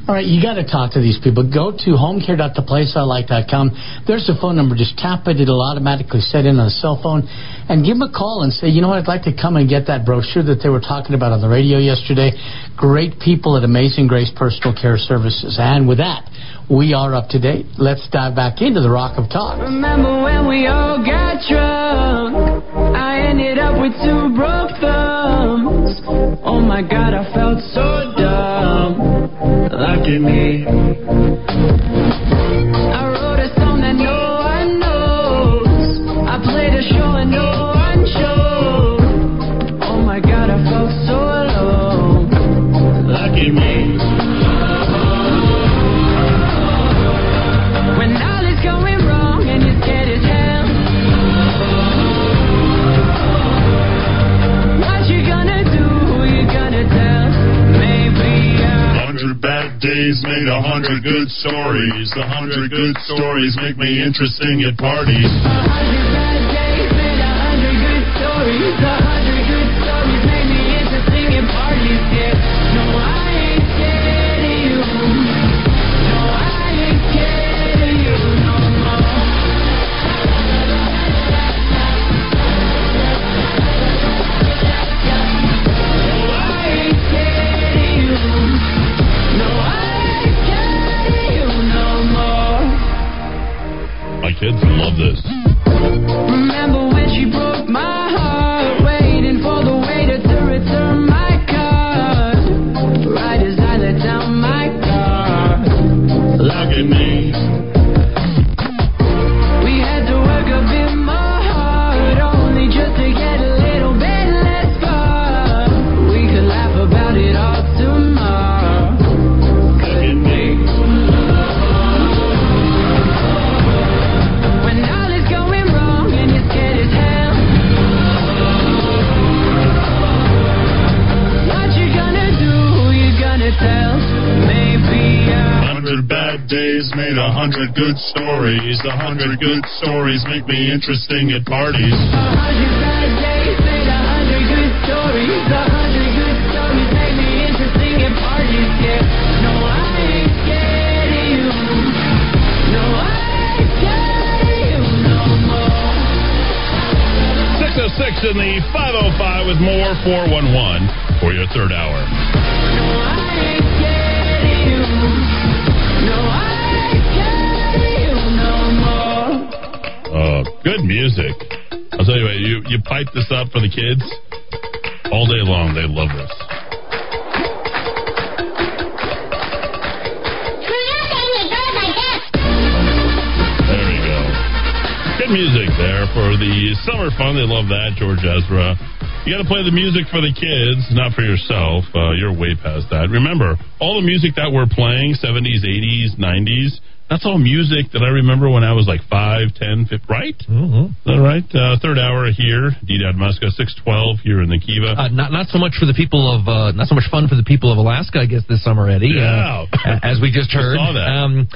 All right, you got to talk to these people. Go to homecare.theplaceilike.com. There's a phone number. Just tap it. It'll automatically set in on a cell phone. And give them a call and say, you know what, I'd like to come and get that brochure that they were talking about on the radio yesterday. Great people at Amazing Grace Personal Care Services. And with that, we are up to date. Let's dive back into the Rock of Talk. Remember when we all got drunk? I ended up with two broke thumbs. Oh my god, I felt so dumb. Me. Days made a hundred good stories. A hundred good stories make me interesting at parties. Hundred good stories. A hundred good stories make me interesting at parties. A hundred bad days a hundred good stories. A hundred good stories made me interesting at parties. Yeah, no, I ain't scared of you. No, I ain't scared of you no more. 606 in the 505 with more 411 for your third hour. Good music. I'll tell you what, you, you pipe this up for the kids all day long. They love this. There we go. Good music there for the summer fun. They love that, George Ezra. You got to play the music for the kids, not for yourself. Uh, you're way past that. Remember, all the music that we're playing, 70s, 80s, 90s, that's all music that I remember when I was like 5, 10, 15, right? Mm-hmm. That right? Uh, third hour here, D-Dowd Muska, 612 here in the Kiva. Uh, not not so much for the people of uh, not so much fun for the people of Alaska, I guess this summer, Eddy. Yeah. Uh, as we just I heard. saw that. Um,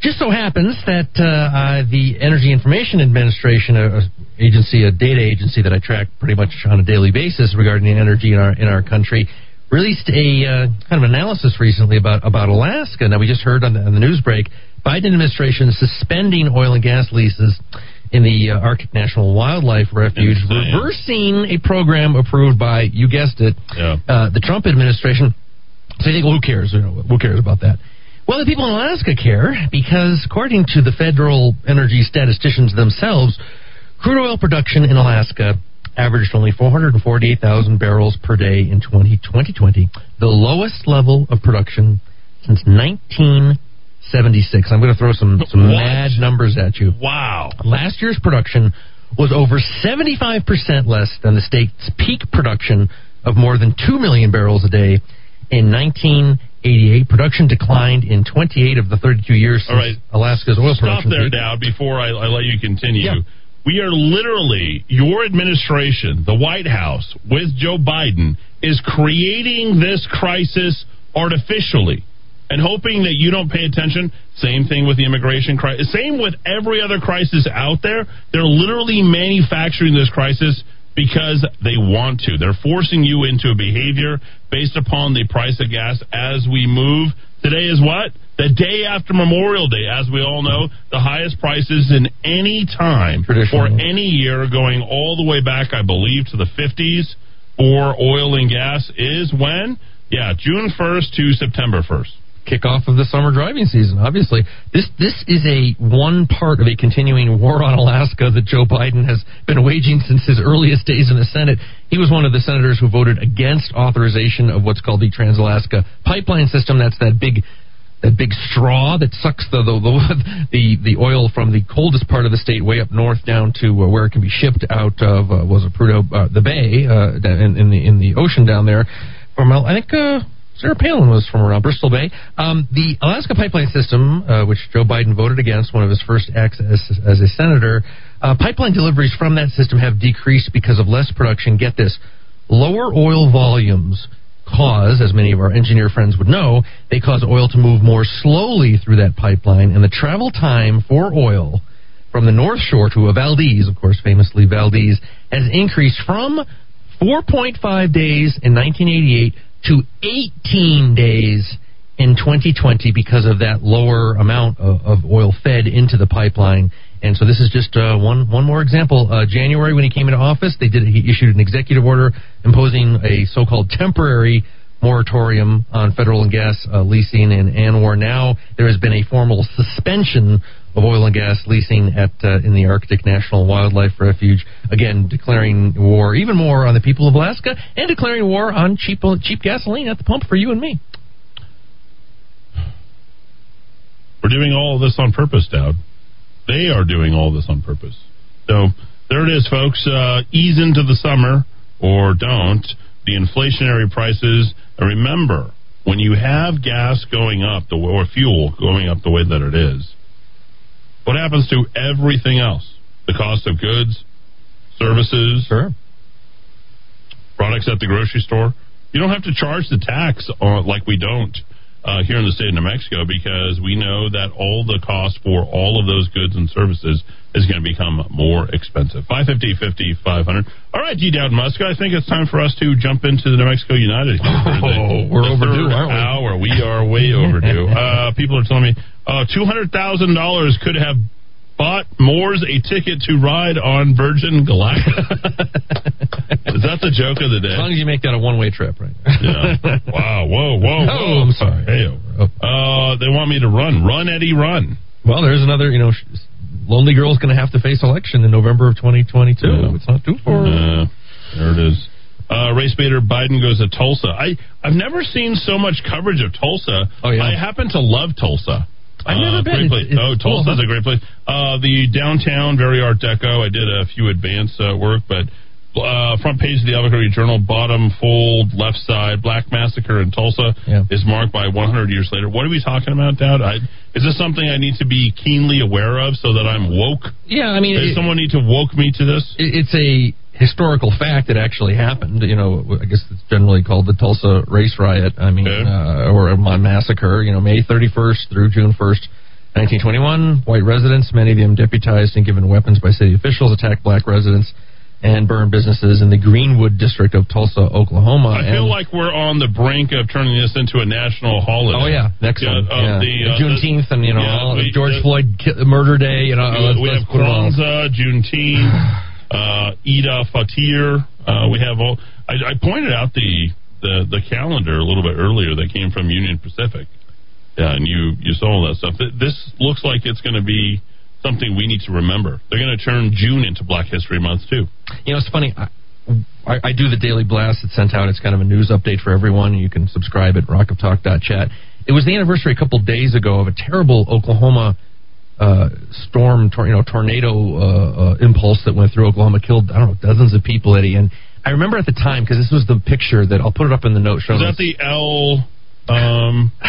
just so happens that uh, uh, the Energy Information Administration, a, a agency, a data agency that I track pretty much on a daily basis regarding energy in our in our country, released a uh, kind of analysis recently about about Alaska. Now we just heard on the, on the news break, Biden administration suspending oil and gas leases in the uh, Arctic National Wildlife Refuge, reversing a program approved by you guessed it, Yeah. uh, the Trump administration. So you think, well, who cares? You know, who cares about that? Well, the people in Alaska care because, according to the federal energy statisticians themselves, crude oil production in Alaska averaged only 448,000 barrels per day in 20, 2020, the lowest level of production since 1976. I'm going to throw some, some What? mad numbers at you. Wow. Last year's production was over 75% less than the state's peak production of more than 2 million barrels a day in 1988. Production declined in 28 of the 32 years since All right. Alaska's oil Stop production there, peaked. Dowd, before I, I let you continue. Yeah. We are literally, your administration, the White House, with Joe Biden, is creating this crisis artificially and hoping that you don't pay attention. Same thing with the immigration crisis. Same with every other crisis out there. They're literally manufacturing this crisis because they want to. They're forcing you into a behavior based upon the price of gas as we move. Today is what? The day after Memorial Day, as we all know, the highest prices in any time for any year, going all the way back, I believe, to the 50s for oil and gas is when? Yeah, June 1st to September 1st. kickoff of the summer driving season. Obviously, this this is a one part of a continuing war on Alaska that Joe Biden has been waging since his earliest days in the Senate. He was one of the senators who voted against authorization of what's called the Trans-Alaska Pipeline System. That's that big that big straw that sucks the the, the the oil from the coldest part of the state way up north down to uh, where it can be shipped out of uh, was it Prudhoe uh, the Bay uh, in, in the in the ocean down there from I think uh, Sarah Palin was from around Bristol Bay. Um, the Alaska pipeline system, uh, which Joe Biden voted against, one of his first acts as, as a senator, uh, pipeline deliveries from that system have decreased because of less production. Get this, lower oil volumes cause, as many of our engineer friends would know, they cause oil to move more slowly through that pipeline, and the travel time for oil from the North Shore to a Valdez, of course, famously Valdez, has increased from 4.5 days in 1988 to 18 days in 2020 because of that lower amount of, of oil fed into the pipeline. And so this is just uh, one one more example. Uh, January when he came into office, they did he issued an executive order imposing a so-called temporary moratorium on federal and gas uh, leasing in ANWR. Now there has been a formal suspension of oil and gas leasing at uh, in the Arctic National Wildlife Refuge. Again, declaring war even more on the people of Alaska and declaring war on cheap cheap gasoline at the pump for you and me. We're doing all of this on purpose, Dowd. They are doing all this on purpose. So there it is, folks. Uh, ease into the summer or don't. The inflationary prices. And remember, when you have gas going up, the or fuel going up the way that it is, what happens to everything else? The cost of goods, services, sure. products at the grocery store. You don't have to charge the tax on, like we don't uh, here in the state of New Mexico because we know that all the cost for all of those goods and services is going to become more expensive. 550, 50, 500. All right, G. Dowd Musk, I think it's time for us to jump into the New Mexico United. Oh, we're overdue, aren't we? Hour. We are way overdue. uh, people are telling me uh, $200,000 could have bought Moores a ticket to ride on Virgin Galactic. Is that the joke of the day? As long as you make that a one way trip, right? yeah. Wow. Whoa. Whoa. No, whoa. I'm sorry. Hey, uh, they want me to run. Run, Eddy, run. Well, there's another, you know, Lonely Girl's going to have to face election in November of 2022. Yeah. It's not too far. There it is. Uh, race baiter Biden goes to Tulsa. I I've never seen so much coverage of Tulsa. Oh, yeah. I happen to love Tulsa. I've never Uh, been. Great place. It's- oh, it's cool, Tulsa's huh? a great place. Uh, the downtown, very Art Deco. I did a few advanced uh, work, but uh, front page of the Albuquerque Journal, bottom fold, left side, Black Massacre in Tulsa Yeah. is marked by 100 years later. What are we talking about, Dowd? I, is this something I need to be keenly aware of so that I'm woke? Yeah, I mean, Does it- someone need to woke me to this? it- it's a historical fact that actually happened. You know, I guess it's generally called the Tulsa Race Riot. I mean, uh, or a massacre. You know, May 31st through June 1st, 1921. White residents, many of them deputized and given weapons by city officials, attacked black residents and burned businesses in the Greenwood district of Tulsa, Oklahoma. I feel And- like we're on the brink of turning this into a national holiday. Oh yeah, next Yeah, one. of yeah. the, uh, Juneteenth and you know yeah, all- we- George uh, Floyd ki- murder day. You know, we, let's- we let's have. Kwanzaa, Juneteenth, uh, Eid al-Fitr. Uh, we have all. I, I pointed out the, the the calendar a little bit earlier that came from Union Pacific. Yeah, and you you saw all that stuff. This looks like it's going to be something we need to remember. They're going to turn June into Black History Month too. You know, it's funny. I, I, I do the daily blast. It's sent out. It's kind of a news update for everyone. You can subscribe at rockoftalk.chat. It was the anniversary a couple days ago of a terrible Oklahoma uh, storm, tor- you know, tornado uh, uh, impulse that went through Oklahoma, killed I don't know dozens of people, Eddy. And I remember at the time because this was the picture that I'll put it up in the note show. Is that the El? Um,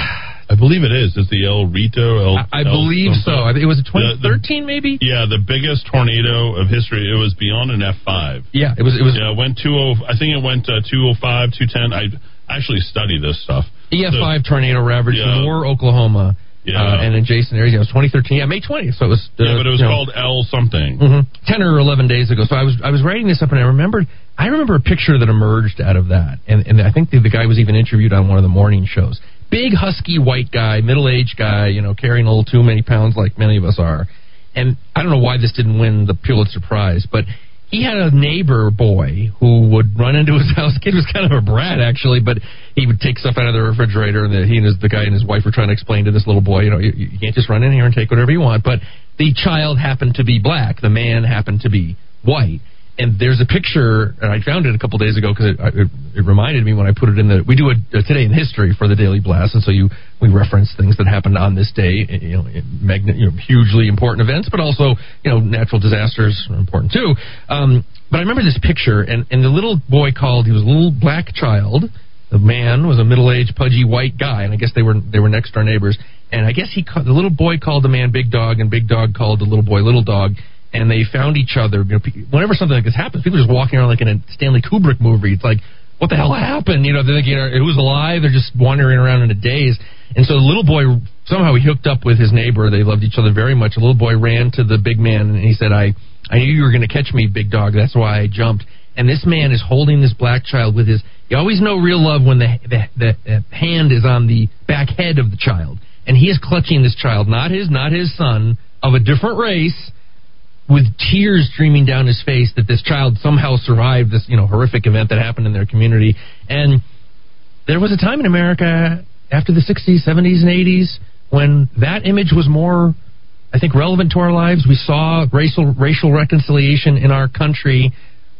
I believe it is. It's the El Rito. El, I, I El believe so. something. I think it was The- the- 2013, maybe. Yeah, the biggest tornado of history. It was beyond an F five. Yeah, it was. It was Yeah, it went two oh. I think it went uh, two oh five, two ten. I actually study this stuff. EF5 E tornado ravaged Yeah. Moore, Oklahoma, Yeah. uh, and adjacent areas. Yeah, it was 2013. Yeah, May 20th. So it was. Uh, yeah, but it was you know, called L something. hmm ten or eleven days ago. So I was I was writing this up, and I remembered I remember a picture that emerged out of that, and and I think the, the guy was even interviewed on one of the morning shows. Big husky white guy, middle aged guy, you know, carrying a little too many pounds like many of us are. And I don't know why this didn't win the Pulitzer Prize, but he had a neighbor boy who would run into his house. Kid was kind of a brat actually, but he would take stuff out of the refrigerator, and the, he and his, the guy and his wife were trying to explain to this little boy, you know, you, you can't just run in here and take whatever you want. But the child happened to be black, the man happened to be white. And there's a picture, and I found it a couple days ago because it, it, it reminded me when I put it in the. We do a, a today in history for the Daily Blast, and so you we reference things that happened on this day, you know, magna, you know, hugely important events, but also you know natural disasters are important too. Um, but I remember this picture, and and the little boy called. He was a little black child. The man was a middle-aged, pudgy white guy, and I guess they were they were next door neighbors. And I guess he ca- the little boy called the man Big Dog, and Big Dog called the little boy Little Dog and they found each other. You know, whenever something like this happens, people are just walking around like in a Stanley Kubrick movie. It's like, what the hell happened? You know, they're thinking, who's alive? They're just wandering around in a daze. And so the little boy, somehow he hooked up with his neighbor. They loved each other very much. The little boy ran to the big man and he said, I, I knew you were going to catch me, big dog. That's why I jumped. And this man is holding this black child with his. You always know real love when the, the, the, the hand is on the back head of the child. And he is clutching this child, not his, not his son, of a different race with tears streaming down his face that this child somehow survived this you know horrific event that happened in their community and there was a time in America after the 60s, 70s, and 80s when that image was more, I think, relevant to our lives. We saw racial racial reconciliation in our country.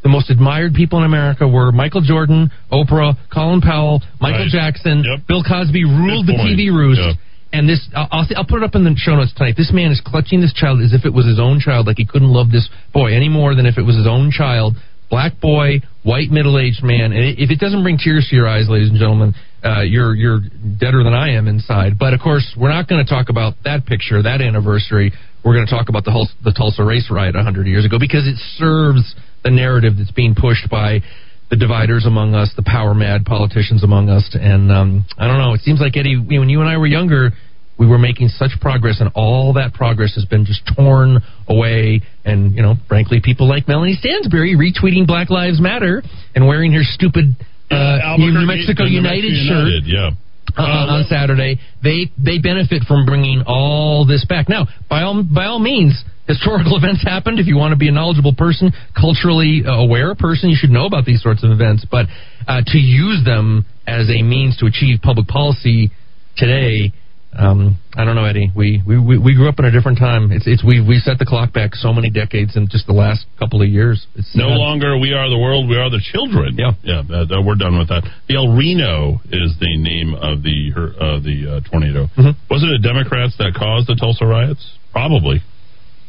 The most admired people in America were Michael Jordan, Oprah, Colin Powell, Michael Right. Jackson, Bill Cosby ruled the. TV roost. Yep. And this, I'll, I'll, put it up in the show notes tonight. This man is clutching this child as if it was his own child, like he couldn't love this boy any more than if it was his own child. Black boy, white middle-aged man. And if it doesn't bring tears to your eyes, ladies and gentlemen, uh, you're you're deader than I am inside. But of course, we're not going to talk about that picture, that anniversary. We're going to talk about the the Tulsa race riot 100 years ago because it serves the narrative that's being pushed by the dividers among us, the power mad politicians among us, and um, I don't know. It seems like Eddy, when you and I were younger, we were making such progress, and all that progress has been just torn away. And you know, frankly, people like Melanie Stansbury retweeting Black Lives Matter and wearing her stupid uh, New Mexico United Mexico shirt United, yeah. uh, on Saturday. They they benefit from bringing all this back. Now, by all by all means, historical events happened. If you want to be a knowledgeable person, culturally uh, aware person, you should know about these sorts of events. But uh, to use them as a means to achieve public policy today. Um, I don't know, Eddy. We, we we grew up in a different time. It's it's we we set the clock back so many decades in just the last couple of years. It's No longer we are the world, we are the children. Yeah, yeah. That- we're done with that. The El Reno is the name of the uh, the uh, tornado. Mm-hmm. Was it the Democrats that caused the Tulsa riots? Probably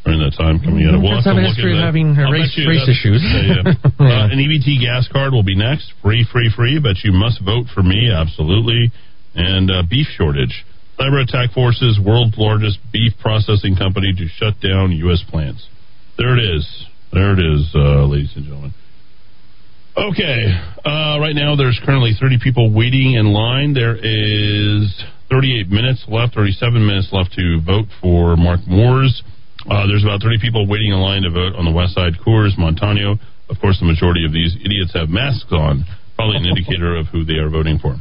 during that time coming in. We'll have have a history of having, uh, race- you race issues. yeah, yeah. Uh, an EBT gas card will be next. Free, free, free. But you must vote for me, absolutely. And uh, beef shortage. Cyber attack forces, world's largest beef processing company, to shut down U.S. plants. There it is. There it is, uh, ladies and gentlemen. Okay. Uh, right now, there's currently 30 people waiting in line. There is 38 minutes left, 37 minutes left to vote for Mark Moores. Uh, there's about 30 people waiting in line to vote on the West Side Coors, Montano. Of course, the majority of these idiots have masks on, probably an indicator of who they are voting for.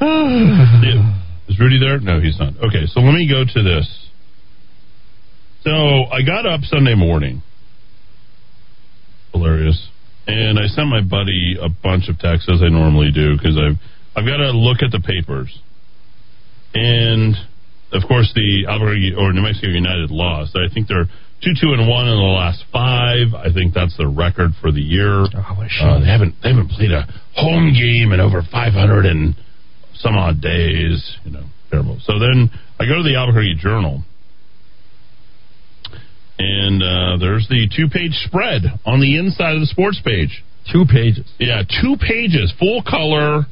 Yeah. Is Rudy there? No, he's not. Okay, so let me go to this. So I got up Sunday morning. Hilarious. And I sent my buddy a bunch of texts as I normally do because I've I've got to look at the papers. And of course the Albuquerque or New Mexico United lost. I think they're two two and one in the last five. I think that's their record for the year. Uh, they haven't they haven't played a home game in over five hundred and some odd days. You know, terrible. So then I go to the Albuquerque Journal, and uh, there's the two page spread on the inside of the sports page. Two pages. Yeah, two pages, full color,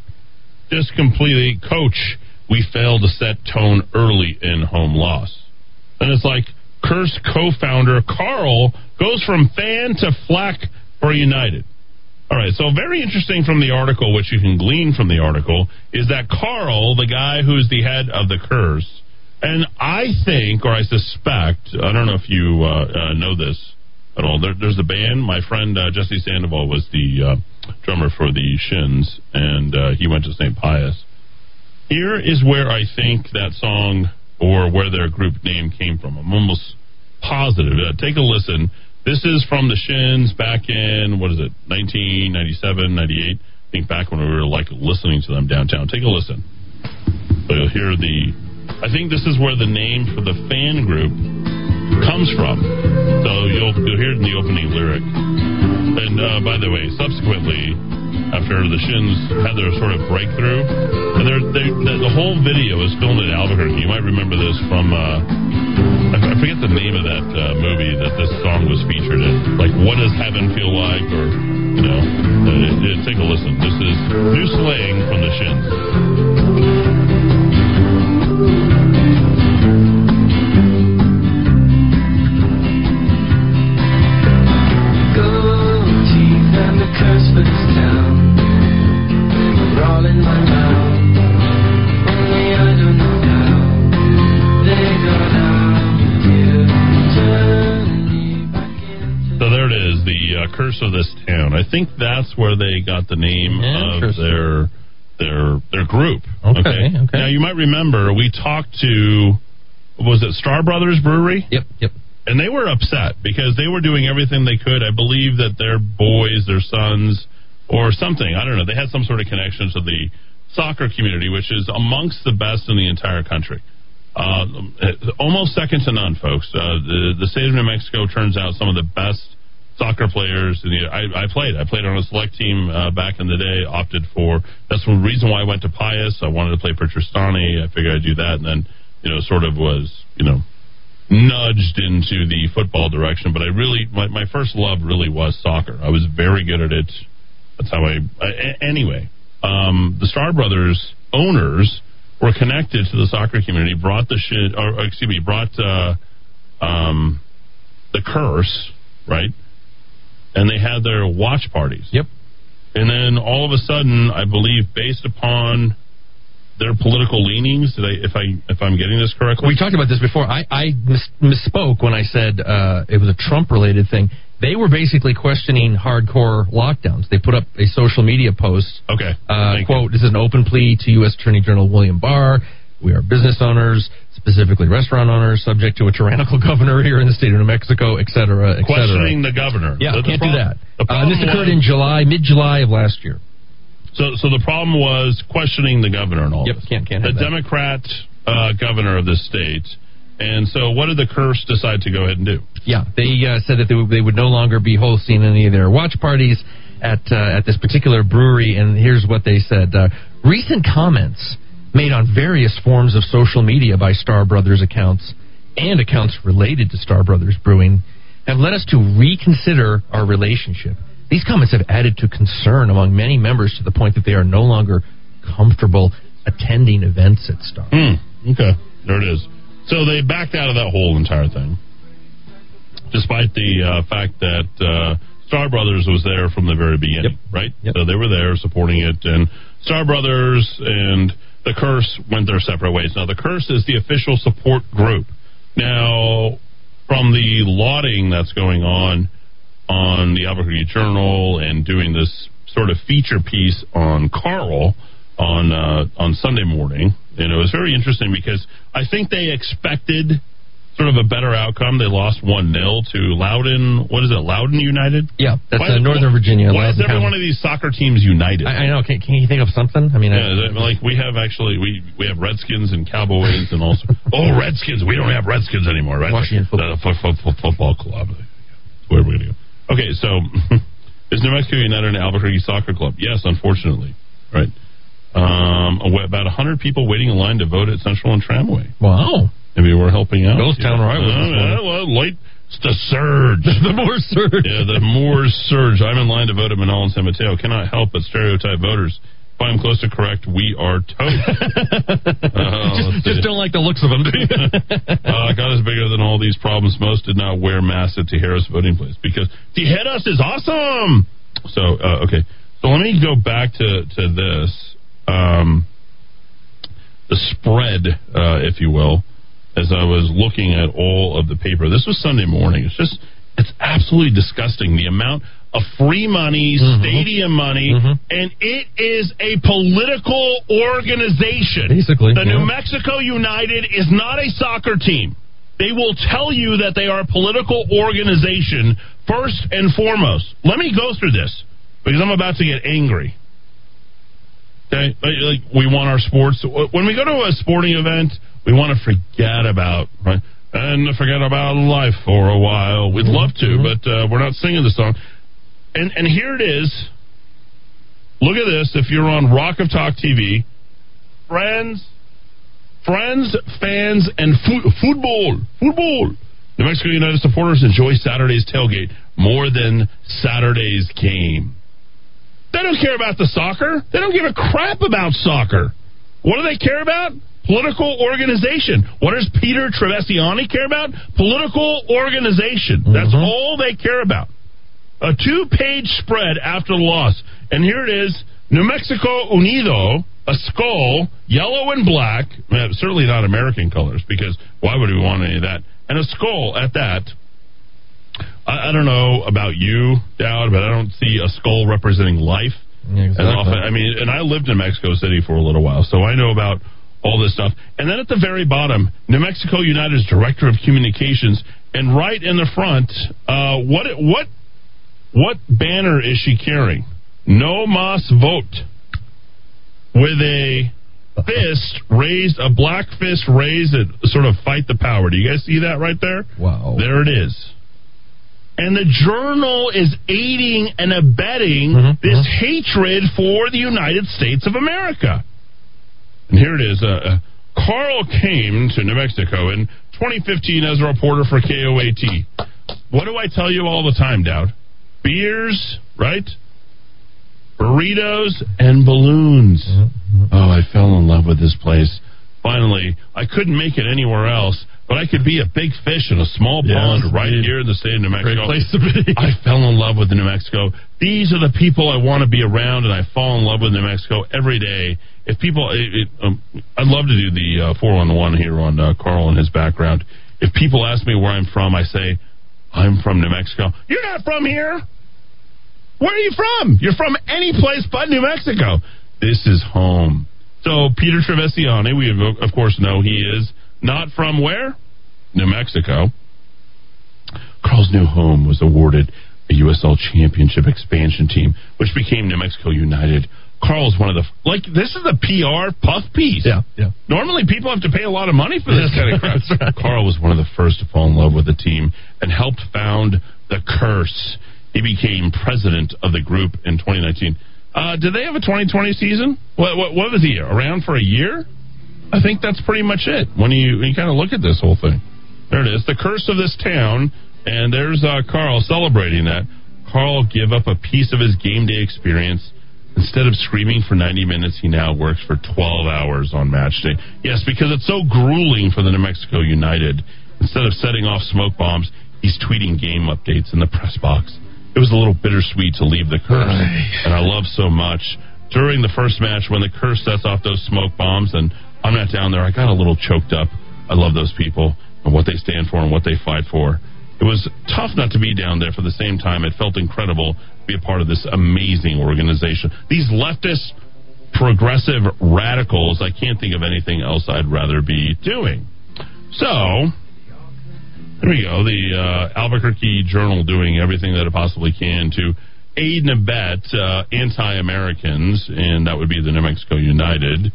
just completely. Coach, we failed to set tone early in home loss. And it's like Curse co-founder Carl goes from fan to flack for United. All right, so very interesting from the article, which you can glean from the article, is that Carl, the guy who's the head of the curse, and I think, or I suspect, I don't know if you uh, uh, know this at all. There, there's a band. My friend uh, Jesse Sandoval was the uh, drummer for the Shins, and uh, he went to St. Pius. Here is where I think that song or where their group name came from. I'm almost positive. Uh, take a listen. This is from the Shins back in, what is it, 1997, 98? I think back when we were like listening to them downtown. Take a listen. So you'll hear the, I think this is where the name for the fan group comes from. So you'll, you'll hear it in the opening lyric. And uh, by the way, subsequently, after the Shins had their sort of breakthrough, and they, the, whole video is filmed in Albuquerque. You might remember this from, uh, I, forget the name of that uh, movie that this song was featured in. Like, what does heaven feel like? Or, you know, uh, take a listen. This is new slang from the Shins. Of this town. I think that's where they got the name of their their their group. Okay, okay. Now you might remember we talked to was it Starr Brothers Brewery? Yep, yep. And they were upset because they were doing everything they could. I believe that their boys, their sons, or something. I don't know. They had some sort of connection to the soccer community, which is amongst the best in the entire country. Uh, almost second to none, folks. Uh, the, the state of New Mexico turns out some of the best soccer players. In the, I, I played. I played on a select team uh, back in the day. Opted for that's the reason why I went to Pius. I wanted to play for Tristani. I figured I'd do that, and then you know, sort of was you know nudged into the football direction. But I really, my, my first love really was soccer. I was very good at it. That's how I. I anyway, um, the Starr Brothers owners were connected to the soccer community. Brought the shit, or excuse me, brought uh, um, the curse, right? And they had their watch parties. Yep. And then all of a sudden, I believe, based upon their political leanings, did I, if I if I'm getting this correctly, We talked about this before. I, I mis- misspoke when I said uh, it was a Trump related thing. They were basically questioning hardcore lockdowns. They put up a social media post. Okay. Uh, quote, this is an open plea to U.S. Attorney General William Barr. We are business owners, specifically restaurant owners, subject to a tyrannical governor here in the state of New Mexico, et cetera, et cetera. questioning the governor. Yeah, The- the can't do that. Uh, this occurred was- in July, mid July of last year. So, so the problem was questioning the governor and all Yep, this. can't- can't the. Democrat uh, governor of the state. And so, what did the curse decide to go ahead and do? Yeah, they uh, said that they would, they would no longer be hosting any of their watch parties at uh, at this particular brewery. And here's what they said: uh, recent comments made on various forms of social media by Starr Brothers accounts and accounts related to Starr Brothers Brewing have led us to reconsider our relationship. These comments have added to concern among many members to the point that they are no longer comfortable attending events at Starr. Hmm. Okay, there it is. So they backed out of that whole entire thing, despite the uh, fact that uh, Starr Brothers was there from the very beginning, right? So they were there supporting it, and Starr Brothers and the Curse went their separate ways. Now the Curse is the official support group. Now, from the lauding that's going on on the Albuquerque Journal and doing this sort of feature piece on Carl on uh, on Sunday morning, and it was very interesting because I think they expected sort of a better outcome. They lost one 0 to Loudoun. What is it? Loudoun United. Yeah, that's Why- uh, Northern Virginia. Why is every County. one of these soccer teams united? I, I know. Can, can you think of something? I mean, Yeah, that- like we have actually we we have Redskins and Cowboys and also oh Redskins we don't have Redskins anymore right Washington football, football club where are we gonna go okay so is New Mexico United an Albuquerque soccer club yes unfortunately right um about hundred people waiting in line to vote at Central and Tramway wow maybe we're helping out Ghost town was Uh, well late it's the surge the more surge yeah the more surge I'm in line to vote at Menaul and San Mateo cannot help but stereotype voters if I'm close to correct, we are toast. Uh, just, just don't like the looks of them. do you? uh, God is bigger than all these problems. Most did not wear masks at Tijeras voting place because Tijeras is awesome. So uh, okay, so let me go back to to this, um, the spread, uh, if you will, as I was looking at all of the paper. This was Sunday morning. It's just it's absolutely disgusting the amount of free money, mm-hmm. stadium money, mm-hmm. and it is a political organization. Basically, the New. Mexico United is not a soccer team. They will tell you that they are a political organization first and foremost. Let me go through this because I'm about to get angry. Okay, like we want our sports. When we go to a sporting event, we want to forget about right and forget about life for a while. We'd love to, but uh, we're not singing the song. And and here it is. Look at this. If you're on Rock of Talk TV, friends, friends, fans, and fo- football, football. New Mexico United supporters enjoy Saturday's tailgate more than Saturday's game. They don't care about the soccer. They don't give a crap about soccer. What do they care about? Political organization. What does Peter Trevisani care about? Political organization. That's all they care about. A two page spread after the loss. And here it is New Mexico Unido, a skull, yellow and black. Uh, certainly not American colors, because why would we want any of that? And a skull at that. I, I don't know about you, Dowd, but I don't see a skull representing life. exactly. As often, I mean, and I lived in Mexico City for a little while, so I know about all this stuff. And then at the very bottom, New Mexico United's director of communications, and right in the front, uh, what what what banner is she carrying? No mas vote. with a fist raised, a black fist raised at sort of fight the power. Do you guys see that right there? Wow. There it is. And the journal is aiding and abetting Mm-hmm, this hatred for the United States of America. And here it is. Uh, uh, Carl came to New Mexico in 2015 as a reporter for KOAT. What do I tell you all the time, Dowd? Beers, right? Burritos and balloons. Oh, I fell in love with this place. Finally, I couldn't make it anywhere else, but I could be a big fish in a small Yes, pond right indeed. here in the state of New Mexico. Great place to be. I fell in love with New Mexico. These are the people I want to be around, and I fall in love with New Mexico every day. If people, it, it, um, I'd love to do the uh, 411 here on uh, Carl and his background. If people ask me where I'm from, I say, I'm from New Mexico. You're not from here. Where are you from? You're from any place but New Mexico. This is home. So Peter Trevisani, we of course know he is not from where? New Mexico. Carl's new home was awarded a USL Championship expansion team, which became New Mexico United. Carl's one of the like. This is a PR puff piece. Yeah, yeah. Normally, people have to pay a lot of money for this kind of crap. Right. Carl was one of the first to fall in love with the team and helped found the Curse. He became president of the group in 2019. Uh, did they have a 2020 season? What, what, what was he around for a year? I think that's pretty much it. When you when you kind of look at this whole thing, there it is, the curse of this town, and there's uh, Carl celebrating that. Carl give up a piece of his game day experience. Instead of screaming for 90 minutes, he now works for 12 hours on match day. Yes, because it's so grueling for the New Mexico United. Instead of setting off smoke bombs, he's tweeting game updates in the press box. It was a little bittersweet to leave the curse, and I love so much. During the first match, when the curse sets off those smoke bombs, and I'm not down there, I got a little choked up. I love those people and what they stand for and what they fight for. It was tough not to be down there for the same time. It felt incredible to be a part of this amazing organization. These leftist, progressive radicals, I can't think of anything else I'd rather be doing. So, there we go. The uh, Albuquerque Journal doing everything that it possibly can to aid and abet uh, anti-Americans, and that would be the New Mexico United.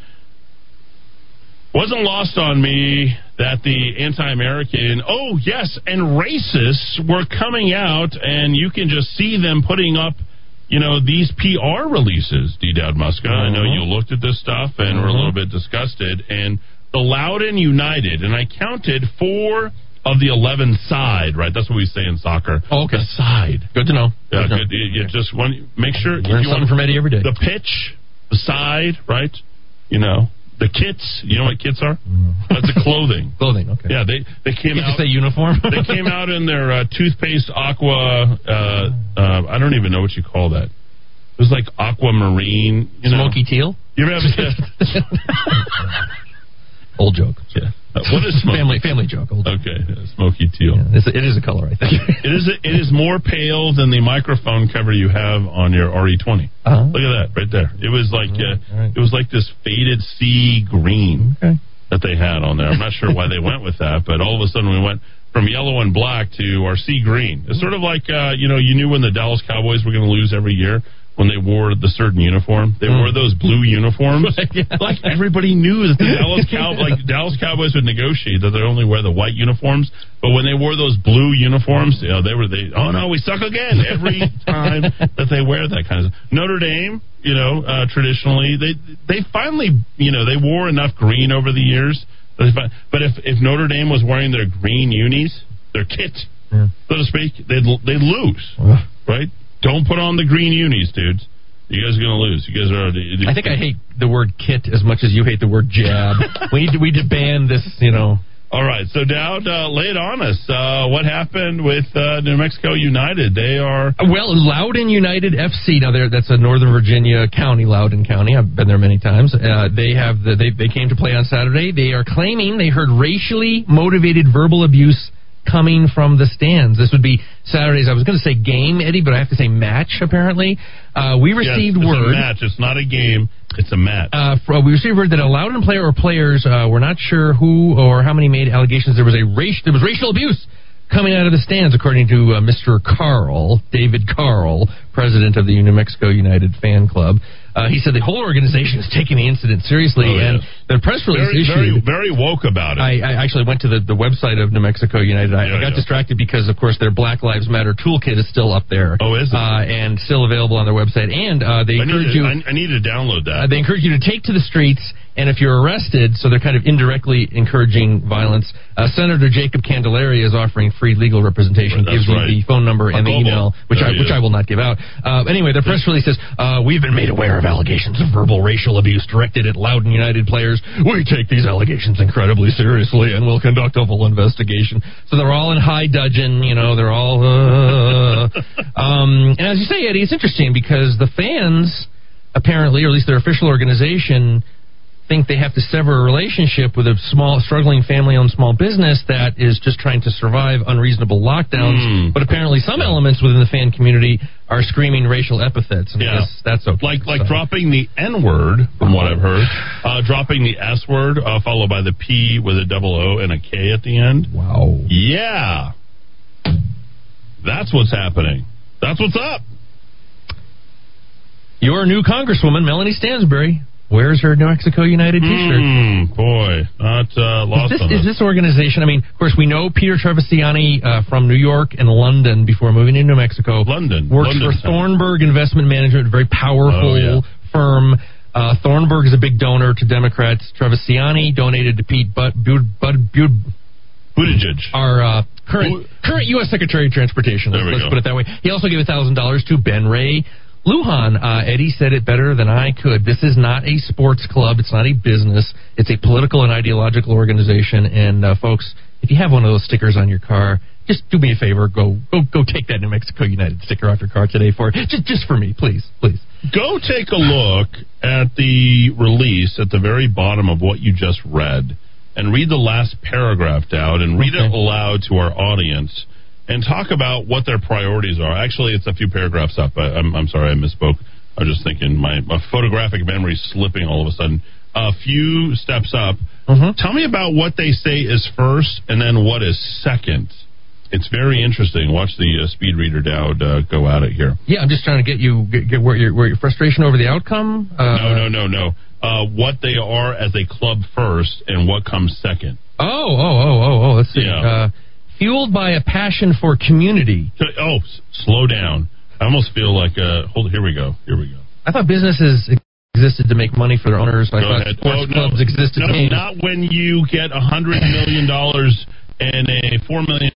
Wasn't lost on me that the anti-American, oh yes, and racists were coming out, and you can just see them putting up, you know, these PR releases. D. Dowd Muska, I know mm-hmm. you looked at this stuff and were a little mm-hmm. bit disgusted, and the Loudoun United, and I counted four of the 11 side, right? That's what we say in soccer. Oh, okay. The side. Good to know. Yeah, Good. You, you just want make sure Learn you want- from Eddy every day. The pitch, the side, right? You know, the kits. You know what kits are? That's the clothing. Clothing. Okay. Yeah, they they came You out. just say uniform. they came out in their uh, toothpaste aqua. Uh, uh, I don't even know what you call that. It was like aquamarine. You know? Smoky teal. You ever have Old joke. Yeah. Uh, what is smoky? family family joke? Old. Okay, yeah, smoky teal. It's, it is a color, I think. it is it is more pale than the microphone cover you have on your RE20. Uh-huh. Look at that right there. It was like uh, it was like this faded sea green that they had on there. I'm not sure why they went with that, but all of a sudden we went from yellow and black to our sea green. It's sort of like uh, you know you knew when the Dallas Cowboys were going to lose every year when they wore the certain uniform. They wore those blue uniforms. Like everybody knew that the Dallas Cow like Dallas Cowboys would negotiate that they only wear the white uniforms, but when they wore those blue uniforms, you know, they were they oh no, we suck again every time that they wear that kind of stuff. Notre Dame, you know, uh, traditionally they they finally, you know, they wore enough green over the years. that they fin- But if if Notre Dame was wearing their green unis, their kit, so to speak, they'd they'd lose, right? Don't put on the green unis, dudes. You guys are gonna lose. You guys are. I think I hate the word kit as much as you hate the word jab. we need to, we need to ban this, you know. All right, so Dowd, uh, lay it on us. Uh, what happened with uh, New Mexico United? They are Well, Loudoun United FC. Now, there that's a Northern Virginia county, Loudoun County. I've been there many times. Uh, they have the, they they came to play on Saturday. They are claiming they heard racially motivated verbal abuse coming from the stands. This would be Saturdays. I was going to say game, Eddy, but I have to say match. Apparently, uh, we received Yes, it's word. A match. It's not a game. It's a match. Uh, fr- we received word that a Loudoun player or players uh, were not sure who or how many made allegations there was a race there was racial abuse coming out of the stands, according to uh, Mr. Carl, David Carl, president of the New Mexico United Fan Club. Uh, he said the whole organization is taking the incident seriously, Oh, and the press release Very, issued. very, very woke about it. I, I actually went to the, the website of New Mexico United. I, I got yeah. distracted because, of course, their Black Lives Matter toolkit is still up there. Oh, is it? Uh, and still available on their website. And uh, they I encourage to, you. I, I need to download Uh, that. they encourage you to take to the streets, and if you're arrested, so they're kind of indirectly encouraging violence. Uh, Senator Jacob Candelaria is offering free legal representation. That's gives you right. the phone number and the email, which There I which is. I will not give out. Uh, anyway, the press release says uh, we've been made aware of allegations of verbal racial abuse directed at Loudoun United players. We take these allegations incredibly seriously, and will conduct a full investigation. So they're all in high dudgeon, you know, they're all. Uh, um, and as you say, Eddy, it's interesting because the fans apparently, or at least their official organization, think they have to sever a relationship with a small, struggling family-owned small business that is just trying to survive unreasonable lockdowns. Hmm. But apparently, some elements within the fan community are screaming racial epithets, and Yeah. guess that's okay. like like So- dropping the N word, from what I've heard, uh, dropping the S word, uh, followed by the P with a double O and a K at the end. Wow. Yeah. That's what's happening. That's what's up. Your new Congresswoman, Melanie Stansbury, wears her New Mexico United T-shirt. Mm, boy, not uh, Is lost this, on is this organization? I mean, of course, we know Peter Trevisani uh, from New York and London before moving to New Mexico. London works London for Thornburg Investment Management, a very powerful Oh, yeah. firm. Uh, Thornburg is a big donor to Democrats. Trevisani donated to Pete Bud, Bud, Bud, Bud Buttigieg. our uh, current current U.S. Secretary of Transportation. Let's, There we let's put it that way. He also gave thousand dollars to Ben Ray. Lujan, uh, Eddy said it better than I could. This is not a sports club. It's not a business. It's a political and ideological organization. And uh, folks, if you have one of those stickers on your car, just do me a favor. Go go go take that New Mexico United sticker off your car today for just just for me, please, please. Go take a look at the release at the very bottom of what you just read and read the last paragraph down and read it aloud to our audience and talk about what their priorities are. Actually, it's a few paragraphs up. I, I'm, I'm sorry, I misspoke. I was just thinking my, my photographic memory is slipping all of a sudden. A few steps up. Tell me about what they say is first and then what is second. It's very interesting. Watch the uh, speed reader Dowd uh, go at it here. Yeah, I'm just trying to get you get, get where your where your frustration over the outcome. Uh, no, no, no, no. Uh, what they are as a club first and what comes second. Oh, oh, oh, oh, oh. Let's see. Yeah. Uh, fueled by a passion for community. Oh, slow down. I almost feel like, uh, hold, here we go. Here we go. I thought businesses existed to make money for their owners. I Go thought ahead. sports Oh, no. clubs existed. No, not when you get a hundred million dollars and a four million